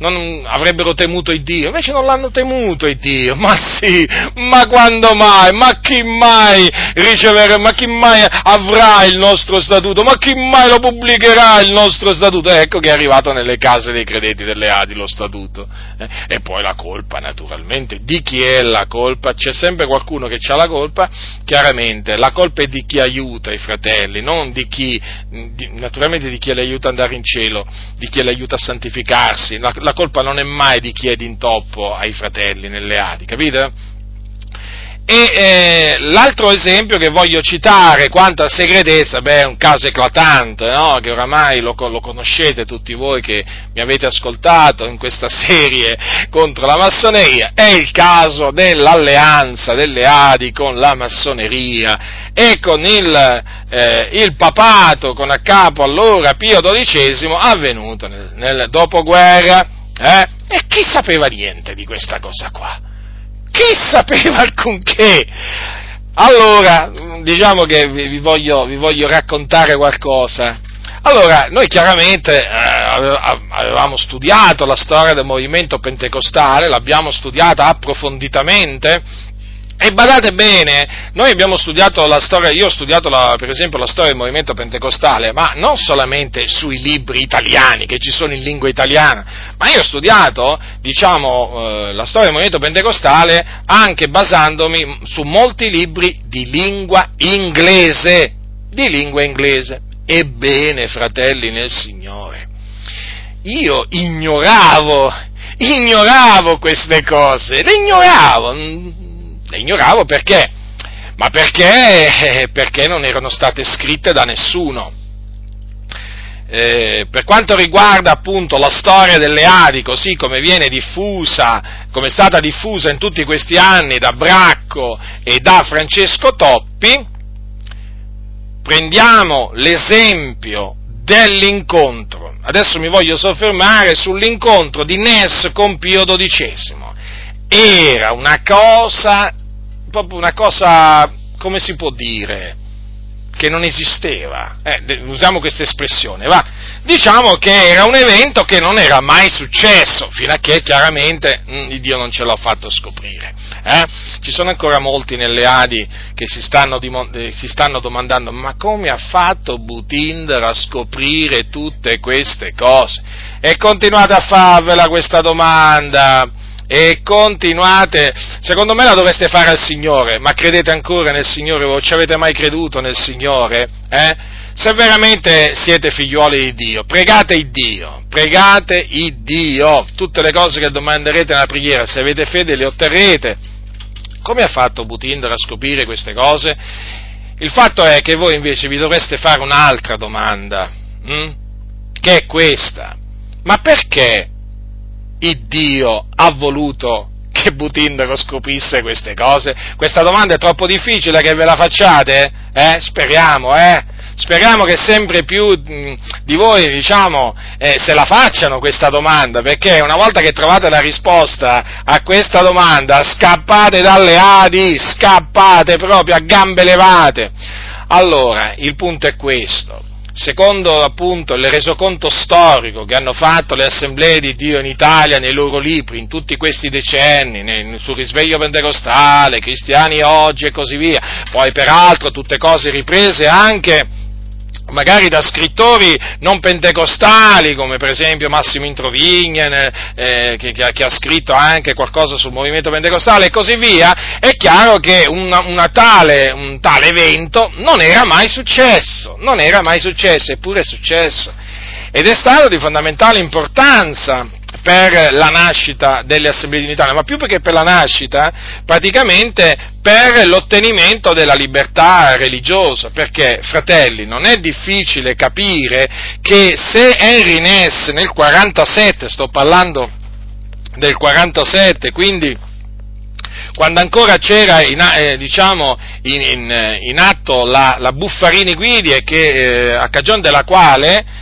Non avrebbero temuto il Dio, invece non l'hanno temuto il Dio, ma sì, ma quando mai, ma chi mai riceverà, ma chi mai avrà il nostro statuto, ma chi mai lo pubblicherà il nostro statuto? Ecco che è arrivato nelle case dei credenti delle Adi lo statuto. Eh? E poi la colpa, naturalmente, di chi è la colpa? C'è sempre qualcuno che ha la colpa, chiaramente, la colpa è di chi aiuta i fratelli, non di chi, naturalmente di chi li aiuta ad andare in cielo, di chi li aiuta a santificarsi, la, la la colpa non è mai di chi è d'intoppo ai fratelli nelle Adi, capite? E eh, l'altro esempio che voglio citare quanto a segretezza, beh, è un caso eclatante, no? che oramai lo, lo, conoscete tutti voi che mi avete ascoltato in questa serie contro la massoneria, è il caso dell'alleanza delle Adi con la massoneria e con il, eh, il papato con a capo allora Pio XII avvenuto nel, nel dopoguerra eh? E chi sapeva niente di questa cosa qua? Chi sapeva alcunché? Allora, diciamo che vi, vi, voglio, vi voglio, raccontare qualcosa. Allora, noi chiaramente eh, avevamo studiato la storia del movimento pentecostale, l'abbiamo studiata approfonditamente e badate bene, noi abbiamo studiato la storia, io ho studiato la, per esempio la storia del movimento pentecostale, ma non solamente sui libri italiani che ci sono in lingua italiana, ma io ho studiato, diciamo, eh, la storia del movimento pentecostale anche basandomi su molti libri di lingua inglese, di lingua inglese. Ebbene, fratelli nel Signore, io ignoravo, ignoravo queste cose, le ignoravo le ignoravo perché? Ma perché? Perché non erano state scritte da nessuno. Eh, per quanto riguarda appunto la storia delle Adi, così come viene diffusa, come è stata diffusa in tutti questi anni da Bracco e da Francesco Toppi, prendiamo l'esempio dell'incontro. Adesso mi voglio soffermare sull'incontro di Nes con Pio XII. Era una cosa proprio una cosa, come si può dire, che non esisteva. Eh, usiamo questa espressione, va. diciamo che era un evento che non era mai successo, fino a che chiaramente mh, Dio non ce l'ha fatto scoprire. Eh? Ci sono ancora molti nelle Adi che si stanno, eh, si stanno domandando ma come ha fatto Butinder a scoprire tutte queste cose? E continuate a farvela questa domanda e continuate, secondo me la dovreste fare al Signore, ma credete ancora nel Signore? Voi ci avete mai creduto nel Signore? Eh? Se veramente siete figliuoli di Dio, pregate il Dio, pregate il Dio, tutte le cose che domanderete nella preghiera, se avete fede le otterrete. Come ha fatto Butinder a scoprire queste cose? Il fatto è che voi invece vi dovreste fare un'altra domanda, hm? che è questa. Ma perché il Dio ha voluto che Butinder scoprisse queste cose? Questa domanda è troppo difficile che ve la facciate? Eh? Speriamo, eh? Speriamo che sempre più mm, di voi, diciamo, eh, se la facciano questa domanda, perché una volta che trovate la risposta a questa domanda, scappate dalle Adi, scappate proprio a gambe levate. Allora, il punto è questo. Secondo appunto il resoconto storico che hanno fatto le assemblee di Dio in Italia nei loro libri in tutti questi decenni, nel, sul risveglio pentecostale, cristiani oggi e così via, poi peraltro tutte cose riprese anche magari da scrittori non pentecostali, come per esempio Massimo Introvignen, eh, che, che, ha scritto anche qualcosa sul movimento pentecostale e così via, è chiaro che una, una tale, un tale evento non era mai successo, non era mai successo, eppure è successo. Ed è stato di fondamentale importanza per la nascita delle assemblee di Italia, ma più che per la nascita, praticamente per l'ottenimento della libertà religiosa, perché, fratelli, non è difficile capire che se Henry Ness nel 47, sto parlando del 47, quindi quando ancora c'era in, eh, diciamo, in, in, in atto la, la Buffarini Guidi, che, eh, a cagione della quale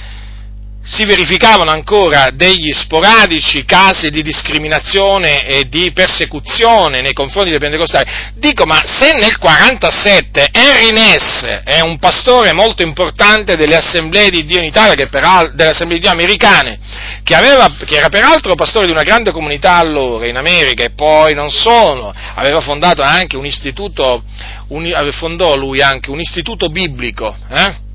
si verificavano ancora degli sporadici casi di discriminazione e di persecuzione nei confronti dei pentecostali. Dico, ma se nel 47 Henry Ness è un pastore molto importante delle assemblee di Dio in Italia, per, delle assemblee di Dio americane, che, aveva, che, era peraltro pastore di una grande comunità allora in America e poi non solo, aveva fondato anche un istituto, un, fondò lui anche un istituto biblico, eh?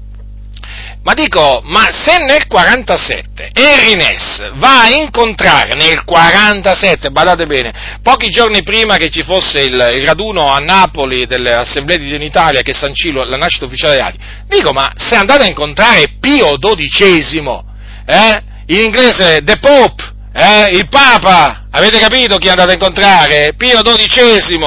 Ma dico, ma se nel 47 Henry Ness va a incontrare nel 47, badate bene, pochi giorni prima che ci fosse il, il raduno a Napoli delle assemblee di Dio in Italia che sancì la nascita ufficiale dei Adi, dico, ma se andate a incontrare Pio XII, eh, in inglese The Pope, eh, il Papa, avete capito chi andate a incontrare? Pio XII,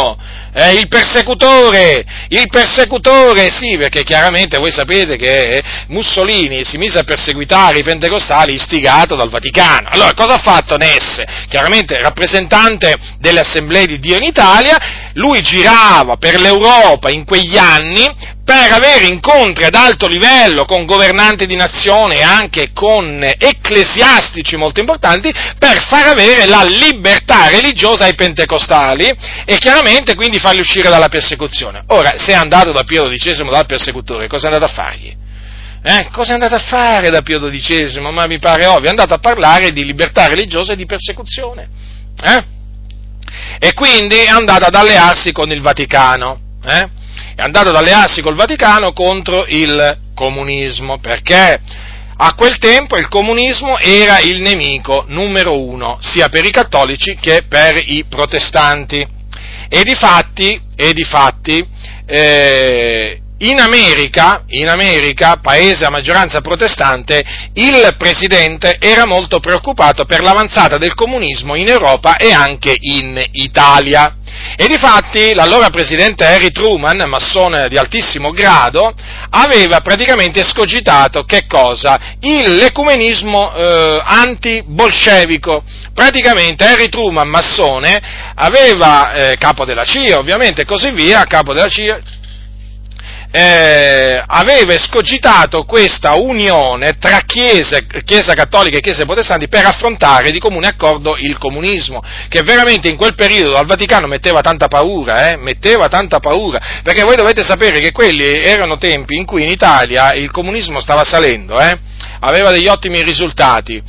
eh, il persecutore, il persecutore, sì, perché chiaramente voi sapete che Mussolini si mise a perseguitare i pentecostali istigato dal Vaticano. Allora, cosa ha fatto Nesse? Chiaramente rappresentante delle assemblee di Dio in Italia, lui girava per l'Europa in quegli anni per avere incontri ad alto livello con governanti di nazione e anche con ecclesiastici molto importanti per far avere la libertà religiosa ai pentecostali e chiaramente quindi farli uscire dalla persecuzione. Ora, se è andato da Pio XII dal persecutore, cosa è andato a fargli? Eh, cosa è andato a fare da Pio XII? Ma mi pare ovvio, è andato a parlare di libertà religiosa e di persecuzione. Eh? E quindi è andato ad allearsi con il Vaticano. Eh? è andato ad allearsi col Vaticano contro il comunismo, perché a quel tempo il comunismo era il nemico numero uno, sia per i cattolici che per i protestanti. E di fatti, e di fatti eh, in America, in America, paese a maggioranza protestante, il presidente era molto preoccupato per l'avanzata del comunismo in Europa e anche in Italia. E difatti l'allora presidente Harry Truman, massone di altissimo grado, aveva praticamente escogitato che cosa? L'ecumenismo eh, anti-bolscevico. Praticamente Harry Truman, massone, aveva, eh, capo della CIA ovviamente e così via, capo della CIA, eh, aveva escogitato questa unione tra chiesa, chiesa, cattolica e Chiese protestanti per affrontare di comune accordo il comunismo, che veramente in quel periodo al Vaticano metteva tanta paura, eh, metteva tanta paura, perché voi dovete sapere che quelli erano tempi in cui in Italia il comunismo stava salendo, eh, aveva degli ottimi risultati.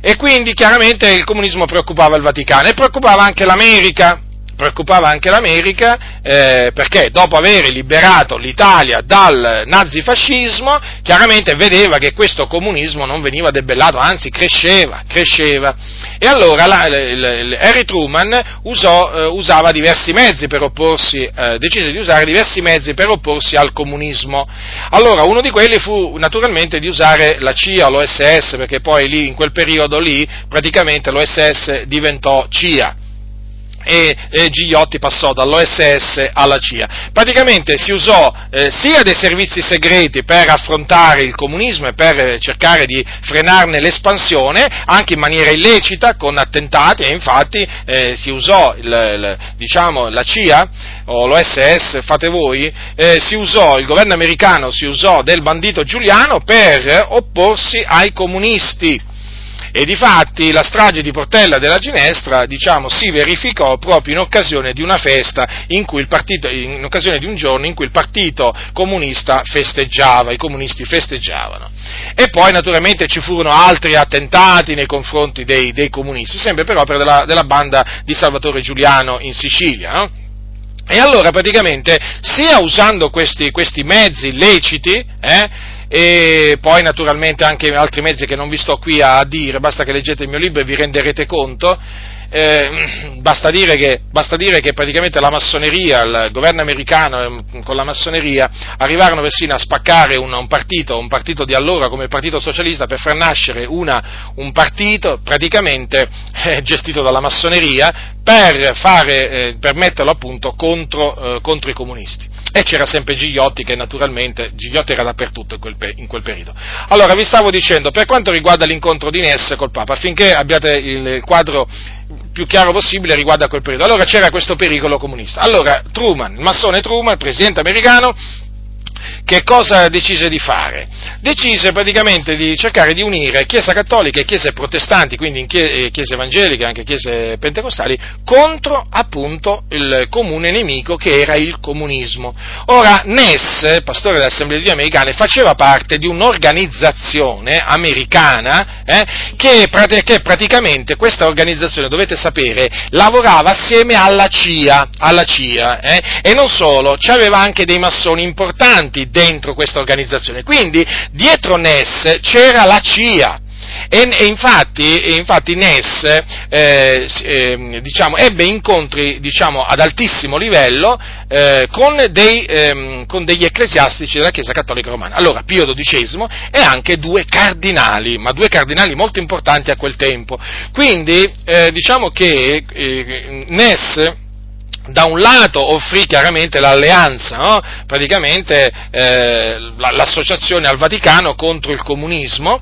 E quindi chiaramente il comunismo preoccupava il Vaticano e preoccupava anche l'America, preoccupava anche l'America eh, perché dopo aver liberato l'Italia dal nazifascismo, chiaramente vedeva che questo comunismo non veniva debellato, anzi cresceva, cresceva. E allora la, la, la, Harry Truman usò, eh, usava diversi mezzi per opporsi, eh, decise di usare diversi mezzi per opporsi al comunismo. Allora uno di quelli fu naturalmente di usare la CIA l'OSS, perché poi lì, in quel periodo lì, praticamente l'OSS diventò CIA e, e Gigliotti passò dall'OSS alla CIA. Praticamente si usò eh, sia dei servizi segreti per affrontare il comunismo e per cercare di frenarne l'espansione, anche in maniera illecita, con attentati, e infatti eh, si usò il, il, diciamo, la CIA o l'OSS, fate voi, eh, si usò, il governo americano si usò del bandito Giuliano per opporsi ai comunisti e difatti la strage di Portella della Ginestra, diciamo, si verificò proprio in occasione di una festa, in, partito, in occasione di un giorno in cui il partito comunista festeggiava, i comunisti festeggiavano. E poi naturalmente ci furono altri attentati nei confronti dei, dei comunisti, sempre per opera della, della, banda di Salvatore Giuliano in Sicilia. No? E allora praticamente, sia usando questi, questi mezzi illeciti, eh, e poi naturalmente anche altri mezzi che non vi sto qui a dire, basta che leggete il mio libro e vi renderete conto, eh, basta, dire che, basta, dire che, praticamente la massoneria, il governo americano eh, con la massoneria arrivarono persino a spaccare un, un, partito, un partito di allora come il Partito Socialista per far nascere una, un partito praticamente eh, gestito dalla massoneria per, fare, eh, per metterlo appunto contro, eh, contro, i comunisti. E c'era sempre Gigliotti che naturalmente, Gigliotti era dappertutto in quel, in quel, periodo. Allora, vi stavo dicendo, per quanto riguarda l'incontro di Ness col Papa, affinché abbiate il quadro più chiaro possibile riguardo a quel periodo. Allora c'era questo pericolo comunista. Allora Truman, il massone Truman, presidente americano, che cosa decise di fare? Decise praticamente di cercare di unire Chiesa cattolica e Chiese protestanti, quindi Chiese evangeliche e anche Chiese pentecostali, contro appunto il comune nemico che era il comunismo. Ora, Ness, pastore dell'Assemblea di Dio americane, faceva parte di un'organizzazione americana eh, che, che, praticamente questa organizzazione, dovete sapere, lavorava assieme alla CIA, alla CIA eh, e non solo, c'aveva anche dei massoni importanti importanti dentro questa organizzazione. Quindi dietro Ness c'era la CIA. E, e infatti, infatti Ness eh, eh, diciamo, ebbe incontri diciamo, ad altissimo livello eh, con, dei, ehm, con, degli ecclesiastici della Chiesa Cattolica Romana. Allora, Pio XII e anche due cardinali, ma due cardinali molto importanti a quel tempo. Quindi eh, diciamo che eh, Ness da un lato offrì chiaramente l'alleanza, no? praticamente eh, l'associazione al Vaticano contro il comunismo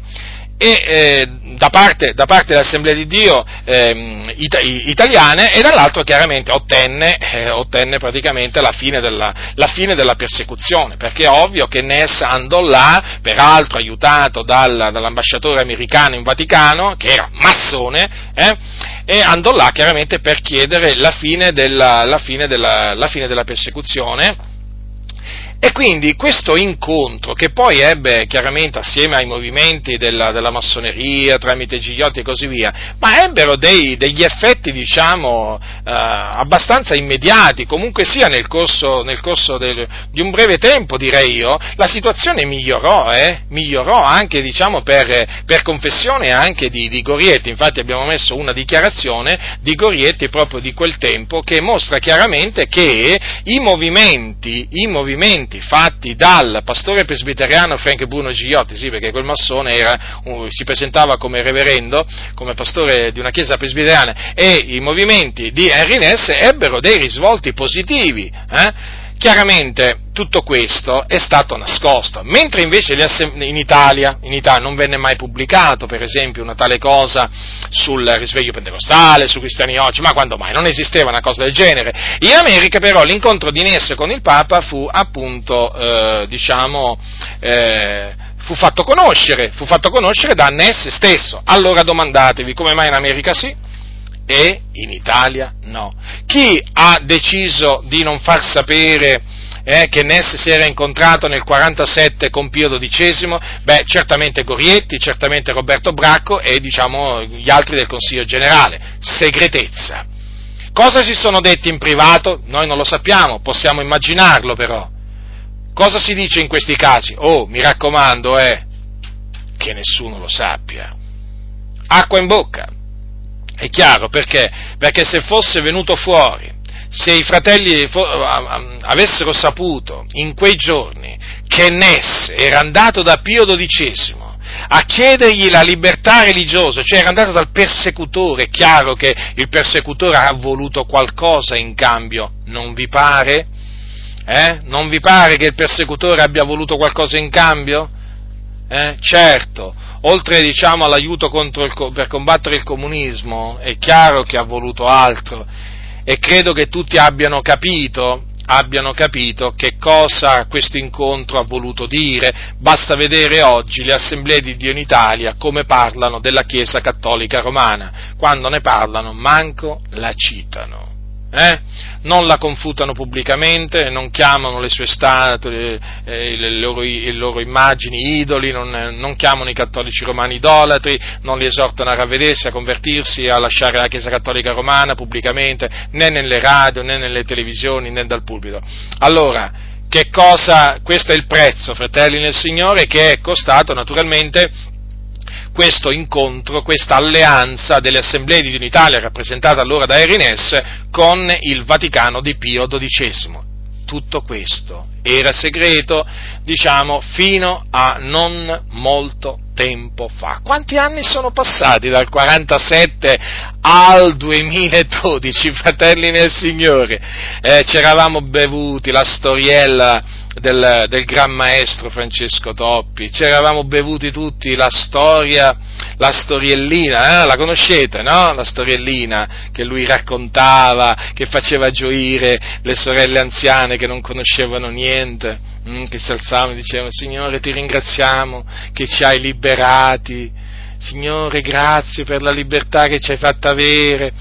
e eh, da, parte, da, parte, dell'Assemblea di Dio eh, it- italiane e dall'altro chiaramente ottenne, eh, ottenne praticamente la fine, della, la fine, della, persecuzione, perché è ovvio che Ness andò là, peraltro aiutato dal, dall'ambasciatore americano in Vaticano, che era massone, eh, e andò là chiaramente per chiedere la fine della, la fine della, la fine della persecuzione e quindi questo incontro, che poi ebbe chiaramente assieme ai movimenti della, della massoneria, tramite Gigliotti e così via, ma ebbero dei, degli effetti, diciamo, eh, abbastanza immediati, comunque sia nel corso, nel corso del, di un breve tempo, direi io, la situazione migliorò, eh, migliorò anche, diciamo, per, per confessione anche di, di Gorietti, infatti abbiamo messo una dichiarazione di Gorietti proprio di quel tempo che mostra chiaramente che i movimenti, i movimenti documenti fatti dal pastore presbiteriano Frank Bruno Gigliotti, sì, perché quel massone era, si presentava come reverendo, come pastore di una chiesa presbiteriana, e i movimenti di Henry Ness ebbero dei risvolti positivi. Eh? Chiaramente tutto questo è stato nascosto, mentre invece in Italia, in Italia, non venne mai pubblicato, per esempio, una tale cosa sul risveglio pentecostale, su cristiani oggi, ma quando mai? Non esisteva una cosa del genere. In America però l'incontro di Ness con il Papa fu appunto, eh, diciamo, eh, fu fatto conoscere, fu fatto conoscere da Ness stesso. Allora domandatevi come mai in America sì e in Italia no. Chi ha deciso di non far sapere eh, che Ness si era incontrato nel 47 con Pio XII, beh, certamente Gorietti, certamente Roberto Bracco e diciamo gli altri del Consiglio generale. Segretezza. Cosa si sono detti in privato? Noi non lo sappiamo, possiamo immaginarlo però. Cosa si dice in questi casi? Oh, mi raccomando, eh, che nessuno lo sappia. Acqua in bocca. È chiaro perché? Perché se fosse venuto fuori se i fratelli avessero saputo in quei giorni che Ness era andato da Pio XII a chiedergli la libertà religiosa, cioè era andato dal persecutore, è chiaro che il persecutore ha voluto qualcosa in cambio, non vi pare? Eh? Non vi pare che il persecutore abbia voluto qualcosa in cambio? Eh? Certo, oltre diciamo, all'aiuto il, per combattere il comunismo, è chiaro che ha voluto altro e credo che tutti abbiano capito, abbiano capito che cosa questo incontro ha voluto dire. Basta vedere oggi le assemblee di Dio in Italia come parlano della Chiesa Cattolica Romana. Quando ne parlano, manco la citano. Eh? non la confutano pubblicamente, non chiamano le sue statue, eh, le, loro, le, loro, immagini idoli, non, non, chiamano i cattolici romani idolatri, non li esortano a ravvedersi, a convertirsi, a lasciare la Chiesa Cattolica Romana pubblicamente, né nelle radio, né nelle televisioni, né dal pulpito. Allora, che cosa, questo è il prezzo, fratelli nel Signore, che è costato naturalmente questo incontro, questa alleanza delle assemblee di Italia rappresentata allora da Erinès con il Vaticano di Pio XII. Tutto questo era segreto, diciamo, fino a non molto tempo fa. Quanti anni sono passati dal 47 al 2012, fratelli nel Signore? Eh, ci eravamo bevuti la storiella del, del, gran maestro Francesco Toppi, ci eravamo bevuti tutti la storia, la storiellina, eh? la conoscete, no? La storiellina che lui raccontava, che faceva gioire le sorelle anziane che non conoscevano niente, hm? che si alzavano e dicevano Signore ti ringraziamo che ci hai liberati, Signore grazie per la libertà che ci hai fatta avere,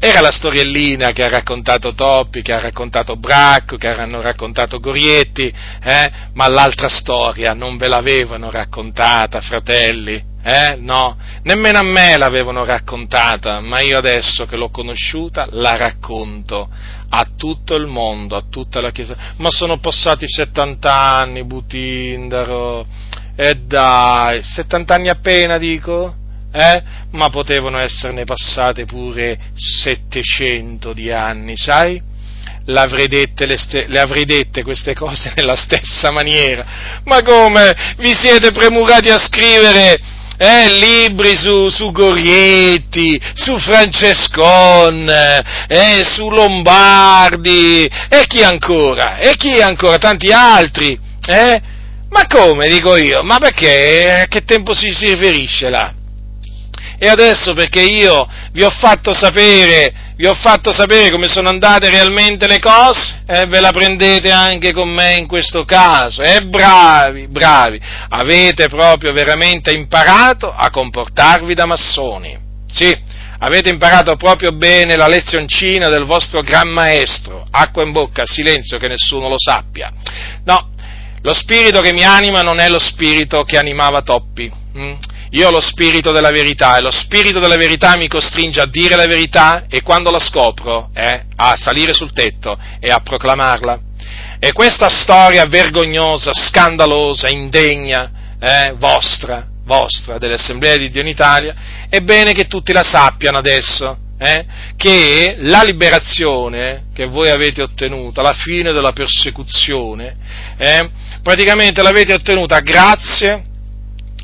era la storiellina che ha raccontato Toppi, che ha raccontato Bracco, che hanno raccontato Gorietti, eh? ma l'altra storia non ve l'avevano raccontata, fratelli, eh? no, nemmeno a me l'avevano raccontata, ma io adesso che l'ho conosciuta la racconto a tutto il mondo, a tutta la Chiesa. Ma sono passati 70 anni, Butindaro, e dai, 70 anni appena dico? Eh? ma potevano esserne passate pure 700 di anni, sai? Le avrei, dette, le, ste, le avrei dette queste cose nella stessa maniera. Ma come vi siete premurati a scrivere eh, libri su, su, Gorietti, su Francescon, eh, su Lombardi, e chi ancora? E chi ancora? Tanti altri, eh? Ma come, dico io? Ma perché? A che tempo si, si riferisce là? E adesso perché io vi ho fatto sapere, vi ho fatto sapere come sono andate realmente le cose, eh, ve la prendete anche con me in questo caso. E eh, bravi, bravi, avete proprio veramente imparato a comportarvi da massoni. Sì, avete imparato proprio bene la lezioncina del vostro gran maestro. Acqua in bocca, silenzio che nessuno lo sappia. No, lo spirito che mi anima non è lo spirito che animava Toppi. Hm? Io ho lo spirito della verità e lo spirito della verità mi costringe a dire la verità e quando la scopro eh, a salire sul tetto e a proclamarla. E questa storia vergognosa, scandalosa, indegna, eh, vostra, vostra, delle assemblee di Dio in Italia, è bene che tutti la sappiano adesso, eh, che la liberazione che voi avete ottenuto alla fine della persecuzione, eh, praticamente l'avete ottenuta grazie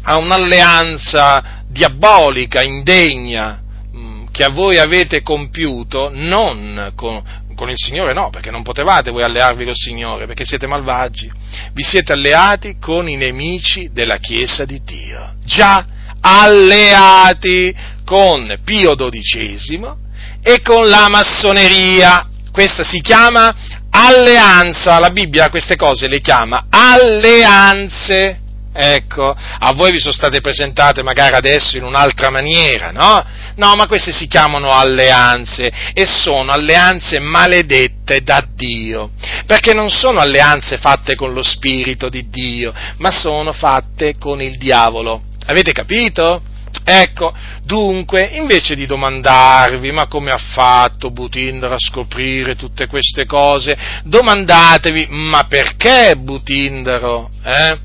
a un'alleanza diabolica, indegna, mm, che a voi avete compiuto non con, con il Signore no, perché non potevate voi allearvi col Signore, perché siete malvagi. Vi siete alleati con i nemici della Chiesa di Dio. Già alleati con Pio XII e con la massoneria. Questa si chiama alleanza, la Bibbia queste cose le chiama alleanze. Ecco, a voi vi sono state presentate magari adesso in un'altra maniera, no? No, ma queste si chiamano alleanze e sono alleanze maledette da Dio, perché non sono alleanze fatte con lo Spirito di Dio, ma sono fatte con il diavolo. Avete capito? Ecco, dunque, invece di domandarvi ma come ha fatto Butinder a scoprire tutte queste cose, domandatevi ma perché Butindero eh,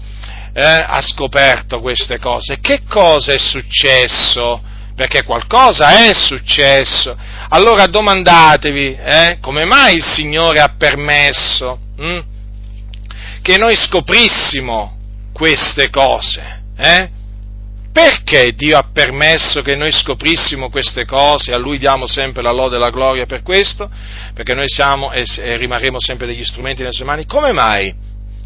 eh, ha scoperto queste cose? Che cosa è successo? Perché qualcosa è successo. Allora domandatevi eh, come mai il Signore ha permesso hm, che noi scoprissimo queste cose. Eh? Perché Dio ha permesso che noi scoprissimo queste cose? A Lui diamo sempre la lode e la gloria per questo, perché noi siamo e rimarremo sempre degli strumenti nelle sue mani. Come mai?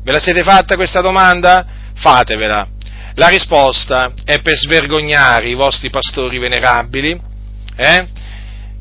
Ve la siete fatta questa domanda? Fatevela. La risposta è per svergognare i vostri pastori venerabili, eh?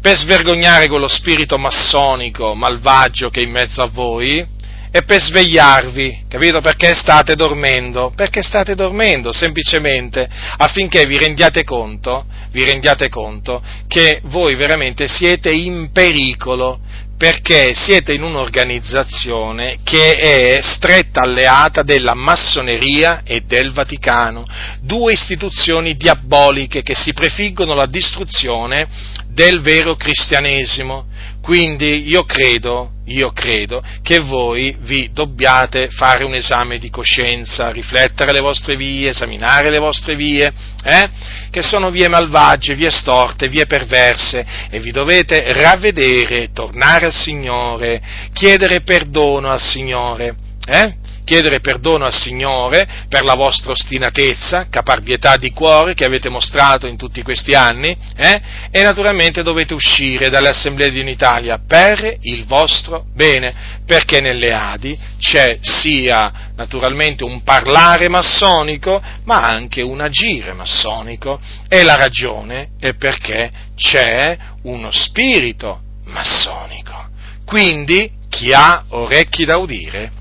per svergognare quello spirito massonico malvagio che è in mezzo a voi, e per svegliarvi, capito? Perché state dormendo? Perché state dormendo, semplicemente affinché vi rendiate conto, vi rendiate conto che voi veramente siete in pericolo, perché siete in un'organizzazione che è stretta alleata della massoneria e del Vaticano, due istituzioni diaboliche che si prefiggono la distruzione del vero cristianesimo. Quindi io credo, io credo che voi vi dobbiate fare un esame di coscienza, riflettere le vostre vie, esaminare le vostre vie, eh? che sono vie malvagie, vie storte, vie perverse, e vi dovete ravvedere, tornare al Signore, chiedere perdono al Signore. Eh? Chiedere perdono al Signore per la vostra ostinatezza, caparbietà di cuore che avete mostrato in tutti questi anni eh? e naturalmente dovete uscire dalle assemblee di un'Italia per il vostro bene, perché nelle Adi c'è sia naturalmente un parlare massonico ma anche un agire massonico e la ragione è perché c'è uno spirito massonico. Quindi chi ha orecchi da udire